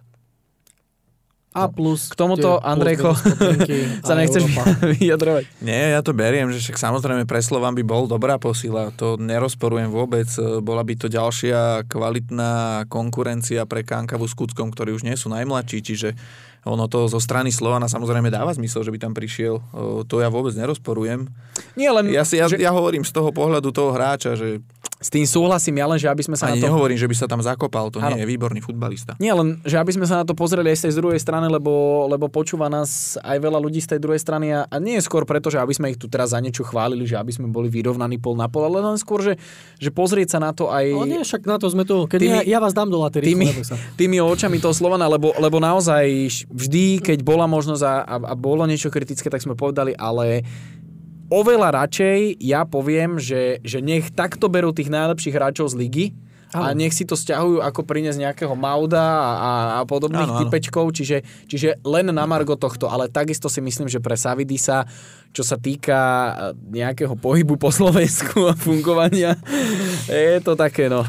A plus k tomuto, Andrejko, sa nechceš vyjadrovať? Nie, ja to beriem, že však samozrejme pre Slovan by bol dobrá posila, to nerozporujem vôbec. Bola by to ďalšia kvalitná konkurencia pre Kankavu s Kuckom, ktorí už nie sú najmladší, čiže ono to zo strany Slovana samozrejme dáva zmysel, že by tam prišiel. To ja vôbec nerozporujem. Nie, len... Ja, si, ja, že... ja hovorím z toho pohľadu toho hráča, že s tým súhlasím, ja len, že aby sme sa Ani na to... nehovorím, že by sa tam zakopal, to ano. nie je výborný futbalista. Nie len, že aby sme sa na to pozreli aj z tej druhej strany, lebo, lebo počúva nás aj veľa ľudí z tej druhej strany a, a nie je skôr preto, že aby sme ich tu teraz za niečo chválili, že aby sme boli vyrovnaní pol na pol, ale len skôr, že, že pozrieť sa na to aj... No nie, však na to sme tu. Keď tými, ja, ja vás dám do latery. Tými, tými očami toho Slovana, lebo, lebo naozaj vždy, keď bola možnosť a, a, a bolo niečo kritické, tak sme povedali, ale oveľa radšej ja poviem, že, že nech takto berú tých najlepších hráčov z ligy, a nech si to stiahujú ako priniesť nejakého Mauda a, a podobných ano, typečkov, čiže, čiže len na margo tohto, ale takisto si myslím, že pre Savidisa, čo sa týka nejakého pohybu po Slovensku a fungovania, je to také no.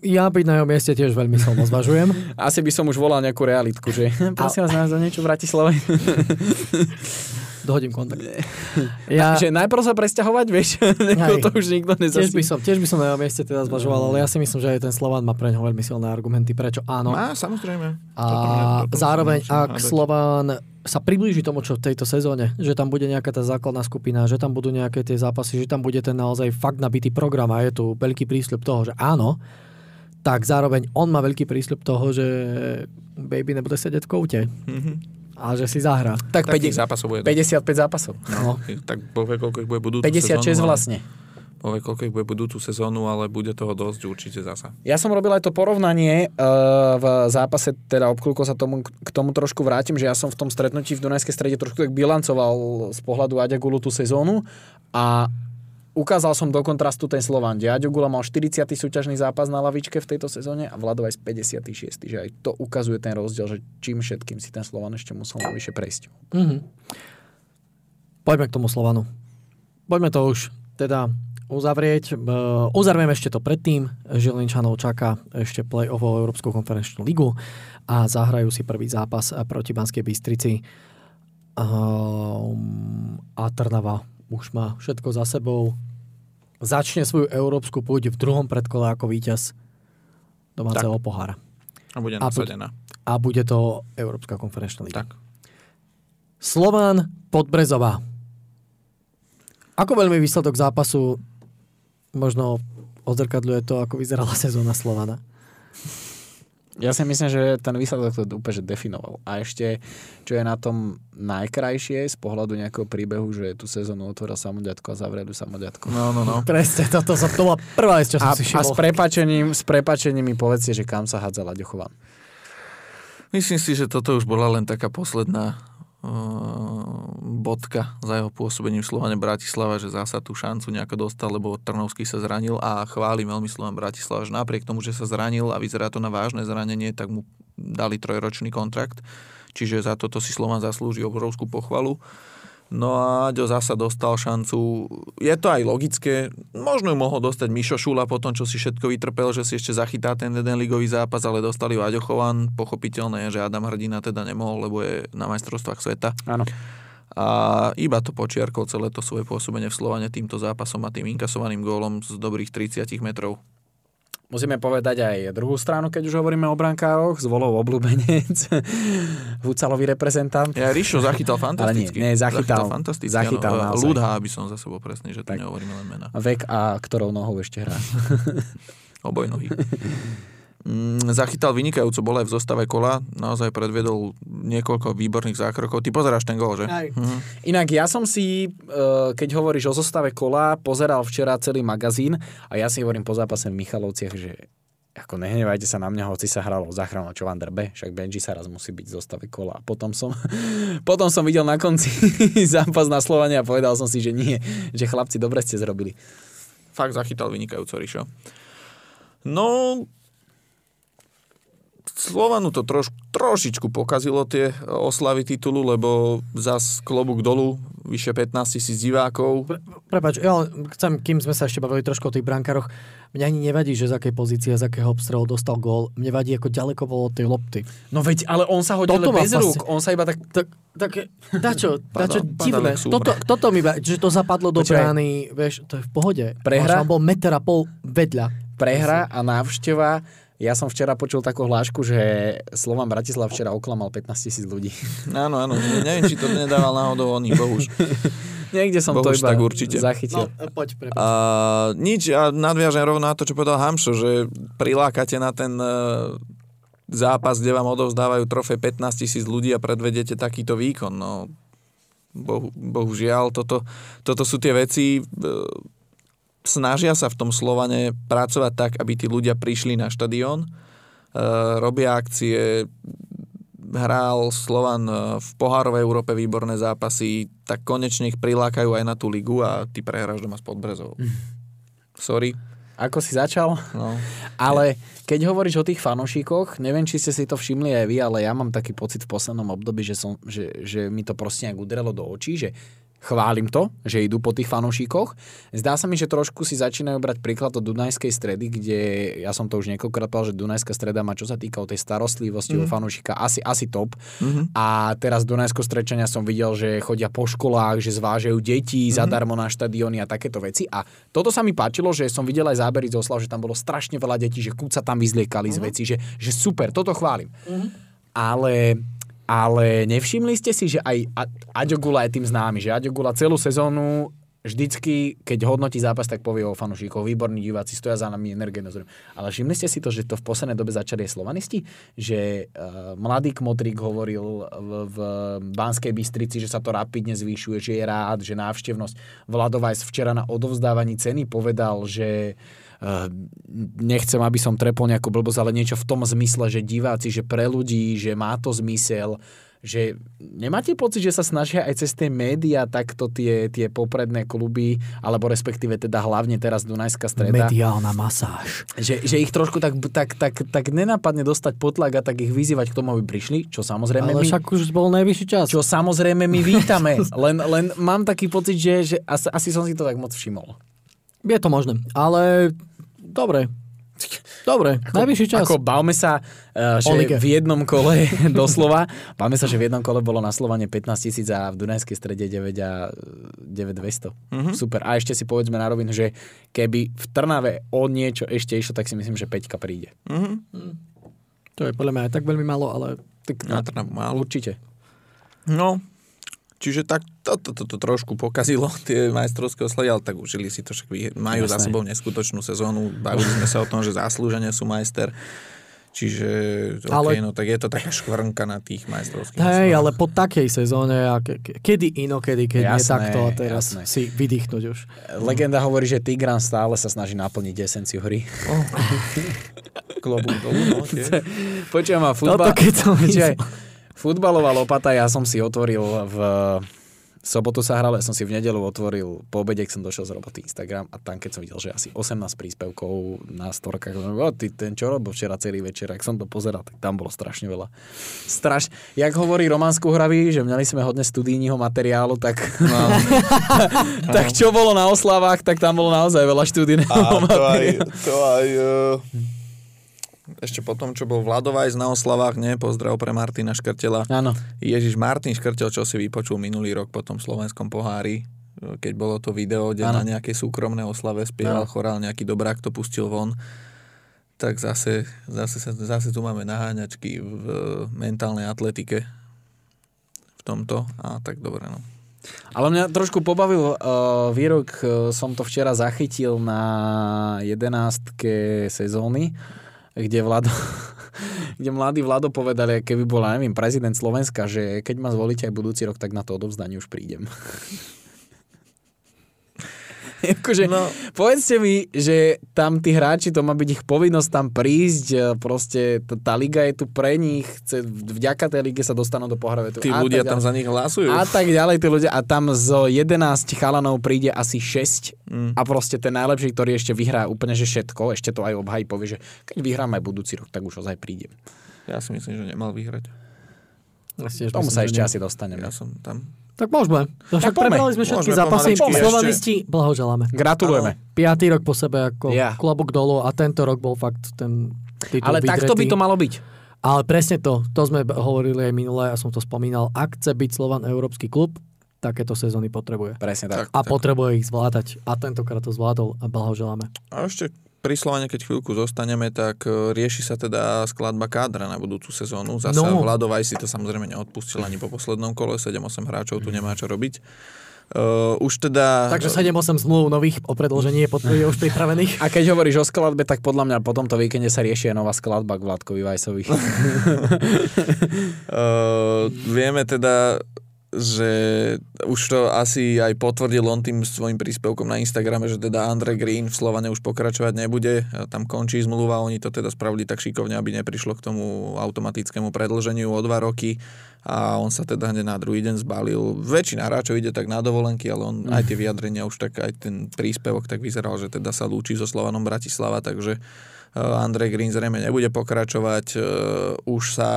Ja byť na jeho mieste tiež veľmi silno zvažujem. Asi by som už volal nejakú realitku, že? Prosím vás za niečo v Bratislave. Dohodím kontakt. Ja... Že najprv sa presťahovať, vieš, to už nikto Tiež by, nezasí. som, tiež by som na jeho mieste teda zvažoval, ale ja si myslím, že aj ten Slovan má pre ňo veľmi silné argumenty, prečo áno. Má, samozrejme. A zároveň, ak. Slován sa priblíži tomu, čo v tejto sezóne, že tam bude nejaká tá základná skupina, že tam budú nejaké tie zápasy, že tam bude ten naozaj fakt nabitý program a je tu veľký prísľub toho, že áno, tak zároveň on má veľký prísľub toho, že baby nebude sedieť v koute Mhm. A že si zahrá. Tak Takých 50, zápasov bude. 55 zápasov. No. Tak povie, koľko ich bude budúcu 56 sezónu, ale- vlastne. Povie, koľko ich bude budúcu sezónu, ale bude toho dosť určite zasa. Ja som robil aj to porovnanie uh, v zápase, teda obklúko sa tomu, k tomu trošku vrátim, že ja som v tom stretnutí v Dunajskej strede trošku tak bilancoval z pohľadu Aďa Gulu tú sezónu a ukázal som do kontrastu ten Slován, kde Aďo Gula mal 40. súťažný zápas na lavičke v tejto sezóne a Vlado aj z 56. Že aj to ukazuje ten rozdiel, že čím všetkým si ten Slován ešte musel navyše prejsť. Mhm. Poďme k tomu Slovanu. Poďme to už teda uzavrieť. E, Uzavrieme ešte to predtým. Žilinčanov čaká ešte play-off o Európsku konferenčnú ligu a zahrajú si prvý zápas proti Banskej Bystrici. Um, a Trnava už má všetko za sebou. Začne svoju európsku púť v druhom predkole ako víťaz domáceho pohára. A bude nasadená. A bude to Európska konferenčná liga. Tak. Slován Podbrezová. Ako veľmi výsledok zápasu možno odzrkadľuje to, ako vyzerala sezóna Slovana? Ja si myslím, že ten výsledok to úplne že definoval. A ešte, čo je na tom najkrajšie z pohľadu nejakého príbehu, že tú sezónu otvoril samoďatko a zavreli samoďatko. No, no, no. Presne, toto som, to bola prvá vec, čo som A, si a s prepačením, s prepačením mi povedzte, že kam sa hádzala Ďochovan. Myslím si, že toto už bola len taká posledná bodka za jeho pôsobením v Slovane Bratislava, že zasa tú šancu nejako dostal, lebo Trnovský sa zranil a chváli veľmi Slovan Bratislava, že napriek tomu, že sa zranil a vyzerá to na vážne zranenie, tak mu dali trojročný kontrakt. Čiže za toto si Slovan zaslúži obrovskú pochvalu. No a Aďo zasa dostal šancu. Je to aj logické. Možno ju mohol dostať Mišo Šula po tom, čo si všetko vytrpel, že si ešte zachytá ten jeden ligový zápas, ale dostali ho Aďo Chovan. Pochopiteľné je, že Adam Hrdina teda nemohol, lebo je na majstrovstvách sveta. Áno. A iba to počiarkol celé to svoje pôsobenie v Slovane týmto zápasom a tým inkasovaným gólom z dobrých 30 metrov. Musíme povedať aj druhú stranu, keď už hovoríme o brankároch. Zvolov obľúbenec, Fucalový reprezentant. Ja Rišo zachytal fantasticky. Ale nie, nie, zachytal- fantasticky. zachytal áno. naozaj. Ľudha, aby som za sebou presný, že to Tak. nehovoríme len mena. Vek a ktorou nohou ešte hrá. Obojnohý. Mm, zachytal vynikajúco, bol aj v zostave kola, naozaj predviedol niekoľko výborných zákrokov. Ty pozeráš ten gól, že? Aj. Mhm. Inak ja som si, e, keď hovoríš o zostave kola, pozeral včera celý magazín a ja si hovorím po zápase v Michalovciach, že ako nehnevajte sa na mňa, hoci sa hralo záchranu čo Van der B, však Benji sa raz musí byť v zostave kola. A potom som, potom som videl na konci zápas na Slovane a povedal som si, že nie, že chlapci dobre ste zrobili. Fakt zachytal vynikajúco, Rišo. No, Slovanu to troš, trošičku pokazilo tie oslavy titulu, lebo zas klobúk dolu, vyše 15 tisíc divákov. Pre, prepač, ja chcem, kým sme sa ešte bavili trošku o tých brankároch, mňa ani nevadí, že z akej pozície, z akého obstrelu dostal gól. Mne vadí, ako ďaleko bolo od tej lopty. No veď, ale on sa hodil bez rúk, on sa iba tak... Tak, tak dačo, dačo Padal- divné. padal Toto, toto mi že to zapadlo do Počkaj. brány, vieš, to je v pohode. Prehra? On bol meter a pol vedľa. prehra a návšteva. Ja som včera počul takú hlášku, že Slovan Bratislav včera oklamal 15 tisíc ľudí. Áno, áno, neviem, či to nedával náhodou oný, bohuž. Niekde som Bohuž to iba tak určite. zachytil. No, poď. A nič, ja nadviažem rovno na to, čo povedal Hamšo, že prilákate na ten e, zápas, kde vám odovzdávajú trofej 15 tisíc ľudí a predvedete takýto výkon. No, bohu, bohužiaľ, toto, toto sú tie veci, e, snažia sa v tom Slovane pracovať tak, aby tí ľudia prišli na štadión, e, robia akcie, hral Slovan e, v pohárovej Európe výborné zápasy, tak konečne ich prilákajú aj na tú ligu a ty prehráš doma s Podbrezou. Sorry. Ako si začal? No. Ale keď hovoríš o tých fanúšikoch, neviem, či ste si to všimli aj vy, ale ja mám taký pocit v poslednom období, že, som, že, že mi to proste nejak udrelo do očí, že Chválim to, že idú po tých fanúšikoch. Zdá sa mi, že trošku si začínajú brať príklad od Dunajskej stredy, kde ja som to už niekoľkokrát povedal, že Dunajská streda má čo sa týka o tej starostlivosti mm. o fanúšika asi, asi top. Mm-hmm. A teraz Dunajsko strečania som videl, že chodia po školách, že zvážajú deti mm-hmm. zadarmo na štadióny a takéto veci. A toto sa mi páčilo, že som videl aj zábery z oslav, že tam bolo strašne veľa detí, že kúca tam vyzliekali mm-hmm. z veci, že, že super, toto chválim. Mm-hmm. Ale ale nevšimli ste si, že aj Aďo je tým známy, že Aďo celú sezónu vždycky, keď hodnotí zápas, tak povie o fanúšikov, výborní diváci, stoja za nami, energie Ale všimli ste si to, že to v poslednej dobe začali aj slovanisti? Že uh, mladý Kmotrik hovoril v, v Banskej Bystrici, že sa to rapidne zvýšuje, že je rád, že návštevnosť. Vladovajs včera na odovzdávaní ceny povedal, že uh, nechcem, aby som trepol nejakú blbosť, ale niečo v tom zmysle, že diváci, že pre ľudí, že má to zmysel, že nemáte pocit, že sa snažia aj cez tie médiá takto tie, tie popredné kluby, alebo respektíve teda hlavne teraz Dunajská streda. Mediálna masáž. Že, že ich trošku tak, tak, tak, tak nenápadne dostať potlak a tak ich vyzývať k tomu, aby prišli, čo samozrejme Ale my... však už bol najvyšší čas. Čo samozrejme my vítame, len, len mám taký pocit, že, že asi, asi som si to tak moc všimol. Je to možné, ale dobre, Dobre, ako, najvyšší čas. Ako bavme sa, uh, že Olige. v jednom kole, doslova, bavme sa, že v jednom kole bolo na Slovane 15 tisíc a v Dunajskej strede 9 a 9200. Mm-hmm. Super. A ešte si povedzme na rovinu, že keby v Trnave o niečo ešte išlo, tak si myslím, že 5 príde. Mm-hmm. Mm. To je podľa mňa aj tak veľmi malo, ale... Tak, na Trnavu málo. Určite. No, Čiže tak toto to, to, to trošku pokazilo tie majstrovské oslavy, ale tak užili si to, však majú Jasné. za sebou neskutočnú sezónu, bavili sme sa o tom, že zaslúžene sú majster. Čiže, ale, okay, no tak je to taká škvrnka na tých majstrovských Hej, ale po takej sezóne, a ke, kedy inokedy, keď jasné, nie takto a teraz jasné. si vydýchnuť už. Legenda hovorí, že Tigran stále sa snaží naplniť esenciu hry. Oh. Klobúk dolu, no, Počujem ma, futbal... Toto keď som Futbalová lopata, ja som si otvoril v sobotu sa hral, ja som si v nedelu otvoril po obede, keď som došiel z roboty Instagram a tam keď som videl, že asi 18 príspevkov na storkách, o, ty ten čo robil včera celý večer, ak som to pozeral, tak tam bolo strašne veľa. Straš... Jak hovorí Roman Skuhravý, že mali sme hodne studijního materiálu, tak... No. tak čo bolo na oslavách, tak tam bolo naozaj veľa študijného materiálu. To aj, to aj uh ešte potom, čo bol Vladovajs na oslavách, nie? Pozdrav pre Martina Škrtela. Áno. Ježiš, Martin Škrtel, čo si vypočul minulý rok po tom slovenskom pohári, keď bolo to video, kde ano. na nejakej súkromnej oslave spieval ano. chorál, nejaký dobrák to pustil von, tak zase, zase, zase tu máme naháňačky v mentálnej atletike v tomto a tak dobre, no. Ale mňa trošku pobavil uh, výrok, uh, som to včera zachytil na jedenástke sezóny kde, Vlado, kde mladý Vlado povedali, keby bol, neviem, prezident Slovenska, že keď ma zvolíte aj budúci rok, tak na to odovzdanie už prídem. akože, no. Povedzte mi, že tam tí hráči, to má byť ich povinnosť tam prísť, e, proste tá liga je tu pre nich, vďaka tej lige sa dostanú do pohravetu. Tí ľudia tam za nich hlasujú. A tak ďalej, tí ľudia. A tam z 11 chalanov príde asi 6 mm. a proste ten najlepší, ktorý ešte vyhrá úplne že všetko, ešte to aj obhají, povie, že keď vyhrám aj budúci rok, tak už ozaj prídem. Ja si myslím, že nemal vyhrať. Ja Tomu sa ešte asi dostaneme. Ja som tam tak môžeme. No však prebrali sme všetky zápasy. Slovanisti, blahoželáme. Gratulujeme. Piatý rok po sebe ako yeah. klobok dolu a tento rok bol fakt ten titul Ale vydretý. takto by to malo byť. Ale presne to, to sme hovorili aj minule, ja som to spomínal. Ak chce byť Slovan európsky klub, takéto sezóny potrebuje. Presne tak. A tak. potrebuje ich zvládať. A tentokrát to zvládol a blahoželáme. A ešte pri Slovane, keď chvíľku zostaneme, tak e, rieši sa teda skladba kádra na budúcu sezónu. Zasa no. Vladovaj si to samozrejme neodpustil ani po poslednom kole, 7-8 hráčov tu nemá čo robiť. Uh, už teda... Takže 7-8 zmluv nových o predložení je, je už pripravených. A keď hovoríš o skladbe, tak podľa mňa po tomto víkende sa rieši aj nová skladba k Vládkovi Vajsovi. uh, vieme teda že už to asi aj potvrdil on tým svojim príspevkom na Instagrame, že teda Andre Green v Slovane už pokračovať nebude. Tam končí zmluva, oni to teda spravili tak šikovne, aby neprišlo k tomu automatickému predlženiu o dva roky a on sa teda hneď na druhý deň zbalil. Väčšina hráčov ide tak na dovolenky, ale on aj tie vyjadrenia už tak, aj ten príspevok tak vyzeral, že teda sa lúči so Slovanom Bratislava, takže Andrej Green zrejme nebude pokračovať. E, už sa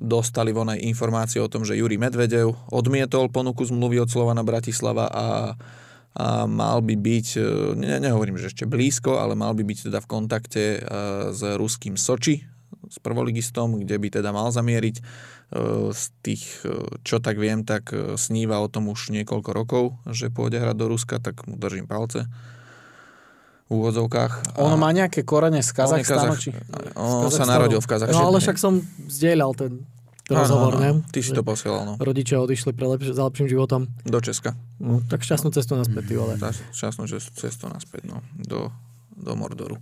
dostali von aj informácie o tom, že Juri Medvedev odmietol ponuku zmluvy od Slovana Bratislava a, a mal by byť, e, ne, nehovorím, že ešte blízko, ale mal by byť teda v kontakte s ruským Soči, s prvoligistom, kde by teda mal zamieriť. Z tých, čo tak viem, tak sníva o tom už niekoľko rokov, že pôjde hrať do Ruska, tak mu držím palce úvodzovkách. Ono má nejaké korene z Kazachstanu? Či... On sa narodil v Kazachstane. No ale však som zdieľal ten rozhovor, ne? Ty si to posielal, no. Rodičia odišli pre lepš- za lepším životom. Do Česka. No, tak šťastnú cestu naspäť, ty vole. Šťastnú cestu naspäť, no. Do, do Mordoru.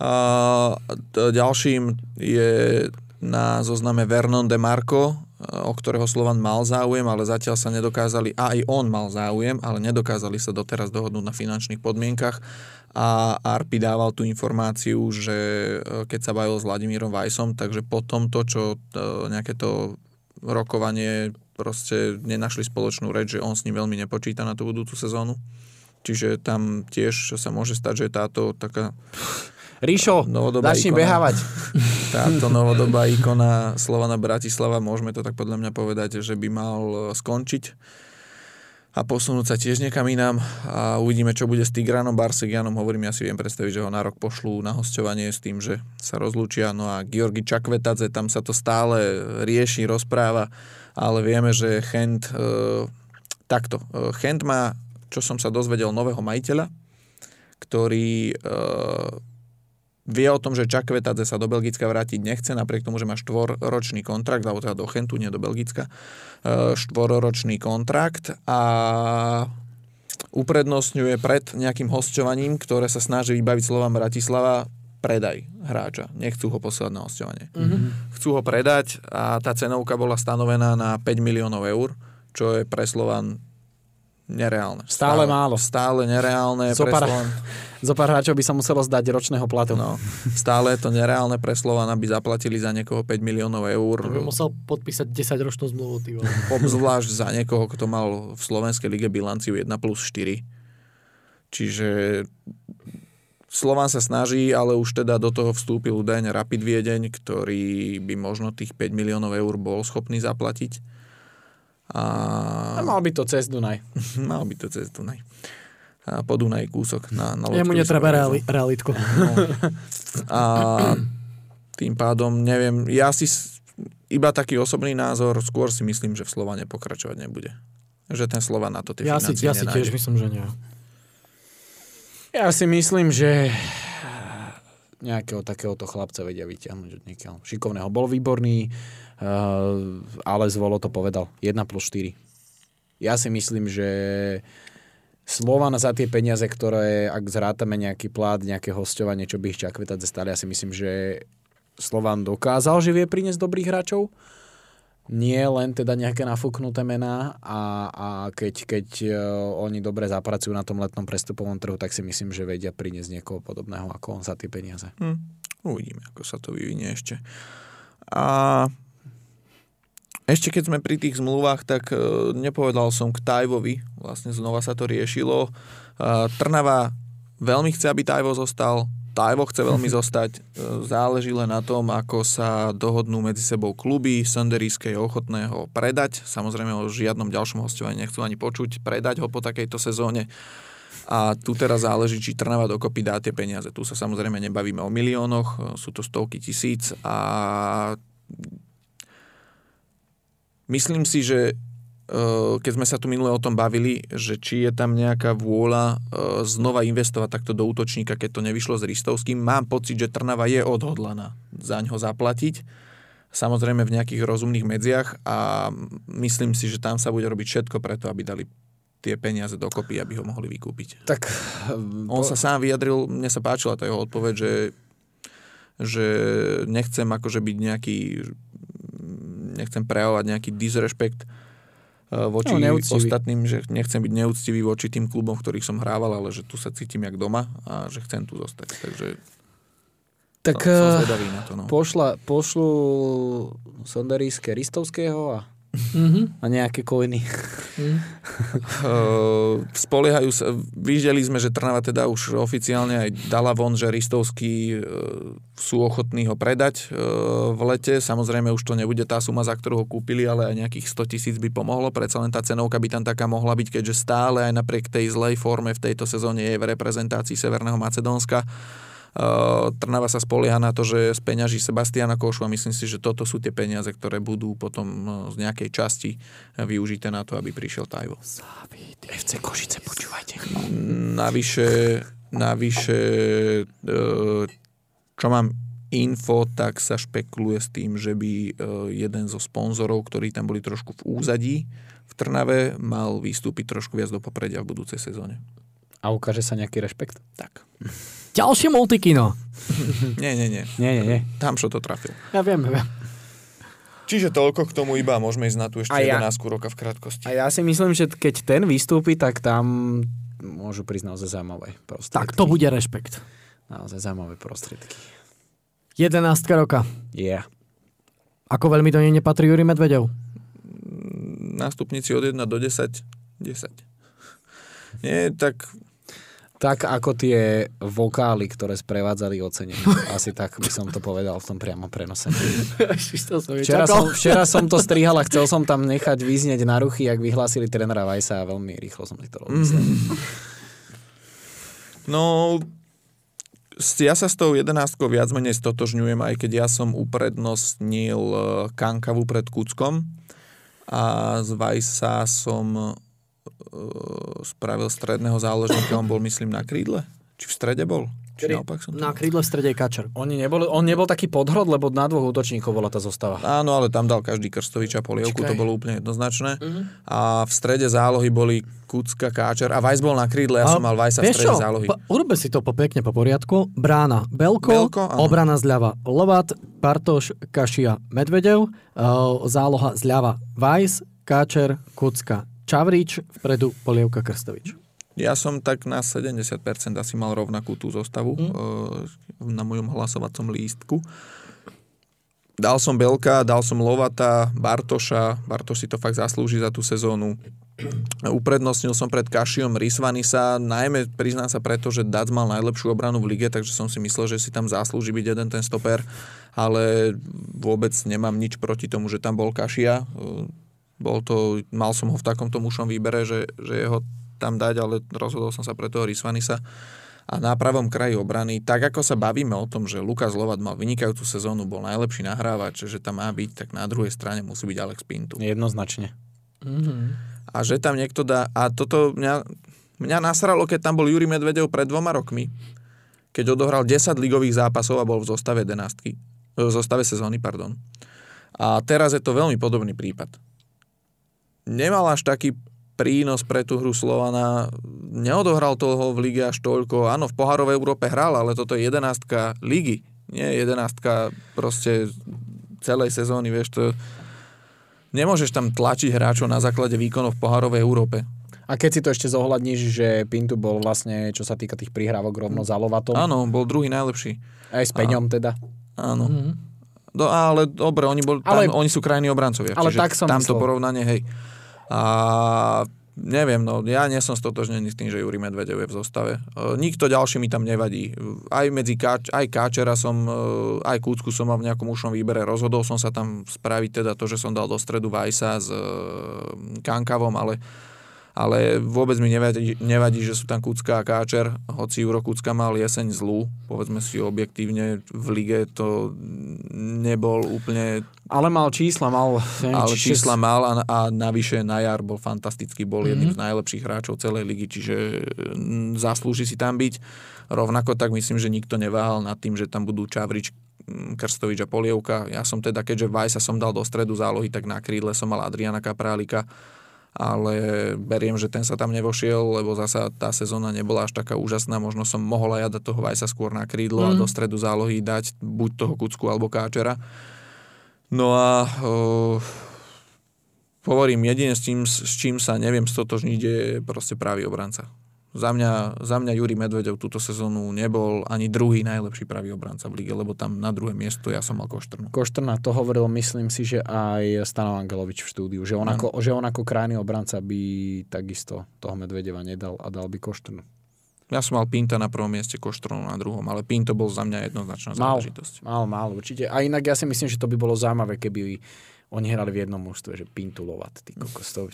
A ďalším je na zozname Vernon de Marco, o ktorého Slovan mal záujem, ale zatiaľ sa nedokázali, a aj on mal záujem, ale nedokázali sa doteraz dohodnúť na finančných podmienkach a Arpi dával tú informáciu, že e, keď sa bavil s Vladimírom Vajsom, takže po tomto, čo e, nejaké to rokovanie proste nenašli spoločnú reč, že on s ním veľmi nepočíta na tú budúcu sezónu. Čiže tam tiež sa môže stať, že táto taká Ríšo, začni behávať. Táto novodobá ikona Slovana Bratislava, môžeme to tak podľa mňa povedať, že by mal e, skončiť a posunúť sa tiež niekam inám a uvidíme, čo bude s Tigranom Barsegianom. Hovorím, ja si viem predstaviť, že ho na rok pošlú na hostovanie s tým, že sa rozlúčia. No a Georgi Čakvetadze, tam sa to stále rieši, rozpráva, ale vieme, že Chent e, takto. E, Chent má, čo som sa dozvedel, nového majiteľa, ktorý e, vie o tom, že Čakvetadze sa do Belgicka vrátiť nechce, napriek tomu, že má štvorročný kontrakt, alebo teda do Chentu, nie do Belgicka, e, štvororočný kontrakt a uprednostňuje pred nejakým hosťovaním, ktoré sa snaží vybaviť slovám Bratislava, predaj hráča. Nechcú ho posielať na hosťovanie. Mm-hmm. Chcú ho predať a tá cenovka bola stanovená na 5 miliónov eur, čo je pre Slovan nereálne. Stále, stále málo. Stále nereálne. Zopár, zopár hráčov by sa muselo zdať ročného platu. No, stále je to nereálne pre Slovan, aby zaplatili za niekoho 5 miliónov eur. To by musel podpísať 10 ročnú zmluvu. Obzvlášť za niekoho, kto mal v Slovenskej lige bilanciu 1 plus 4. Čiže Slovan sa snaží, ale už teda do toho vstúpil údajne Rapid Viedeň, ktorý by možno tých 5 miliónov eur bol schopný zaplatiť a... a mal by to cez Dunaj. mal by to cez Dunaj. A po Dunaj kúsok na, na Jemu netreba reali, realitku. No. A tým pádom, neviem, ja si iba taký osobný názor, skôr si myslím, že v Slovane pokračovať nebude. Že ten Slovan na to tie ja si, Ja si tiež myslím, že nie. Ja si myslím, že nejakého takéhoto chlapca vedia vyťahnuť od niekiaľ šikovného. Bol výborný, Eh, ale Zvolo to povedal. 1 plus 4. Ja si myslím, že Slovan za tie peniaze, ktoré, ak zrátame nejaký plát, nejaké hostovanie, čo by ich Čakvetadze stali, ja si myslím, že Slovan dokázal, že vie priniesť dobrých hráčov. Nie len teda nejaké nafúknuté mená a, a keď, keď uh, oni dobre zapracujú na tom letnom prestupovom trhu, tak si myslím, že vedia priniesť niekoho podobného ako on za tie peniaze. Hm. Uvidíme, ako sa to vyvinie ešte. A ešte keď sme pri tých zmluvách, tak e, nepovedal som k Tajvovi, vlastne znova sa to riešilo. E, Trnava veľmi chce, aby Tajvo zostal, Tajvo chce veľmi zostať, e, záleží len na tom, ako sa dohodnú medzi sebou kluby. Sanderíske je ochotné ho predať, samozrejme o žiadnom ďalšom hostovaní nechcú ani počuť, predať ho po takejto sezóne. A tu teraz záleží, či Trnava dokopy dá tie peniaze. Tu sa samozrejme nebavíme o miliónoch, sú to stovky tisíc a Myslím si, že eh, keď sme sa tu minule o tom bavili, že či je tam nejaká vôľa eh, znova investovať takto do útočníka, keď to nevyšlo s Ristovským, mám pocit, že Trnava je odhodlaná za ňo zaplatiť. Samozrejme v nejakých rozumných medziach a myslím si, že tam sa bude robiť všetko preto, aby dali tie peniaze dokopy, aby ho mohli vykúpiť. Tak, On sa sám vyjadril, mne sa páčila tá jeho odpoveď, že, že nechcem akože byť nejaký nechcem prejavovať nejaký disrespekt eh, voči no, ostatným, že nechcem byť neúctivý voči tým klubom, v ktorých som hrával, ale že tu sa cítim jak doma a že chcem tu zostať. Takže tak no, som eh, na to. No. Pošla, pošlu Sonderíske Ristovského a, mm-hmm. a nejaké koiny. Uh, spoliehajú sa, videli sme, že Trnava teda už oficiálne aj dala von, že Ristovský uh, sú ochotní ho predať uh, v lete. Samozrejme už to nebude tá suma, za ktorú ho kúpili, ale aj nejakých 100 tisíc by pomohlo. Predsa len tá cenovka by tam taká mohla byť, keďže stále aj napriek tej zlej forme v tejto sezóne je v reprezentácii Severného Macedónska. Uh, Trnava sa spolieha na to, že z peňaží Sebastiana Košu a myslím si, že toto sú tie peniaze, ktoré budú potom uh, z nejakej časti využité na to, aby prišiel Tajvo. FC Košice, počúvajte. Navyše, navyše uh, čo mám info, tak sa špekuluje s tým, že by jeden zo sponzorov, ktorí tam boli trošku v úzadí v Trnave, mal vystúpiť trošku viac do popredia v budúcej sezóne. A ukáže sa nejaký rešpekt? Tak. Ďalšie multikino. Nie, nie, nie. Nie, nie, nie. Tam čo to trafil. Ja viem, viem. Čiže toľko k tomu iba, môžeme ísť na tu ešte A ja- 11 roka v krátkosti. A ja si myslím, že keď ten vystúpi, tak tam môžu prísť naozaj zaujímavé prostriedky. Tak, to bude rešpekt. Naozaj zaujímavé prostriedky. 11 roka. Yeah. Ako veľmi do nej nepatrí Juri Medvedev? Nástupníci od 1 do 10, 10. Nie, tak Tak ako tie vokály, ktoré sprevádzali ocenenie. Asi tak by som to povedal v tom priamom prenose. Včera som, včera som to strihal a chcel som tam nechať vyznieť na ruchy, ak vyhlásili trénera Vajsa a veľmi rýchlo som si to rozmyslel. No, s- ja sa s tou jedenáctkou viac menej stotožňujem, aj keď ja som uprednostnil eh, Kankavu pred Kuckom a z Vajsa som spravil stredného záložníka, on bol myslím na krídle? Či v strede bol? Či naopak som to... Na krídle v strede je Kačer. Oni neboli, on nebol taký podhrod, lebo na dvoch útočníkov bola tá zostava. Áno, ale tam dal každý Krstoviča polievku, Počkaj. to bolo úplne jednoznačné. A v strede zálohy boli Kucka, Káčer a Vajs bol na krídle, ja som mal Vajsa v strede čo? zálohy. Po, urobe si to po pekne po poriadku. Brána Belko, Belko, áno. obrana zľava Lovat, Bartoš, Kašia, Medvedev, uh, záloha zľava Vajs, Káčer, Kucka, Čavrič, vpredu Polievka Krstovič. Ja som tak na 70% asi mal rovnakú tú zostavu mm. na mojom hlasovacom lístku. Dal som Belka, dal som Lovata, Bartoša, Bartoš si to fakt zaslúži za tú sezónu. Uprednostnil som pred Kašiom Risvanisa, najmä priznám sa preto, že Dac mal najlepšiu obranu v lige, takže som si myslel, že si tam zaslúži byť jeden ten stoper, ale vôbec nemám nič proti tomu, že tam bol Kašia. Bol to, mal som ho v takomto mušom výbere, že, že jeho tam dať, ale rozhodol som sa pre toho Risvanisa. A na pravom kraji obrany, tak ako sa bavíme o tom, že Lukas Lovat mal vynikajúcu sezónu, bol najlepší nahrávač, že tam má byť, tak na druhej strane musí byť Alex Pintu. Jednoznačne. A že tam niekto dá... A toto mňa, mňa nasralo, keď tam bol Juri Medvedev pred dvoma rokmi, keď odohral 10 ligových zápasov a bol v zostave 11. V zostave sezóny, pardon. A teraz je to veľmi podobný prípad. Nemal až taký prínos pre tú hru Slovana. Neodohral toho v lige až toľko. Áno, v pohárovej Európe hral, ale toto je jedenástka ligy. Nie jedenástka proste celej sezóny, vieš, to... Nemôžeš tam tlačiť hráčov na základe výkonov v pohárovej Európe. A keď si to ešte zohľadníš, že Pintu bol vlastne, čo sa týka tých prihrávok, rovno za Lovatom. Áno, bol druhý najlepší. Aj s Peňom teda. Áno. Do, ale dobre, oni, bol, tam, Ale- oni sú krajní obrancovia. Ale tak som tamto myslel. porovnanie, hej. A neviem, no ja nie som stotožnený s tým, že Juri Medvedev je v zostave. E, nikto ďalší mi tam nevadí. Aj medzi Káč, aj Káčera som, e, aj Kúcku som mal v nejakom ušnom výbere. Rozhodol som sa tam spraviť teda to, že som dal do stredu Vajsa s e, Kankavom, ale ale vôbec mi nevadí, nevadí, že sú tam Kucka a Káčer, hoci Juro Kucka mal jeseň zlú, povedzme si objektívne, v lige to nebol úplne, Ale mal čísla, mal... Neviem, ale či čísla mal a, a navyše na jar bol fantastický, bol jedným z najlepších hráčov celej ligy, čiže mm, zaslúži si tam byť. Rovnako tak myslím, že nikto neváhal nad tým, že tam budú Čavrič, mm, Krstovič a Polievka. Ja som teda, keďže Vajsa som dal do stredu zálohy, tak na krídle som mal Adriana Kaprálika ale beriem, že ten sa tam nevošiel, lebo zasa tá sezóna nebola až taká úžasná. Možno som mohol aj ja dať toho Vajsa skôr na krídlo mm. a do stredu zálohy dať buď toho Kucku alebo Káčera. No a o, hovorím, jedine s čím, s čím sa neviem stotožniť je proste pravý obranca. Za mňa, za mňa Juri Medvedev túto sezónu nebol ani druhý najlepší pravý obranca v lige, lebo tam na druhé miesto ja som mal Koštrnu. Koštrna to hovoril, myslím si, že aj Stano Angelovič v štúdiu, že on, ako, že on ako krajný obranca by takisto toho Medvedeva nedal a dal by Koštrnu. Ja som mal Pinta na prvom mieste, Koštrnu na druhom, ale Pinto bol za mňa jednoznačná Mal, záležitosť. mal, mal, určite. A inak ja si myslím, že to by bolo zaujímavé, keby oni hrali v jednom mužstve, že Pintulovat, ty kokos, to...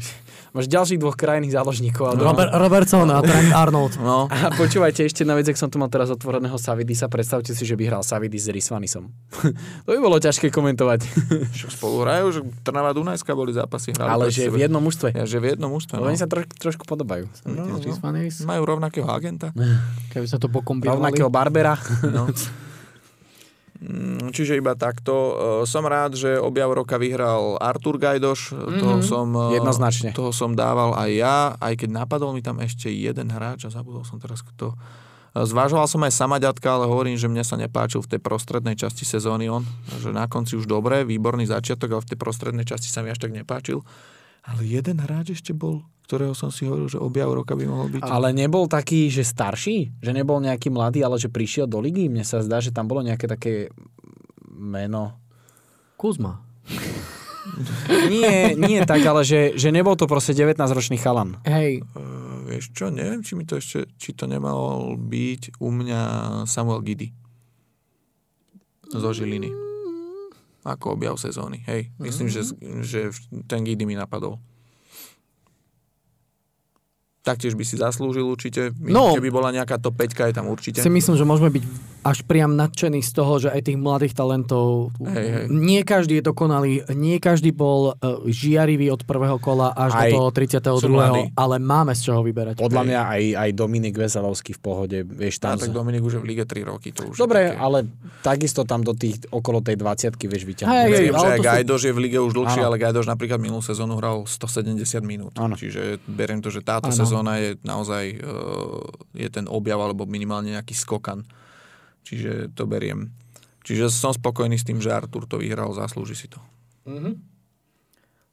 Máš ďalších dvoch krajných záložníkov. Ale Robert, Robertson a Trent Arnold. No, A počúvajte ešte jedna vec, ak som tu mal teraz otvoreného Savidisa, predstavte si, že by hral Savidis s Risvanisom. to by bolo ťažké komentovať. však spolu hrajú, že Trnava Dunajská boli zápasy. Hrali Ale že v jednom mužstve. Ja, že v jednom ústve, No. Oni sa troš, trošku podobajú. No, no. Majú rovnakého agenta. Keby sa to pokombinovali. Rovnakého Barbera. No. Mm, Čiže iba takto. E, Som rád, že objav roka vyhral Artur Gajdoš. Toho, som, e, Jednoznačne. toho som dával aj ja, aj keď napadol mi tam ešte jeden hráč a zabudol som teraz kto. Zvažoval som aj Samaďatka, ale hovorím, že mne sa nepáčil v tej prostrednej časti sezóny on. Že na konci už dobre, výborný začiatok, ale v tej prostrednej časti sa mi až tak nepáčil. Ale jeden hráč ešte bol, ktorého som si hovoril, že objav roka by mohol byť. Ale nebol taký, že starší? Že nebol nejaký mladý, ale že prišiel do ligy? Mne sa zdá, že tam bolo nejaké také meno. Kuzma. Nie, nie tak, ale že, že nebol to proste 19-ročný chalan. Hej, Uh, vieš čo, neviem, či mi to ešte, či to nemal byť u mňa Samuel Giddy. Zo Žiliny. Ako objav sezóny, hej. Myslím, že, že ten Giddy mi napadol. Taktiež by si zaslúžil určite. No. Keby bola nejaká top 5, je tam určite. si myslím, že môžeme byť až priam nadšení z toho, že aj tých mladých talentov, Hej, hej. nie každý je dokonalý, nie každý bol uh, žiarivý od prvého kola až Aj do toho sú mladí. 32. Ale máme z čoho vyberať. Podľa Hej. mňa aj, aj Dominik Veselovský v pohode, vieš, tam... tak Dominik už je v lige 3 roky. To už Dobre, také... ale takisto tam do tých, okolo tej 20 vieš vyťahnuť. Hej, hej, Viem, že aj to sú- Gajdoš je v lige už dlhšie, ale Gajdoš napríklad minulú sezónu hral 170 minút. Áno. Čiže beriem to, že táto Áno. Sezóna je naozaj uh, je ten objav alebo minimálne nejaký skokan. Čiže to beriem. Čiže som spokojný s tým, že Artur to vyhral, zaslúži si to.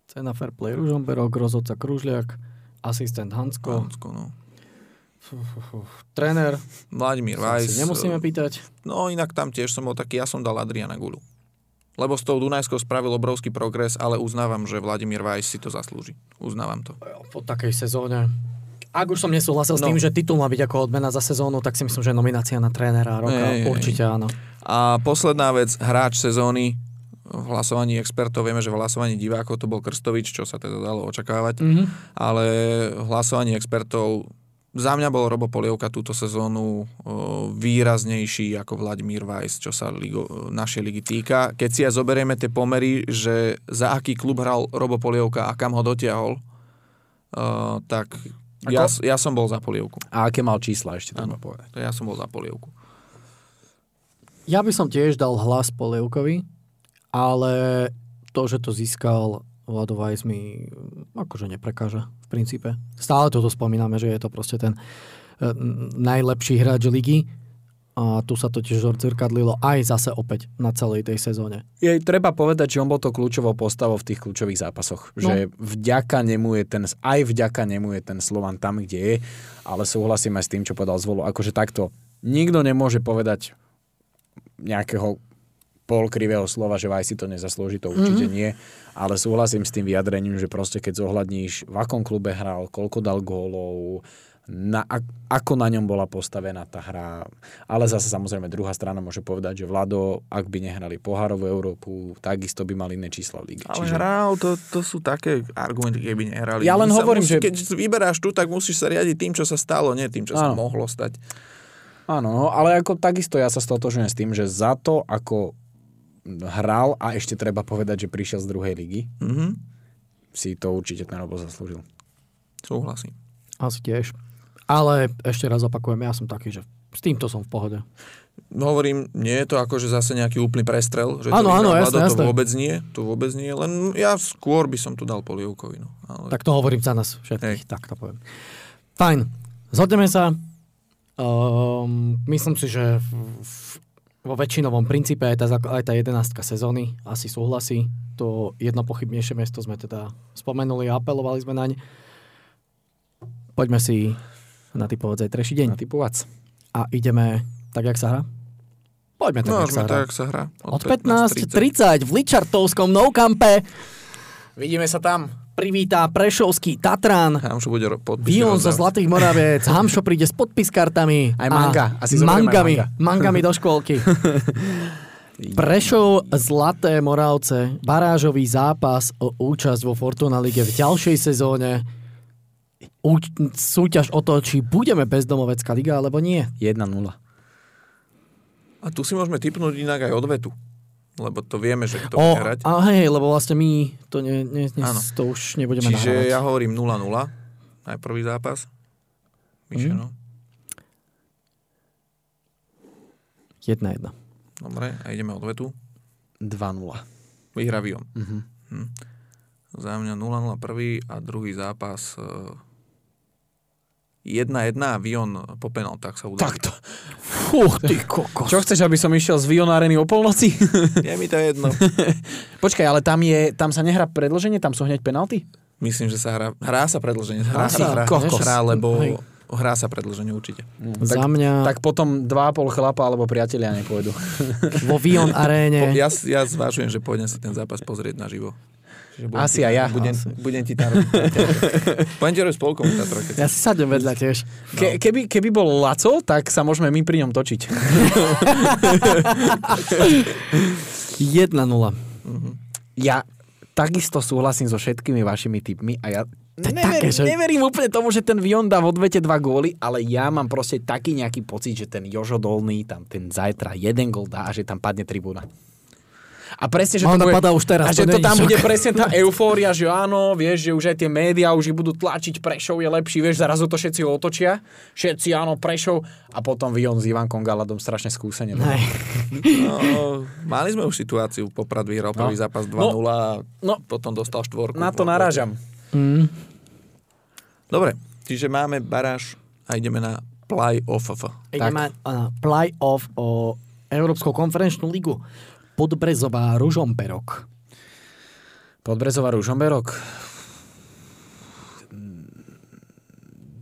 Cena Fair Play Ružomberok, rozhodca Kružliak, asistent Hansko, Konecko, no. tréner, Vladimír si nemusíme pýtať. No inak tam tiež som bol taký, ja som dal Adriana Gulu. Lebo s tou Dunajskou spravil obrovský progres, ale uznávam, že Vladimír Weiss si to zaslúži. Uznávam to. Po takej sezóne. Ak už som nesúhlasil s No. tým, že titul má byť ako odmena za sezónu, tak si myslím, že nominácia na trénera roka hej. určite áno. A posledná vec, hráč sezóny v hlasovaní expertov, vieme, že v hlasovaní divákov to bol Krstovič, čo sa teda dalo očakávať, Mhm. ale v hlasovaní expertov za mňa bol Robo Polievka túto sezónu o, výraznejší ako Vladimír Weiss, čo sa ligo, našej ligy týka. Keď si aj zoberieme tie pomery, že za aký klub hral Robo Polievka a kam ho dotiahol, o, tak ja, ja som bol za Polievku. A aké mal čísla ešte treba Áno. povedať. Ja som bol za Polievku. Ja by som tiež dal hlas Polievkovi, ale to, že to získal Vlado Weiss mi akože neprekáža v princípe. Stále toto spomíname, že je to proste ten eh, najlepší hráč ligy a tu sa to tiež odzrkadlilo aj zase opäť na celej tej sezóne. Je, treba povedať, že on bol to kľúčovou postavou v tých kľúčových zápasoch. No. Že vďaka nemu je ten, aj vďaka nemu je ten Slovan tam, kde je, ale súhlasím aj s tým, čo povedal Zvolu. Akože takto, nikto nemôže povedať nejakého pol krivého slova, že Vaj si to nezaslúži, to určite mm-hmm. nie, ale súhlasím s tým vyjadrením, že proste keď zohľadníš, v akom klube hral, koľko dal gólov, na, ako na ňom bola postavená tá hra. Ale zase samozrejme druhá strana môže povedať, že Vlado, ak by nehrali pohárovú Európu, takisto by mali iné čísla v lige. Ale hral, to, to sú také argumenty, keby nehrali. Ja len Sa hovorím, musí, že- Keď vyberáš tu, tak musíš sa riadiť tým, čo sa stalo, nie tým, čo sa Áno. mohlo stať. Áno, no, ale ako takisto ja sa stotožňujem s tým, že za to, ako hral a ešte treba povedať, že prišiel z druhej ligy, Mhm. si to určite ten Robo zaslúžil. Súhlasím. Asi tiež. Ale ešte raz opakujem, ja som taký, že s týmto som v pohode. Hovorím, nie je to akože zase nejaký úplný prestrel, že Áno, to áno, jasné, jasné. to vôbec nie, to vôbec nie, len ja skôr by som tu dal Polievkovi. No. Ale... Tak to hovorím za nás všetkých, Hej. tak to poviem. Fajn, zhodneme sa. Um, myslím si, že v, v, vo väčšinovom princípe aj tá, aj tá jedenástka sezóny asi súhlasí. To jedno pochybnejšie miesto sme teda spomenuli a apelovali sme naň. Poďme si natypovať zajtrajší deň. Natypovac. A ideme tak, jak sa hrá? Poďme tak, No, jak sa tak, jak sa hrá. Od 15.30 v Ličartovskom No Campe Vidíme sa tam. privítá Prešovský Tatran. Hamšo bude podpis Vion zo. Zlatých Moraviec, Hamšo príde s podpiskartami. Aj a manga. Asi zoberieme aj mangami, manga. mangami do škôlky. Prešov Zlaté Moravce, barážový zápas o účasť vo Fortuna Lige v ďalšej sezóne. Súťaž o to, či budeme bezdomovecká liga, alebo nie. 1-0. A tu si môžeme typnúť inak aj odvetu. Lebo to vieme, že kto O, bude hrať. a hej, lebo vlastne my to, ne, ne, ne, Áno. to už nebudeme Čiže nahrávať. ja hovorím 0-0. Aj prvý zápas. Myše, Mhm. no. 1-1. Dobre, a ideme odvetu. 2-0. Vyhrá Vion. Mhm. Hm. Za mňa 0-0 prvý a druhý zápas eh, 1-1 a Vion po penaltách sa udali. Takto. Fú, ty kokos. Čo chceš, aby som išiel z Vion Areny o polnoci? Je mi to jedno. Počkaj, ale tam, je, tam sa nehrá predlženie? Tam sú hneď penalty? Myslím, že sa hrá, hrá sa predlženie. Hrá, Hrá sa, hrá, kokos. hrá, lebo Hej. hrá sa predlženie určite. Za mňa Tak potom 2,5 chlapa alebo priatelia nepôjdu. vo Vion Po, aréne ja, ja zvážujem, že pôjdem si ten zápas pozrieť naživo. Čiže budem Asi ti, aj ja. Budem, Asi. budem ti tam robiť. Budem ti robiť spolukomentátora. Keď Ja si sadnem vedľa tiež. Ke, keby, keby bol Laco, tak sa môžeme my pri ňom točiť. 1-0. Ja takisto súhlasím so všetkými vašimi typmi a ja To také, že- neverím úplne tomu, že ten Vion dá v odvete dva góly, ale ja mám proste taký nejaký pocit, že ten Jožo Dolný tam ten zajtra jeden gól dá a že tam padne tribúna. A presne, že A to bude, padá už teraz, a to že to tam šok. bude presne tá eufória, že áno, vieš, že už aj tie médiá už ich budú tlačiť, Prešov je lepší, vieš, zrazu to všetci otočia, všetci áno, Prešov a potom Vion s Ivankom Galadom strašne skúsene. No, mali sme už situáciu, Poprad vyhral prvý No. zápas 2-0 a no. potom dostal štvorku. Na to narážam. Mm. Dobre, čiže máme baráž a ideme na play-off. Ideme na play-off o Európsku konferenčnú ligu. Podbrezová Ružomberok. Podbrezová Ružomberok.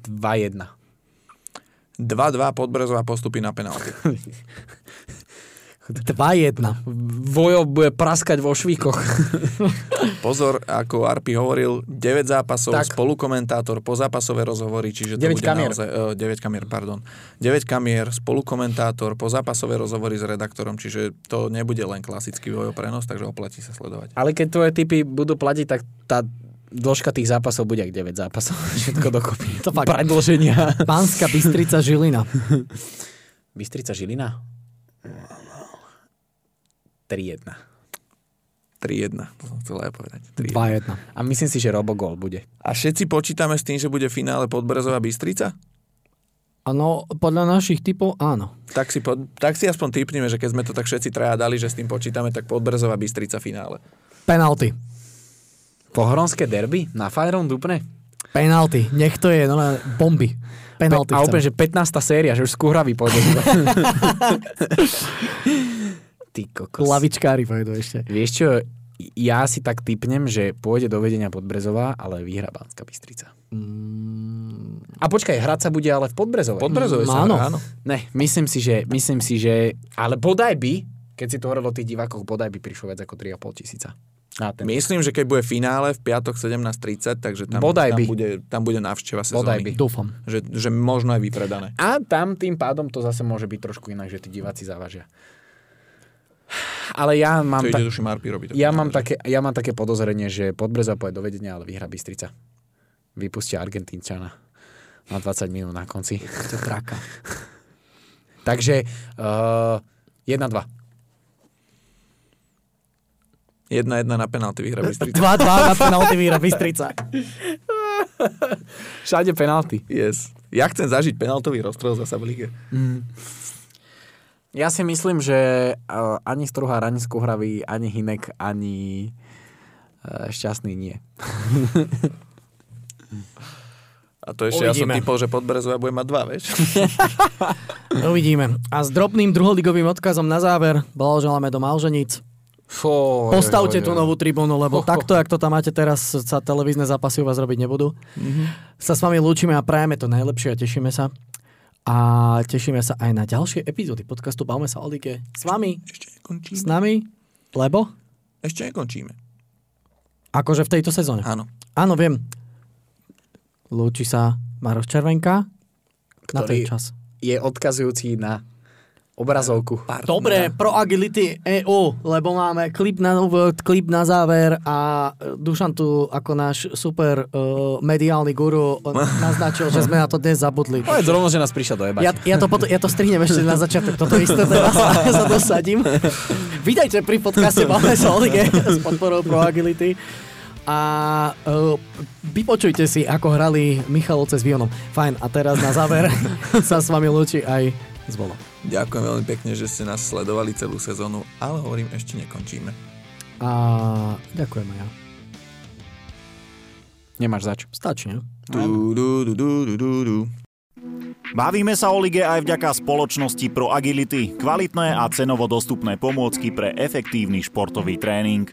2-1. 2-2 Podbrezová postupy na penalty. 2-1. Vojo bude praskať vo švíkoch. Pozor, ako Arpi hovoril, 9 zápasov, Tak. spolukomentátor, pozápasové rozhovory, čiže to 9 bude kamier. naozaj... Uh, 9 kamier, pardon. 9 kamier, spolukomentátor, pozápasové rozhovory s redaktorom, čiže to nebude len klasický vojov prenos, takže oplatí sa sledovať. Ale keď tvoje typy budú platiť, tak tá dĺžka tých zápasov bude ak 9 zápasov. Všetko dokopy. To fakt. Predlženia. Pánska Bystrica Žilina. Bystrica Žilina? 3-1. 3-1, to som chcel aj povedať. 3-1. 2-1. A myslím si, že Robogol bude. A všetci počítame s tým, že bude finále Podbrezová Bystrica? Áno, podľa našich typov áno. Tak si, pod, tak si aspoň typneme, že keď sme to tak všetci traja dali, že s tým počítame, tak Podbrezová Bystrica finále. Penalty. Pohronské derby? Na Fajron Dupne? Penalty. Nech to je no, bomby. Penalty a chcem. úplne, že 15. séria, že už z Kuhravy pôjde. Ty kokos. Lavičkári pôjdu ešte. Vieš čo, ja si tak typnem, že pôjde do vedenia Podbrezová, ale vyhrá Banská Bystrica. Mm, A počkaj, hrať sa bude ale v Podbrezovej. Podbrezové sa áno. áno. Ne, myslím si, že, myslím si, že, ale bodaj by, keď si to hovoril o tých divákoch, bodaj by prišlo viac ako 3,5 tisíca. Na ten. Myslím, že keď bude finále v piatok 17.30, takže tam, Bodaj tam, by. bude, tam bude návšteva Bodaj by. sezóny. dúfam. Že, že možno aj vypredané. A tam tým pádom to zase môže byť trošku inak, že tí diváci zavažia. Ale ja mám, To ta- duši Marpi robiť. ja, mám také, ja mám také podozrenie, že Podbreza pôjde do vedenia, ale vyhrá Bystrica. Vypustia Argentínčana na 20 minút na konci. To je traka. Takže uh, 1-2. 1-1 na penalty vyhra Bystrica. 2-2 na penalty vyhra Bystrica. Všade penalty. Yes. Ja chcem zažiť penaltový rozstrel zasa v lige. Ja si myslím, že uh, ani Struhár, ani Skuhravý, ani Hinek, ani uh, Šťastný nie. A to ešte ja som Uvidíme. typol, že Podbrezová bude mať dva, vieš? Uvidíme. A s drobným druholigovým odkazom na záver blahoželáme do Malženic. Fó, Postavte oj, tú novú tribúnu, lebo ho. takto, jak to tam máte teraz, sa televízne zápasy u vás robiť nebudú. Sa s vami lúčime a prajeme to najlepšie a tešíme sa. A tešíme sa aj na ďalšie epizódy podcastu Bavme sa o lige. S vami, Ešte s nekončíme. nami, lebo Ešte nekončíme. akože v tejto sezóne. Áno. Áno, viem. Lúči sa Maroš Červenka. Na to je Ktorý čas. je odkazujúci na obrazovku. Partnera. Dobre, pro Agility EU, lebo máme klip na úvod, klip na záver a Dušan tu ako náš super uh, mediálny guru naznačil, že sme na to dnes zabudli. Povedz rovno, že nás prišiel dojebať. Ja, ja, to potom, ja to strihnem ešte na začiatok, toto isté teraz sa dosadím. Vítajte pri podcaste Máme s podporou Pro Agility. A uh, vypočujte si, ako hrali Michalovce s Vionom. Fajn, a teraz na záver sa s vami lúči aj Zvolo. Ďakujem veľmi pekne, že ste nás sledovali celú sezónu, ale hovorím, ešte nekončíme. A ďakujem aj ja. Nemáš zač. Stačí, ne? Du, du, du, du, du, du, du. Bavíme sa o lige aj vďaka spoločnosti Pro Agility, kvalitné a cenovo dostupné pomôcky pre efektívny športový tréning.